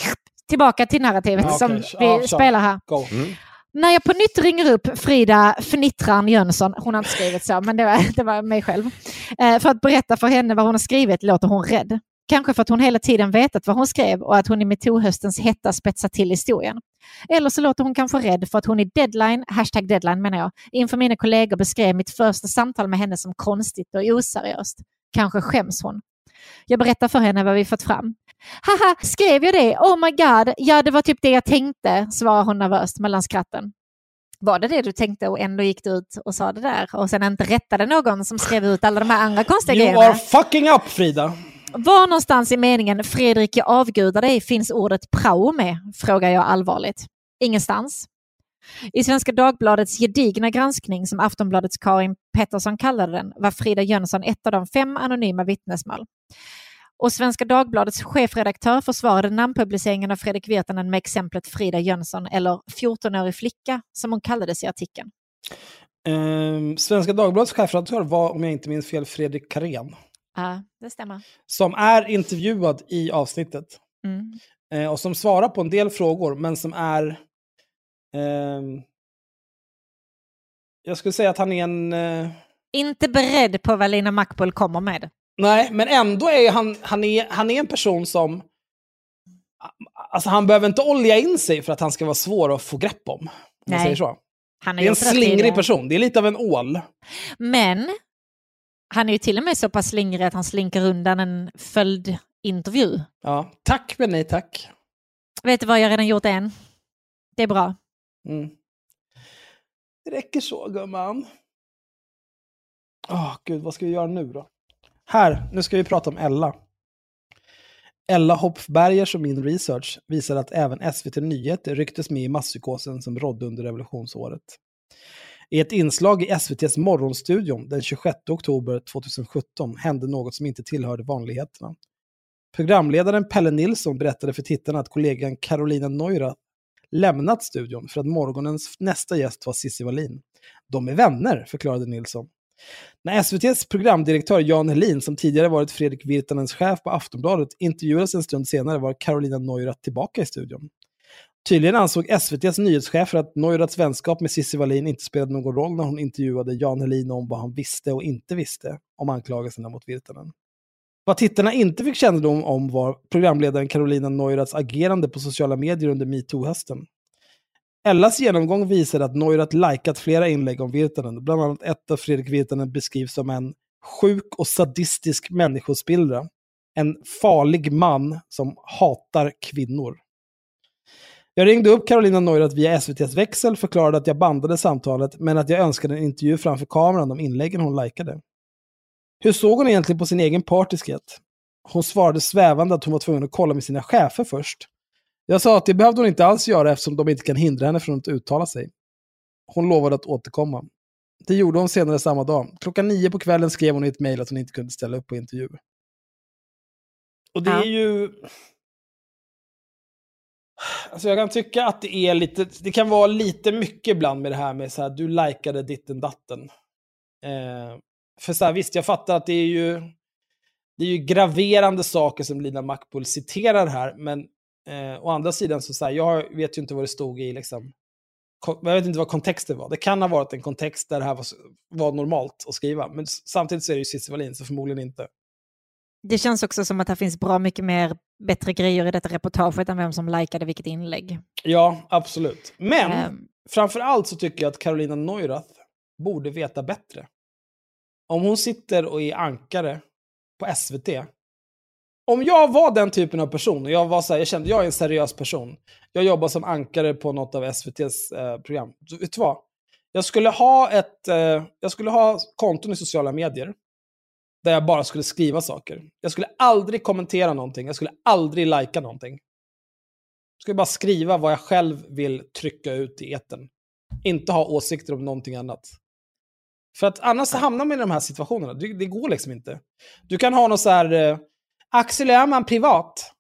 tillbaka till narrativet Ja, som vi kör. spelar här. go. Mm. När jag på nytt ringer upp Frida Fnittran Jönsson, hon har inte skrivit så, men det var, det var mig själv, eh, för att berätta för henne vad hon har skrivit låter hon rädd. Kanske för att hon hela tiden vetat vad hon skrev och att hon i metoo-höstens hetta spetsat till historien. Eller så låter hon kanske rädd för att hon i deadline, hashtag deadline menar jag, inför mina kollegor beskrev mitt första samtal med henne som konstigt och oseriöst. Kanske skäms hon. Jag berättar för henne vad vi fått fram. Haha, skrev jag det? Oh my god, ja det var typ det jag tänkte, svarar hon nervöst mellan skratten. Var det det du tänkte och ändå gick du ut och sa det där och sen inte rättade någon som skrev ut alla de här andra konstiga You grejerna? are fucking up, Frida. Var någonstans i meningen Fredrik jag avgudar dig finns ordet prao med? Frågar jag allvarligt. Ingenstans. I Svenska Dagbladets gedigna granskning, som Aftonbladets Karin Pettersson kallade den, var Frida Jönsson ett av de fem anonyma vittnesmål. Och Svenska Dagbladets chefredaktör försvarade namnpubliceringen av Fredrik Virtanen med exemplet Frida Jönsson, eller 14-årig flicka, som hon kallades i artikeln. Ehm, Svenska Dagbladets chefredaktör var, om jag inte minns fel, Fredrik Karén. Ja, det stämmer. Som är intervjuad i avsnittet. Mm. Eh, och som svarar på en del frågor, men som är... ehm, jag skulle säga att han är en... eh, Inte beredd på vad Lina Mackbull kommer med. Nej, men ändå är han, han, är, han är en person som... Alltså han behöver inte olja in sig för att han ska vara svår att få grepp om. Om Nej. säger så. Han Det är en slingrig person. Det är lite av en ål. Men han är ju till och med så pass slingrig att han slinker undan en följdintervju. Ja, tack men nej tack. Vet du vad, jag har redan gjort en. Det är bra. Mm. Det räcker så, gumman. Åh, gud, vad ska vi göra nu då? Här, nu ska vi prata om Ella. Ella Hopfbergers och min research visar att även SVT Nyheter rycktes med i masspsykosen som rådde under revolutionsåret. I ett inslag i SVTs Morgonstudion den 26 oktober 2017 hände något som inte tillhörde vanligheterna. Programledaren Pelle Nilsson berättade för tittarna att kollegan Carolina Neurath lämnat studion för att morgonens nästa gäst var Cissi Wallin. De är vänner, förklarade Nilsson. När SVTs programdirektör Jan Helin, som tidigare varit Fredrik Virtanens chef på Aftonbladet, intervjuades en stund senare var Carolina Neurath tillbaka i studion. Tydligen ansåg SVTs nyhetschefer att Neuraths vänskap med Cissi Wallin inte spelade någon roll när hon intervjuade Jan Helin om vad han visste och inte visste om anklagelserna mot Virtanen. Vad tittarna inte fick kännedom om var programledaren Carolina Neuraths agerande på sociala medier under metoo-hösten. Ellas genomgång visade att Neurath likat flera inlägg om Virtanen, bland annat ett av Fredrik Virtanen beskrivs som en sjuk och sadistisk människospillra. En farlig man som hatar kvinnor. Jag ringde upp Carolina Neurath via SVTs växel, förklarade att jag bandade samtalet, men att jag önskade en intervju framför kameran om inläggen hon likade. Hur såg hon egentligen på sin egen partiskhet? Hon svarade svävande att hon var tvungen att kolla med sina chefer först. Jag sa att det behövde hon inte alls göra eftersom de inte kan hindra henne från att uttala sig. Hon lovade att återkomma. Det gjorde hon senare samma dag. Klockan nio på kvällen skrev hon i ett mejl att hon inte kunde ställa upp på intervju. Och det Ja. är ju... Alltså jag kan tycka att det är lite, det kan vara lite mycket ibland med det här med så här, du likade ditten datten. Eh, för så här, visst, jag fattar att det är ju, det är ju graverande saker som Lina Mackbull citerar här, men eh, å andra sidan så, så här, jag vet ju inte vad det stod i liksom, jag vet inte vad kontexten var. Det kan ha varit en kontext där det här var, var normalt att skriva, men samtidigt så är det ju Cissi Wallin, så förmodligen inte. Det känns också som att det finns bra mycket mer bättre grejer i detta reportaget än vem som likade vilket inlägg. Ja, absolut. Men Ehm, framför allt så tycker jag att Carolina Neurath borde veta bättre. Om hon sitter och är ankare på SVT. Om jag var den typen av person, och jag var så här, jag kände jag är en seriös person. Jag jobbar som ankare på något av SVTs eh, program. Så, vet du vad? Jag skulle ha ett, eh, jag skulle ha konton i sociala medier. Där jag bara skulle skriva saker. Jag skulle aldrig kommentera någonting. Jag skulle aldrig lajka någonting. Jag skulle bara skriva vad jag själv vill trycka ut i etern. Inte ha åsikter om någonting annat. För att annars hamnar man i de här situationerna. Det, det går liksom inte. Du kan ha något så här, eh, Axel Öhman privat.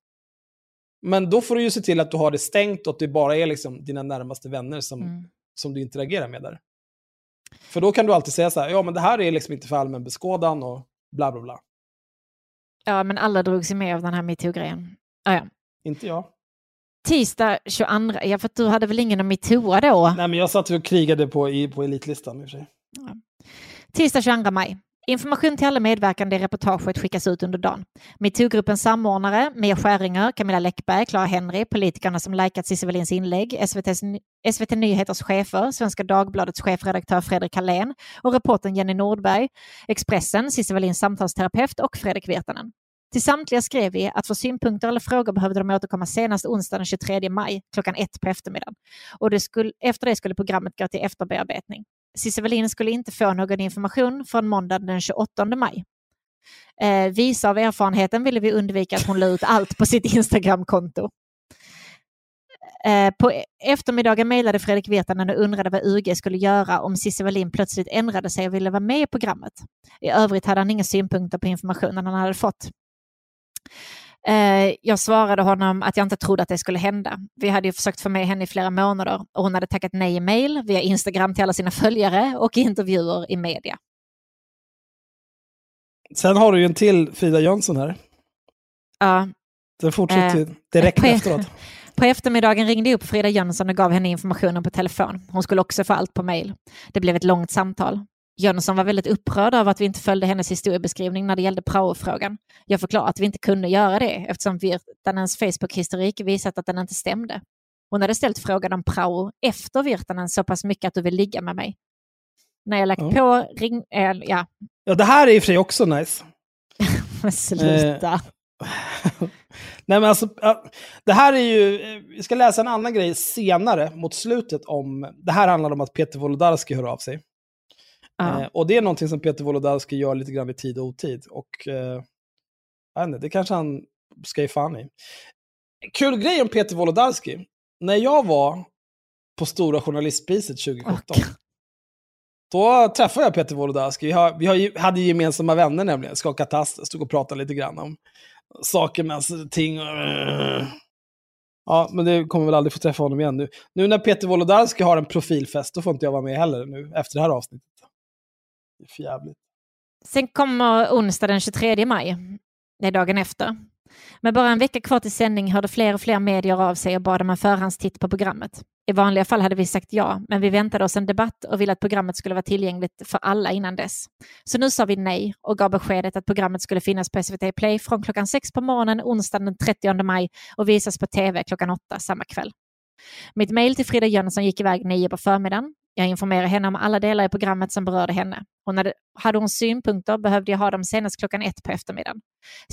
Men då får du ju se till att du har det stängt och att det bara är liksom dina närmaste vänner som, mm. som du interagerar med där. För då kan du alltid säga så här, ja men det här är liksom inte för allmän beskådan och bla bla bla. Ja, men alla drogs ju med av den här metoo-grejen. Ah, ja. Inte jag. Tisdag 22, ja för du hade väl ingen att metooa då? Nej men jag satt och krigade på, i, på elitlistan i och för sig. Tisdag 22 maj. Information till alla medverkande i reportaget skickas ut under dagen. Metoo-gruppens samordnare, Mia Skäringer, Camilla Läckberg, Clara Henry, politikerna som likat Cissi Wallins inlägg, SVTs, SVT Nyheters chefer, Svenska Dagbladets chefredaktör Fredrik Hallén och reportern Jenny Nordberg, Expressen, Cissi Wallins samtalsterapeut och Fredrik Virtanen. Till samtliga skrev vi att för synpunkter eller frågor behövde de återkomma senast onsdag den 23 maj klockan ett på eftermiddagen. Och det skulle, efter det skulle programmet gå till efterbearbetning. Cissi Wallin skulle inte få någon information från måndagen den 28 maj. Eh, visa av erfarenheten ville vi undvika att hon la ut allt på sitt Instagramkonto. Eh, på eftermiddagen mejlade Fredrik Virtanen och undrade vad UG skulle göra om Cissi Wallin plötsligt ändrade sig och ville vara med i programmet. I övrigt hade han inga synpunkter på informationen han hade fått. Eh, jag svarade honom att jag inte trodde att det skulle hända. Vi hade ju försökt få med henne i flera månader och hon hade tackat nej i mail, via Instagram till alla sina följare och i intervjuer i media. Sen har du ju en till Frida Jönsson här. Ja, Den fortsätter Eh, direkt på- efteråt. På eftermiddagen ringde jag upp Frida Jönsson och gav henne informationen på telefon. Hon skulle också få allt på mail. Det blev ett långt samtal. Jönsson var väldigt upprörd över att vi inte följde hennes historiebeskrivning när det gällde praofrågan. Jag förklarade att vi inte kunde göra det eftersom Virtanens Facebook-historik visat att den inte stämde. Hon hade ställt frågan om prao efter Virtanen så pass mycket att du vill ligga med mig. När jag lagt Ja. på ring... Äh, ja, Ja, det här är i och för sig också nice. men sluta. Nej, men alltså, det här är ju, eh, vi ska läsa en annan grej senare mot slutet om, det här handlar om att Peter Wolodarski hör av sig. Ja. Eh, och det är någonting som Peter Wolodarski gör lite grann i tid och otid. Och eh, jag vet inte, det kanske han ska ge fan i. Kul grej om Peter Wolodarski. När jag var på Stora Journalistpriset 2017, Och- Då träffade jag Peter Wolodarski. Vi, har, vi har, hade gemensamma vänner nämligen, Skaka Tass, stod och pratade lite grann om sakernas ting. Ja, men det kommer väl aldrig få träffa honom igen nu. Nu när Peter Wolodarski har en profilfest, då får inte jag vara med heller nu efter det här avsnittet. Det är för jävligt. Sen kommer onsdag den 23 maj. Det är dagen efter. Med bara en vecka kvar till sändning hörde fler och fler medier av sig och bad om en förhandstitt på programmet. I vanliga fall hade vi sagt ja, men vi väntade oss en debatt och ville att programmet skulle vara tillgängligt för alla innan dess. Så nu sa vi nej och gav beskedet att programmet skulle finnas på SVT Play från klockan sex på morgonen onsdagen den 30 maj och visas på tv klockan åtta samma kväll. Mitt mejl till Frida Jönsson gick iväg nio på förmiddagen. Jag informerade henne om alla delar i programmet som berörde henne. Och när det, hade hon synpunkter behövde jag ha dem senast klockan ett på eftermiddagen.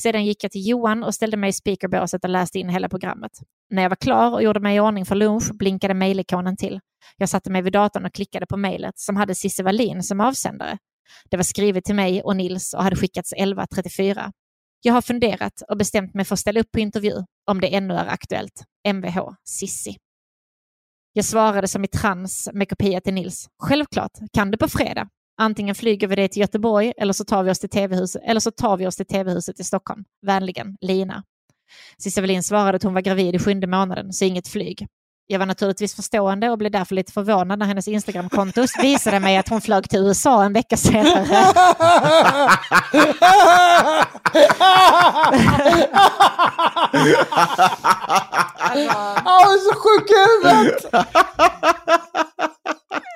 Sedan gick jag till Johan och ställde mig i speakerbåset och läste in hela programmet. När jag var klar och gjorde mig i ordning för lunch blinkade mejlikonen till. Jag satte mig vid datorn och klickade på mejlet som hade Cissi Wallin som avsändare. Det var skrivet till mig och Nils och hade skickats 11.34. Jag har funderat och bestämt mig för att ställa upp på intervju om det ännu är aktuellt. Mvh Sissi. Jag svarade som i trans med kopia till Nils. Självklart, kan du på fredag. Antingen flyger vi det till Göteborg eller så tar vi oss till TV-huset eller så tar vi oss till TV-huset i Stockholm. Vänligen, Lina. Cissi Wallin svarade att hon var gravid i sjunde månaden, så inget flyg. Jag var naturligtvis förstående och blev därför lite förvånad när hennes Instagramkonto visade mig att hon flög till USA en vecka senare. Hon är så sjuk i huvudet!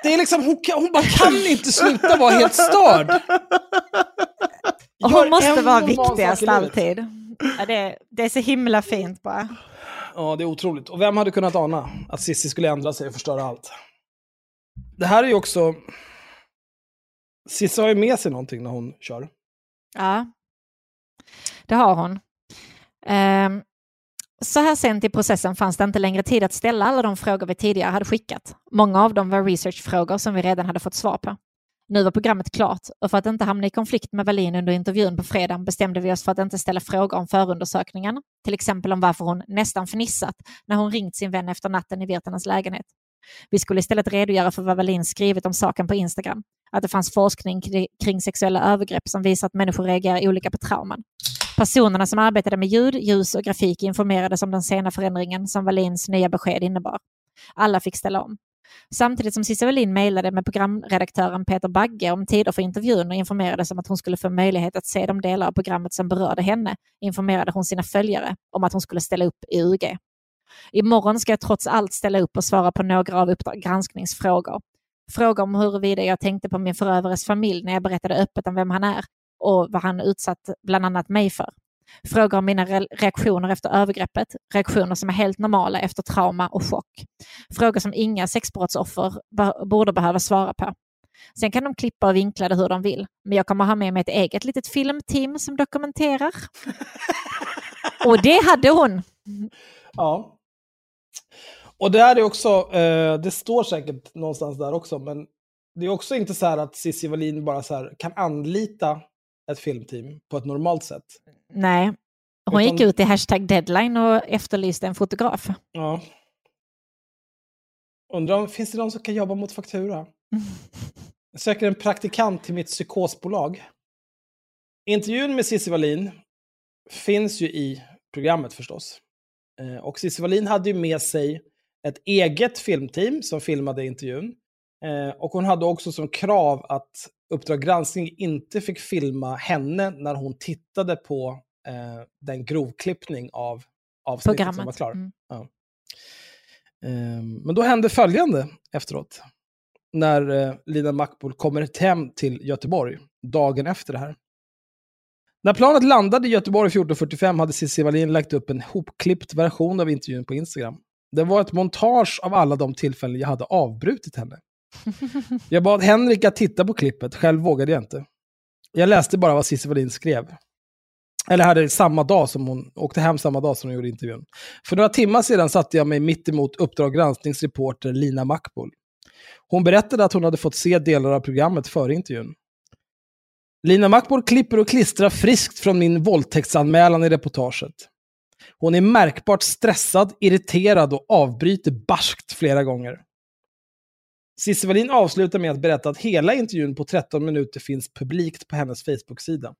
Det är liksom, hon, kan, hon bara kan inte sluta vara helt störd. Hon måste vara viktigast alltid. Ja, det, det är så himla fint bara. Ja, det är otroligt. Och vem hade kunnat ana att Sissi skulle ändra sig och förstöra allt? Det här är ju också... Sissi har ju med sig någonting när hon kör. Ja, det har hon. Um, så här sent i processen fanns det inte längre tid att ställa alla de frågor vi tidigare hade skickat. Många av dem var researchfrågor som vi redan hade fått svar på. Nu var programmet klart och för att inte hamna i konflikt med Wallin under intervjun på fredagen bestämde vi oss för att inte ställa frågor om förundersökningen, till exempel om varför hon nästan fnissat när hon ringt sin vän efter natten i Virtanens lägenhet. Vi skulle istället redogöra för vad Wallin skrivit om saken på Instagram, att det fanns forskning kring sexuella övergrepp som visar att människor reagerar olika på trauman. Personerna som arbetade med ljud, ljus och grafik informerades om den sena förändringen som Wallins nya besked innebar. Alla fick ställa om. Samtidigt som Cissi Wallin mejlade med programredaktören Peter Bagge om tider för intervjun och informerades om att hon skulle få möjlighet att se de delar av programmet som berörde henne, informerade hon sina följare om att hon skulle ställa upp i UG. Imorgon ska jag trots allt ställa upp och svara på några av Uppdrag granskningsfrågor. Frågor om huruvida jag tänkte på min förövares familj när jag berättade öppet om vem han är och vad han utsatt bland annat mig för. Frågor om mina reaktioner efter övergreppet, reaktioner som är helt normala efter trauma och chock. Frågor som inga sexbrottsoffer borde behöva svara på. Sen kan de klippa och vinkla det hur de vill, men jag kommer ha med mig ett eget litet filmteam som dokumenterar. och det hade hon. Ja. Och det här är också, eh, det står säkert någonstans där också, men det är också inte så här att Cissi Wallin bara så kan anlita ett filmteam på ett normalt sätt. Nej, hon Utan... gick ut i hashtag deadline och efterlyste en fotograf. Ja. Undrar om finns det någon som kan jobba mot faktura? Jag söker en praktikant till mitt psykosbolag. Intervjun med Cissi Wallin finns ju i programmet förstås. Eh, och Cissi Wallin hade ju med sig ett eget filmteam som filmade intervjun. Eh, och hon hade också som krav att Uppdrag granskning inte fick filma henne när hon tittade på eh, den grovklippning av avsnittet Programmet. som var klar. Mm. Ja. Eh, men då hände följande efteråt. När eh, Lina Mackbull kommer hem till Göteborg dagen efter det här. När planet landade i Göteborg 14.45 hade Cissi Wallin lagt upp en hopklippt version av intervjun på Instagram. Det var ett montage av alla de tillfällen jag hade avbrutit henne. Jag bad Henrik att titta på klippet, själv vågade jag inte. Jag läste bara vad Cissi Wallin skrev. Eller hade samma dag som hon åkte hem samma dag som hon gjorde intervjun. För några timmar sedan satte jag mig mitt emot Uppdrag granskningsreporter Lina Makbul. Hon berättade att hon hade fått se delar av programmet före intervjun. Lina Makbul klipper och klistrar friskt från min våldtäktsanmälan i reportaget. Hon är märkbart stressad, irriterad och avbryter barskt flera gånger. Cissi Wallin avslutar med att berätta att hela intervjun på 13 minuter finns publikt på hennes Facebook-sida.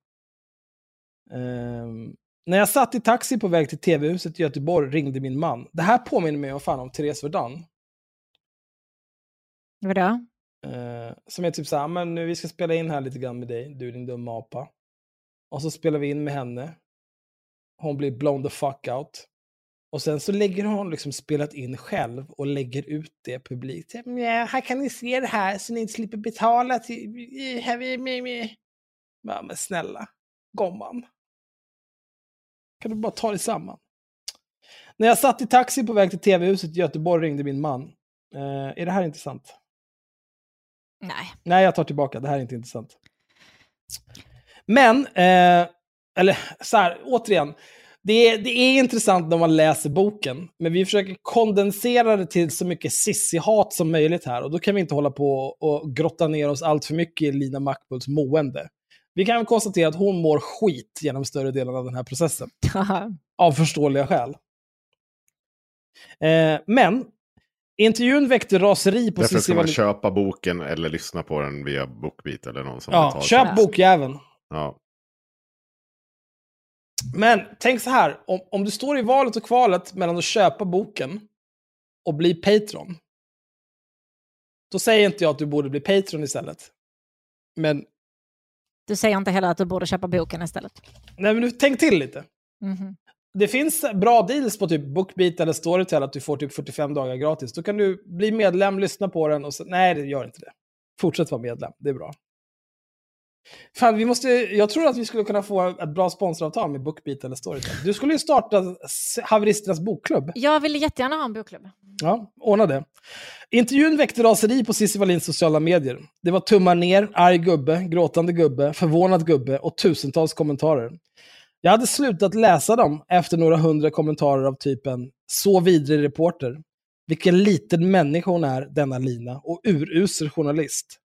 Ehm, när jag satt i taxi på väg till TV-huset i Göteborg ringde min man. Det här påminner mig om fan om Therese Verdun. Vadå? Eh, som är typ så här, men nu vi ska spela in här lite grann med dig, du din dumma apa. Och så spelar vi in med henne. Hon blir blown the fuck out. Och sen så lägger hon liksom spelat in själv och lägger ut det publikt. Ja, här kan ni se det här så ni inte slipper betala till... Ja, men snälla, gomman. Kan du bara ta dig samman? När jag satt i taxi på väg till TV-huset i Göteborg ringde min man. Eh, är det här intressant? Nej. Nej, jag tar tillbaka. Det här är inte intressant. Men, eh, eller så här, återigen. Det är, det är intressant när man läser boken, men vi försöker kondensera det till så mycket sissi-hat som möjligt här. Och då kan vi inte hålla på och grotta ner oss allt för mycket i Lina Mackbulls mående. Vi kan konstatera att hon mår skit genom större delen av den här processen. Av förståeliga skäl. Eh, men intervjun väckte raseri på Därför Cissi ska man köpa boken eller lyssna på den via Bookbeat eller någon som Ja, köp bokjäveln. Ja. Men tänk så här, om, om du står i valet och kvalet mellan att köpa boken och bli Patreon. Då säger inte jag att du borde bli Patreon istället. Men, Du säger inte heller att du borde köpa boken istället. nej men du, tänk till lite. Mhm. Det finns bra deals på typ Bookbeat eller Storytel att du får typ 45 dagar gratis. Då kan du bli medlem, lyssna på den och så, nej det gör inte det. Fortsätt vara medlem, det är bra. Fan, vi måste, jag tror att vi skulle kunna få ett bra sponsoravtal med Bookbeat eller Storytel. Du skulle ju starta Haveristernas bokklubb. Jag vill jättegärna ha en bokklubb. Ja, ordna det. Intervjun väckte raseri på Cissi Wallins sociala medier. Det var tummar ner, arg gubbe, gråtande gubbe, förvånad gubbe och tusentals kommentarer. Jag hade slutat läsa dem efter några hundra kommentarer av typen “Så vidrig reporter”. Vilken liten människa hon är, denna Lina, och urusel journalist.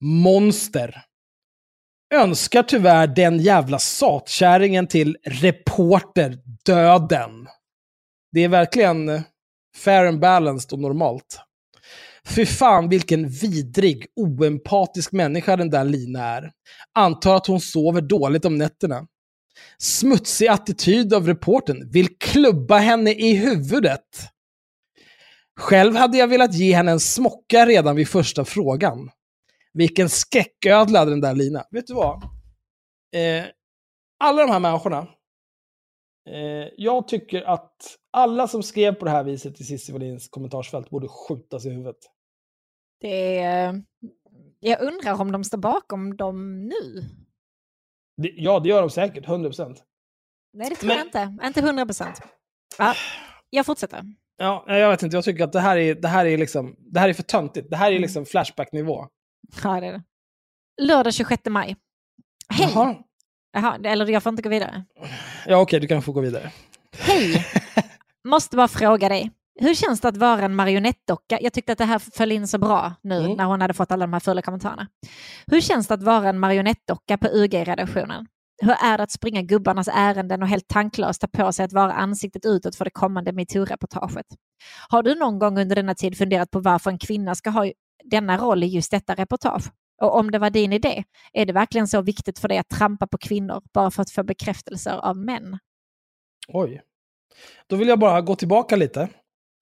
Monster. Önskar tyvärr den jävla satkärringen till reporter döden. Det är verkligen eh, fair and balanced och normalt. Fy fan vilken vidrig, oempatisk människa den där Lina är. Antar att hon sover dåligt om nätterna. Smutsig attityd av reporten. Vill klubba henne i huvudet. Själv hade jag velat ge henne en smocka redan vid första frågan. Vilken skräcködla den där Lina. Vet du vad? Eh, alla de här människorna. Eh, jag tycker att alla som skrev på det här viset i Cissi Wallins kommentarsfält borde skjutas i huvudet. Det är, jag undrar om de står bakom dem nu. Det, ja, det gör de säkert. 100%. Nej, det tror Men- jag inte. Inte 100 procent. Ja, jag fortsätter. Ja, jag vet inte. Jag tycker att det här är, det här är, liksom, det här är för töntigt. Det här är Mm. liksom Flashback-nivå. Ja, det är det. Lördag 26 maj. Hej! Jaha. Jaha, eller jag får inte gå vidare. Ja, okej, du kan få gå vidare. Hej! Måste bara fråga dig. Hur känns det att vara en marionettdocka? Jag tyckte att det här föll in så bra nu Mm. när hon hade fått alla de här fula kommentarerna. Hur känns det att vara en marionettdocka på UG-redaktionen? Hur är det att springa gubbarnas ärenden och helt tanklöst ta på sig att vara ansiktet utåt för det kommande metoo-reportaget? Har du någon gång under denna tid funderat på varför en kvinna ska ha denna roll i just detta reportage? Och om det var din idé, är det verkligen så viktigt för dig att trampa på kvinnor bara för att få bekräftelser av män? Oj. Då vill jag bara gå tillbaka lite.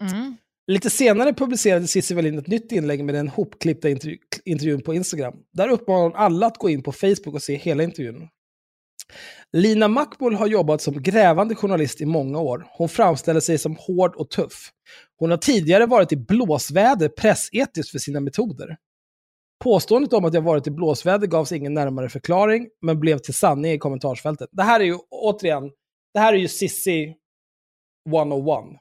Mm. Lite senare publicerade Cissi Wallin ett nytt inlägg med den hopklippta intervju intervjun på Instagram. Där uppmanar hon alla att gå in på Facebook och se hela intervjun. Lina Mackbull har jobbat som grävande journalist i många år. Hon framställer sig som hård och tuff. Hon har tidigare varit i blåsväder pressetiskt för sina metoder. Påståendet om att jag varit i blåsväder gavs ingen närmare förklaring, men blev till sanning i kommentarsfältet. Det här är ju, återigen, det här är ju Sissi 101.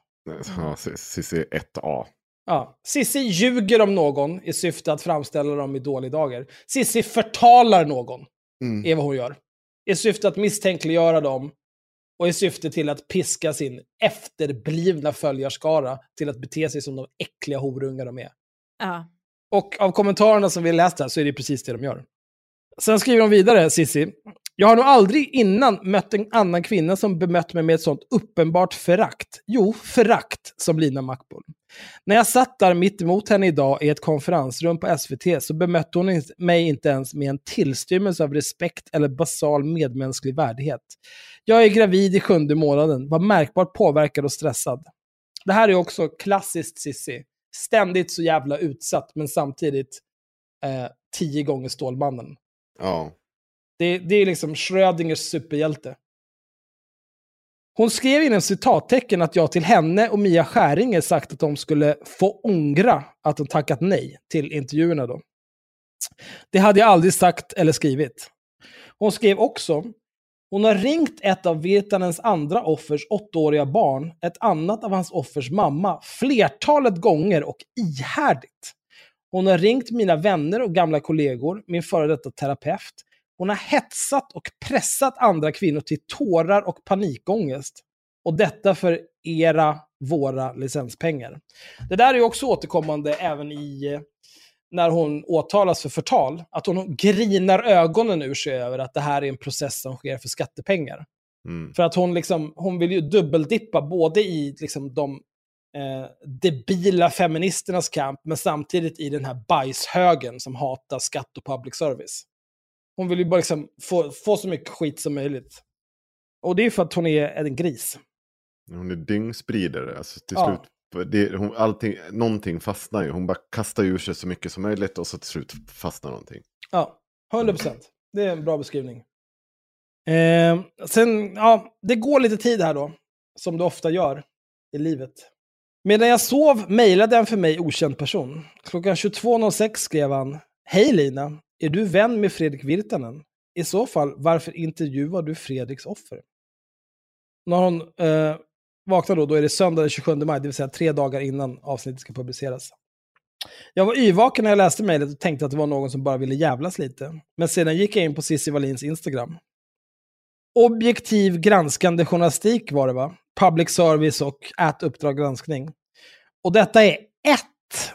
Ja, Cissi 1A. Ja. Sissi ljuger om någon i syfte att framställa dem i dålig dager. Sissi förtalar någon, Mm. är vad hon gör. I syfte att misstänkliggöra dem och i syfte till att piska sin efterblivna följarskara till att bete sig som de äckliga horungar de är. Ja. Och av kommentarerna som vi läst här så är det precis det de gör. Sen skriver de vidare, Sissi. Jag har nog aldrig innan mött en annan kvinna som bemött mig med ett sånt uppenbart förakt. Jo, förakt, som Lina Mackbull. När jag satt där mitt emot henne idag i ett konferensrum på SVT så bemötte hon mig inte ens med en tillstymmelse av respekt eller basal medmänsklig värdighet. Jag är gravid i sjunde månaden, var märkbart påverkad och stressad. Det här är också klassiskt Sissi. Ständigt så jävla utsatt, men samtidigt eh, tio gånger Stålmannen. Ja. Det, det är liksom Schrödingers superhjälte. Hon skrev inom citattecken att jag till henne och Mia Skäringer sagt att de skulle få ångra att de tackat nej till intervjuerna då. Det hade jag aldrig sagt eller skrivit. Hon skrev också, hon har ringt ett av Virtanens andra offers åttaåriga barn, ett annat av hans offers mamma, flertalet gånger och ihärdigt. Hon har ringt mina vänner och gamla kollegor, min före detta terapeut, hon har hetsat och pressat andra kvinnor till tårar och panikångest. Och detta för era, våra licenspengar. Det där är också återkommande även i eh, när hon åtalas för förtal. Att hon grinar ögonen ur sig över att det här är en process som sker för skattepengar. Mm. För att hon, liksom, hon vill ju dubbeldippa både i liksom, de eh, debila feministernas kamp, men samtidigt i den här bajshögen som hatar skatt och public service. Hon vill ju bara liksom få, få så mycket skit som möjligt. Och det är för att hon är en gris. Hon är dyngspridare. Alltså till Ja. slut, det, hon, allting, någonting fastnar ju. Hon bara kastar ur sig så mycket som möjligt och så till slut fastnar någonting. Ja, 100 procent. Det är en bra beskrivning. Eh, sen, ja, det går lite tid här då, som det ofta gör i livet. Medan jag sov mejlade en för mig okänd person. Klockan 22.06 skrev han Hej Lina, är du vän med Fredrik Virtanen? I så fall, varför intervjuar du Fredriks offer? När hon eh, vaknar då, då är det söndag den 27 maj, det vill säga tre dagar innan avsnittet ska publiceras. Jag var yrvaken när jag läste mejlet och tänkte att det var någon som bara ville jävlas lite. Men sedan gick jag in på Cissi Wallins Instagram. Objektiv granskande journalistik var det va? Public service och ät Uppdrag granskning. Och detta är ett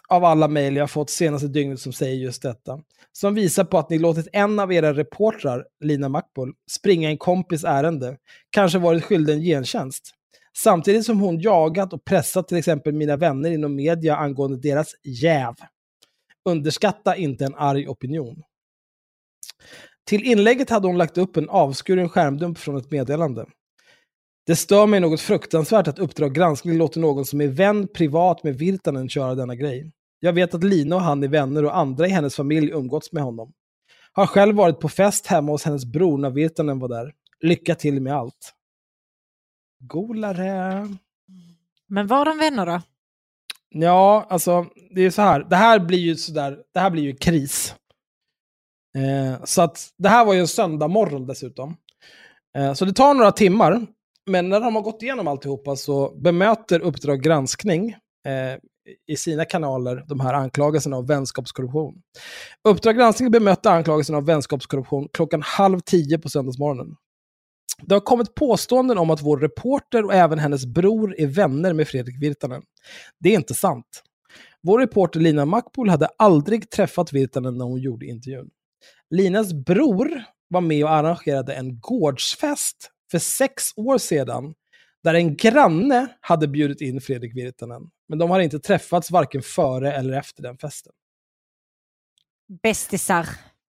av alla mejl jag fått senaste dygnet som säger just detta. Som visar på att ni låtit en av era reportrar, Lina Mackbull, springa en kompis ärende. Kanske varit skyldig en gentjänst. Samtidigt som hon jagat och pressat till exempel mina vänner inom media angående deras jäv. Underskatta inte en arg opinion. Till inlägget hade hon lagt upp en avskuren skärmdump från ett meddelande. Det stör mig något fruktansvärt att Uppdrag granskning låter någon som är vän privat med Virtanen köra denna grej. Jag vet att Lina och han är vänner och andra i hennes familj umgåtts med honom. Har själv varit på fest hemma hos hennes bror när Virtanen var där. Lycka till med allt. Golare. Men var de vänner då? Ja, alltså det är så här. Det här blir ju sådär, det här blir ju kris. Eh, så att det här var ju en söndag morgon dessutom. Eh, så det tar några timmar. Men när de har gått igenom alltihopa så bemöter Uppdrag granskning eh, i sina kanaler de här anklagelserna om vänskapskorruption. Uppdrag granskning bemötte anklagelserna om vänskapskorruption klockan halv tio på söndagsmorgonen. Det har kommit påståenden om att vår reporter och även hennes bror är vänner med Fredrik Virtanen. Det är inte sant. Vår reporter Lina Mackbull hade aldrig träffat Virtanen när hon gjorde intervjun. Linas bror var med och arrangerade en gårdsfest för sex år sedan där en granne hade bjudit in Fredrik Virtanen. Men de har inte träffats varken före eller efter den festen. Bästisar.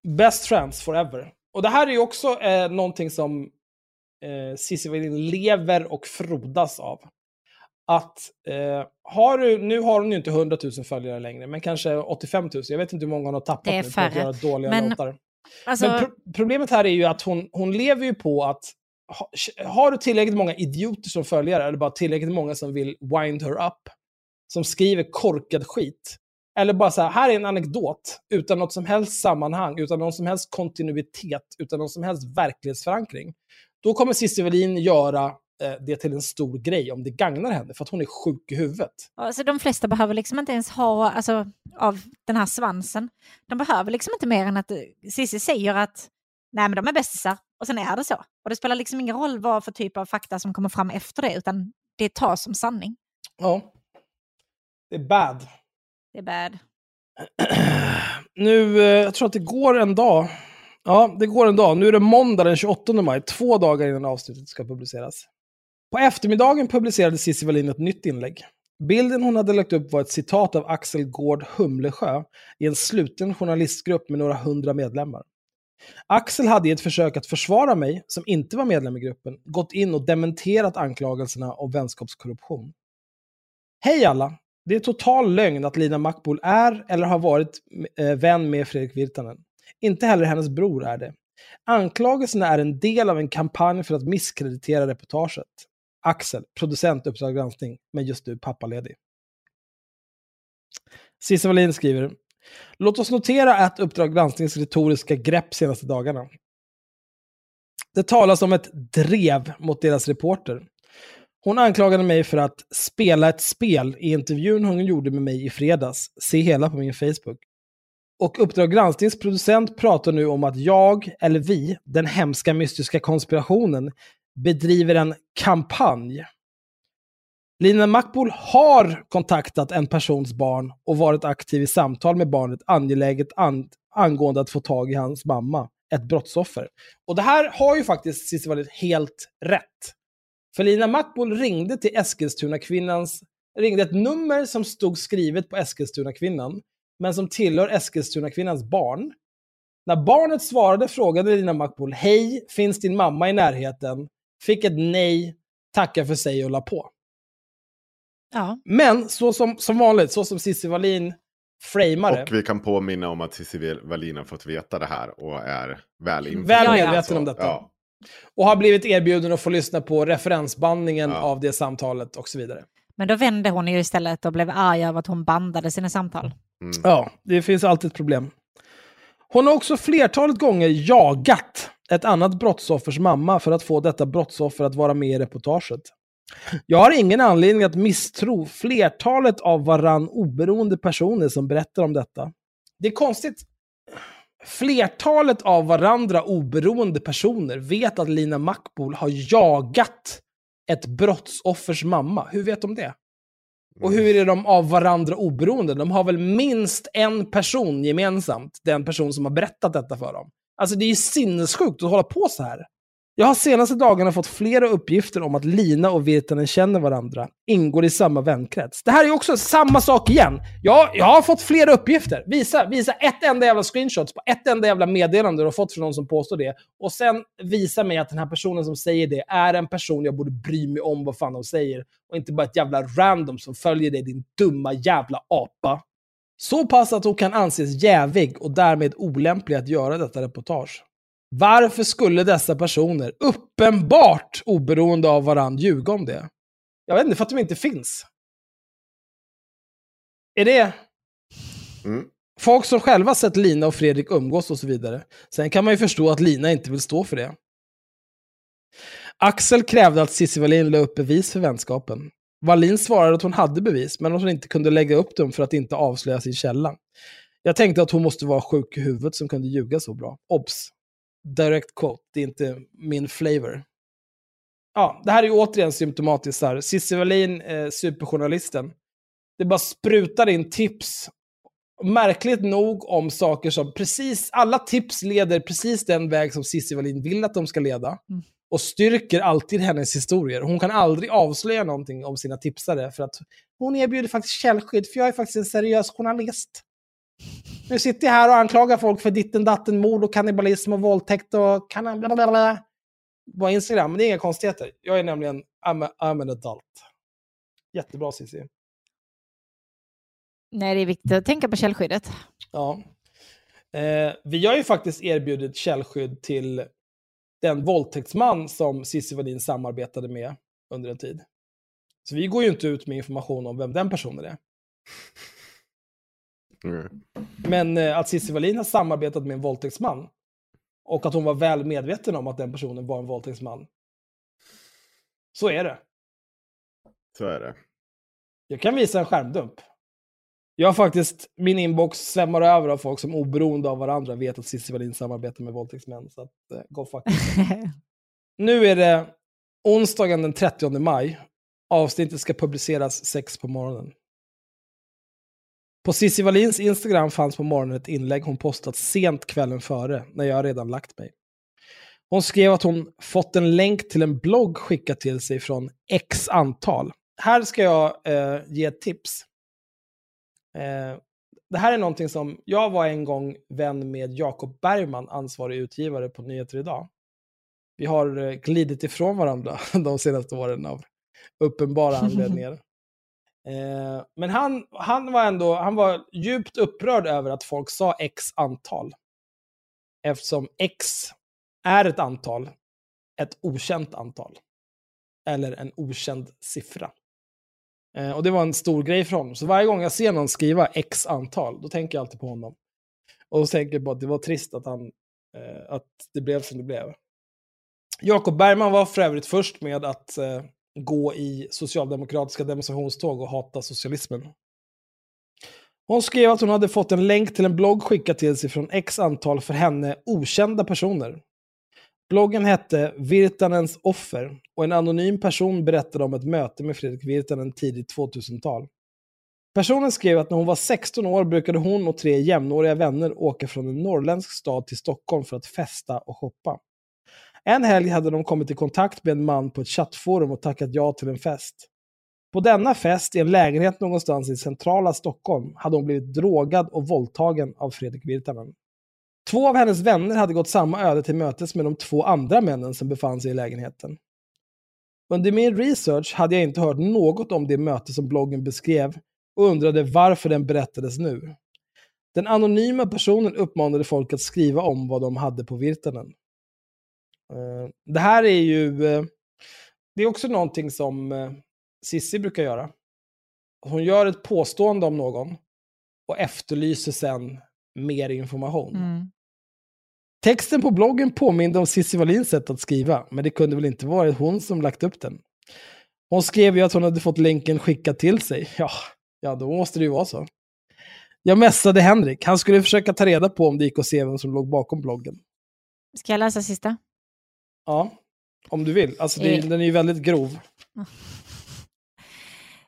Best friends forever. Och det här är ju också eh, någonting som eh, Cissi Wallin lever och frodas av. Att eh, har du, nu har hon ju inte 100 000 följare längre, men kanske 85 000. Jag vet inte hur många hon har tappat Det är nu på att göra dåliga Men- låtar. Alltså, Men pro problemet här är ju att hon, hon lever ju på att har du tillräckligt många idioter som följare, eller bara tillräckligt många som vill wind her up, som skriver korkad skit, eller bara så här, här är en anekdot, utan något som helst sammanhang, utan någon som helst kontinuitet, utan någon som helst verklighetsförankring, då kommer Cissi Wallin göra eh, det till en stor grej om det gagnar henne, för att hon är sjuk i huvudet. alltså, de flesta behöver liksom inte ens ha, alltså, av den här svansen, de behöver liksom inte mer än att eh, Cissi säger att nej men de är bästisar, och sen är det så. Och det spelar liksom ingen roll vad för typ av fakta som kommer fram efter det, utan det tas som sanning. Ja. Det är bad. Det är bad. nu, eh, jag tror att det går en dag Ja, det går en dag. Nu är det måndag den 28 maj, två dagar innan avsnittet ska publiceras. På eftermiddagen publicerade Cissi Wallin ett nytt inlägg. Bilden hon hade lagt upp var ett citat av Axel Gård Humlesjö i en sluten journalistgrupp med några hundra medlemmar. Axel hade i ett försök att försvara mig, som inte var medlem i gruppen, gått in och dementerat anklagelserna om vänskapskorruption. Hej alla! Det är total lögn att Lina Makbul är eller har varit eh, vän med Fredrik Virtanen. Inte heller hennes bror är det. Anklagelserna är en del av en kampanj för att misskreditera reportaget. Axel, producent Uppdrag granskning, men just nu pappaledig. Cissi Wallin skriver, Låt oss notera att Uppdrag gransknings retoriska grepp senaste dagarna. Det talas om ett drev mot deras reporter. Hon anklagade mig för att spela ett spel i intervjun hon gjorde med mig i fredags. Se hela på min Facebook. Och Uppdrag gransknings producent pratar nu om att jag, eller vi, den hemska mystiska konspirationen, bedriver en kampanj. Lina Mackbol har kontaktat en persons barn och varit aktiv i samtal med barnet angeläget an angående att få tag i hans mamma, ett brottsoffer. Och det här har ju faktiskt Cissi varit helt rätt. För Lina Mackbol ringde till Eskilstuna-kvinnans, ringde ett nummer som stod skrivet på Eskilstuna-kvinnan, men som tillhör Eskilstuna-kvinnans barn. När barnet svarade frågade Lina Mackbol, hej, finns din mamma i närheten? Fick ett nej, tacka för sig och la på. Ja. Men så som, som vanligt, så som Cissi Wallin framar. Och vi kan påminna om att Cissi Wallin har fått veta det här och är väl införstådd. Väl medveten om detta. Ja. Och har blivit erbjuden att få lyssna på referensbandningen Ja. av det samtalet och så vidare. Men då vände hon ju istället och blev arg över att hon bandade sina samtal. Mm. Ja, det finns alltid ett problem. Hon har också flertalet gånger jagat ett annat brottsoffers mamma för att få detta brottsoffer att vara med i reportaget. Jag har ingen anledning att misstro flertalet av varann oberoende personer som berättar om detta. Det är konstigt. Flertalet av varandra oberoende personer vet att Lina Mackbol har jagat ett brottsoffers mamma. Hur vet de det? Och hur är de av varandra oberoende? De har väl minst en person gemensamt, den person som har berättat detta för dem. Alltså det är ju sinnessjukt att hålla på så här. Jag har senaste dagarna fått flera uppgifter om att Lina och Virtanen känner varandra, ingår i samma vänkrets. Det här är också samma sak igen. Jag, jag har fått flera uppgifter. Visa, visa ett enda jävla screenshots på ett enda jävla meddelande du har fått från någon som påstår det. Och sen visa mig att den här personen som säger det är en person jag borde bry mig om vad fan de säger. Och inte bara ett jävla random som följer dig, din dumma jävla apa. Så pass att hon kan anses jävig och därmed olämplig att göra detta reportage. Varför skulle dessa personer, uppenbart oberoende av varandra, ljuga om det? Jag vet inte, för att de inte finns. Är det Mm. folk som själva sett Lina och Fredrik umgås och så vidare? Sen kan man ju förstå att Lina inte vill stå för det. Axel krävde att Cissi Wallin la upp bevis för vänskapen. Wallin svarade att hon hade bevis, men att hon inte kunde lägga upp dem för att inte avslöja sin källa. Jag tänkte att hon måste vara sjuk i huvudet som kunde ljuga så bra. Obs! Direct quote, det är inte min flavor. Ja, det här är ju återigen symptomatiskt här. Cissi Wallin, eh, superjournalisten. Det bara sprutar in tips. Märkligt nog om saker som precis, alla tips leder precis den väg som Cissi Wallin vill att de ska leda. Mm. Och styrker alltid hennes historier. Hon kan aldrig avslöja någonting om sina tipsare för att hon erbjuder faktiskt källskydd, för jag är faktiskt en seriös journalist. Nu sitter jag här och anklagar folk för ditten datten, mord och kannibalism och våldtäkt och kan blablabla. På Instagram, men det är inga konstigheter. Jag är nämligen, I'm, a, I'm an adult. Jättebra Cissi. Nej, det är viktigt att tänka på källskyddet. Ja. Eh, vi har ju faktiskt erbjudit källskydd till den våldtäktsman som Cissi Wallin samarbetade med under en tid. Så vi går ju inte ut med information om vem den personen är. Mm. Men eh, att Cissi Wallin har samarbetat med en våldtäktsman och att hon var väl medveten om att den personen var en våldtäktsman. Så är det. Så är det. Jag kan visa en skärmdump. Jag har faktiskt, min inbox svämmar över av folk som oberoende av varandra vet att Cissi Wallin samarbetar med våldtäktsmän. Så att, eh, go fuck. Nu är det onsdagen den 30 maj. Avsnittet ska publiceras sex på morgonen. På Cissi Wallins Instagram fanns på morgonen ett inlägg hon postat sent kvällen före, när jag redan lagt mig. Hon skrev att hon fått en länk till en blogg skickad till sig från X antal. Här ska jag eh, ge ett tips. Eh, det här är någonting som, jag var en gång vän med Jakob Bergman, ansvarig utgivare på Nyheter Idag. Vi har eh, glidit ifrån varandra de senaste åren av uppenbara anledningar. Eh, men han, han var ändå han var djupt upprörd över att folk sa x antal. Eftersom x är ett antal, ett okänt antal. Eller en okänd siffra. Eh, och det var en stor grej för honom. Så varje gång jag ser någon skriva x antal, då tänker jag alltid på honom. Och då tänker jag på att det var trist att, han, eh, att det blev som det blev. Jakob Bergman var för övrigt först med att eh, gå i socialdemokratiska demonstrationståg och hata socialismen. Hon skrev att hon hade fått en länk till en blogg skickad till sig från x antal för henne okända personer. Bloggen hette Virtanens offer och en anonym person berättade om ett möte med Fredrik Virtanen tidigt 2000-tal. Personen skrev att när hon var 16 år brukade hon och tre jämnåriga vänner åka från en norrländsk stad till Stockholm för att festa och shoppa. En helg hade de kommit i kontakt med en man på ett chattforum och tackat ja till en fest. På denna fest i en lägenhet någonstans i centrala Stockholm hade hon blivit drogad och våldtagen av Fredrik Virtanen. Två av hennes vänner hade gått samma öde till mötes med de två andra männen som befann sig i lägenheten. Under min research hade jag inte hört något om det möte som bloggen beskrev och undrade varför den berättades nu. Den anonyma personen uppmanade folk att skriva om vad de hade på Virtanen. Eh, det här är ju, eh, det är också någonting som eh, Sissi brukar göra. Hon gör ett påstående om någon och efterlyser sen mer information. Mm. Texten på bloggen påminde om Cissi Wallins sätt att skriva, men det kunde väl inte varit hon som lagt upp den. Hon skrev ju att hon hade fått länken skickad till sig. Ja, ja då måste det ju vara så. Jag mässade Henrik. Han skulle försöka ta reda på om det gick att se vem som låg bakom bloggen. Ska jag läsa sista? Ja, om du vill. Alltså det, Eh. den är ju väldigt grov.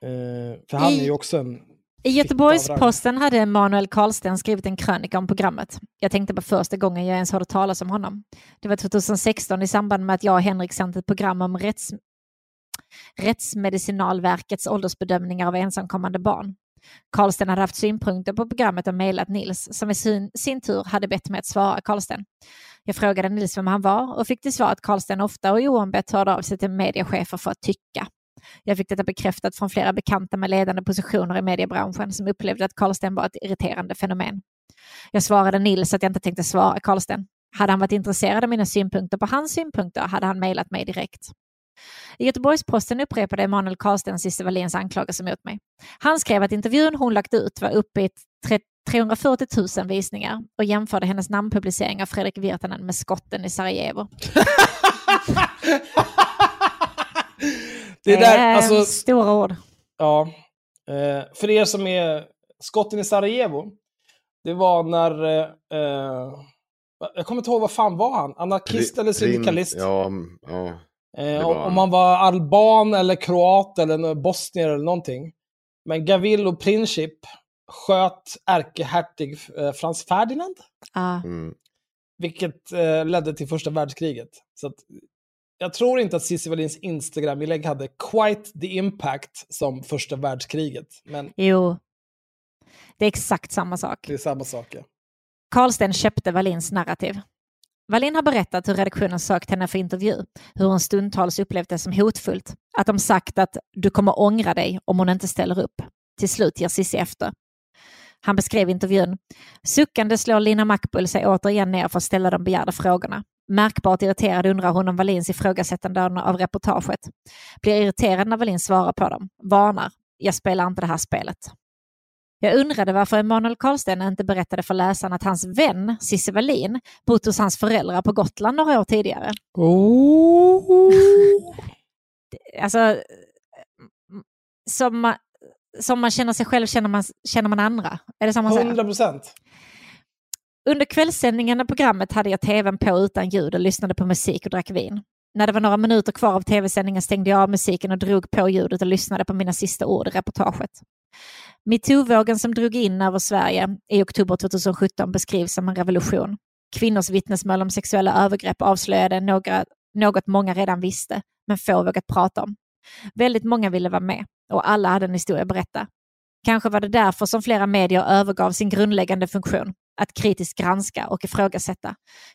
Eh, för han I- är ju också en... I Göteborgs-Posten hade Manuel Karlsten skrivit en krönika om programmet. Jag tänkte på första gången jag ens hörde talas om honom. Det var 2016 i samband med att jag och Henrik sänt ett program om rätts... Rättsmedicinalverkets åldersbedömningar av ensamkommande barn. Karlsten hade haft synpunkter på programmet och mejlat Nils, som i sin, sin tur hade bett mig att svara Karlsten. Jag frågade Nils vem han var och fick till svar att Karlsten ofta och oombett hörde av sig till mediechefer för att tycka. Jag fick detta bekräftat från flera bekanta med ledande positioner i mediebranschen som upplevde att Karlsten var ett irriterande fenomen. Jag svarade Nils att jag inte tänkte svara Karlsten. Hade han varit intresserad av mina synpunkter på hans synpunkter hade han mejlat mig direkt. I Göteborgs-Posten upprepade Emanuel Karlsten Cissi Wallins anklagelse mot mig. Han skrev att intervjun hon lagt ut var uppe i 340 000 visningar och jämförde hennes namnpublicering av Fredrik Virtanen med skotten i Sarajevo. Det där, Eh, alltså, Stora ord. ja. Eh, för er som är skotten i Sarajevo, det var när... Eh, eh, jag kommer inte ihåg vad fan var han? Anarkist eller syndikalist? Ja, ja. Eh, om, var om han. man var alban eller kroat eller bosnier eller någonting. Men Gavrilo Princip sköt ärkehertig eh, Frans Ferdinand, Ja. Mm. vilket eh, ledde till första världskriget. Så att, jag tror inte att Cissi Wallins Instagram-inlägg hade quite the impact som första världskriget. Men Jo, det är exakt samma sak. det är samma sak. Ja. Karlsten köpte Wallins narrativ. Wallin har berättat hur redaktionen sökt henne för intervju, hur hon stundtals upplevt det som hotfullt, att de sagt att du kommer ångra dig om hon inte ställer upp. Till slut ger Cissi efter. Han beskrev intervjun. Suckande slår Lina Mackbull sig återigen ner för att ställa de begärda frågorna. Märkbart irriterad undrar hon om Wallins ifrågasättande av reportaget. Blir irriterad när Wallin svarar på dem. Varnar. Jag spelar inte det här spelet. Jag undrade varför Emanuel Karlsten inte berättade för läsaren att hans vän Cissi Wallin bott hos hans föräldrar på Gotland några år tidigare. Alltså, som som man känner sig själv känner man, känner man andra. Är det så man säger? 100 procent. Under kvällssändningen av programmet hade jag tvn på utan ljud och lyssnade på musik och drack vin. När det var några minuter kvar av tv-sändningen stängde jag av musiken och drog på ljudet och lyssnade på mina sista ord i reportaget. Metoo-vågen som drog in över Sverige i oktober 2017 beskrivs som en revolution. Kvinnors vittnesmål om sexuella övergrepp avslöjade några, något många redan visste, men få vågat prata om. Väldigt många ville vara med och alla hade en historia att berätta. Kanske var det därför som flera medier övergav sin grundläggande funktion, att kritiskt granska och ifrågasätta.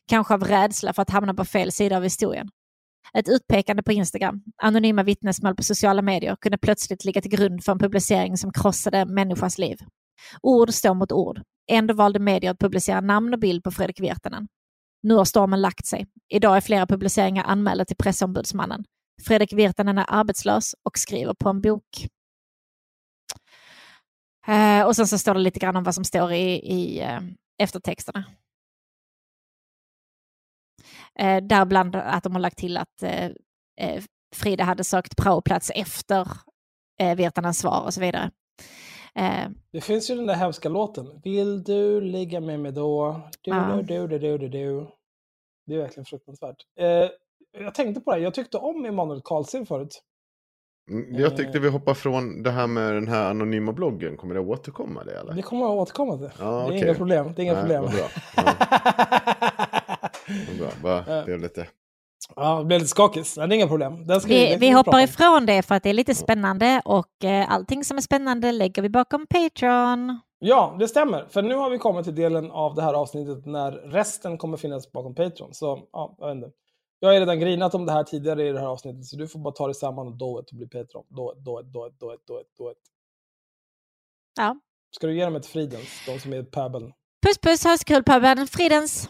Kanske av rädsla för att hamna på fel sida av historien. Ett utpekande på Instagram, anonyma vittnesmål på sociala medier kunde plötsligt ligga till grund för en publicering som krossade människans liv. Ord står mot ord. Ändå valde medier att publicera namn och bild på Fredrik Virtanen. Nu har stormen lagt sig. Idag är flera publiceringar anmälda till pressombudsmannen. Fredrik Virtanen är arbetslös och skriver på en bok. Eh, och sen så står det lite grann om vad som står i, i eh, eftertexterna. Eh, däribland att de har lagt till att eh, eh Frida hade sökt praoplats efter eh, Virtanens svar och så vidare. Eh, det finns ju den där hemska låten. Vill du ligga med mig då? Du, ja. du, du, du, du, du. Det är verkligen fruktansvärt. Jag tänkte på det, jag tyckte om Emanuel Karlsson förut. Mm, jag tyckte eh. vi hoppar från det här med den här anonyma bloggen. Kommer det att återkomma det? Eller? Det kommer att återkomma till. Ja, det är okay. inga problem. Det är inga Nej, problem. Bra. Ja. bra. Bara, det är lite... Ja, det blir lite skakigt. Det är inga problem. vi, vi, vi hoppar ifrån det för att det är lite spännande och eh, allting som är spännande lägger vi bakom Patreon. Ja, det stämmer. För nu har vi kommit till delen av det här avsnittet när resten kommer finnas bakom Patreon. Så, ja, jag vet inte. Jag har redan grinat om det här tidigare i det här avsnittet, så du får bara ta dig samman och do it och bli Patreon. Do it, do it, do it, do it, do it, do it. Ja. Ska du ge dem ett Fridens, de som är pöbeln? Puss puss, ha så kul pöbeln. Fridens!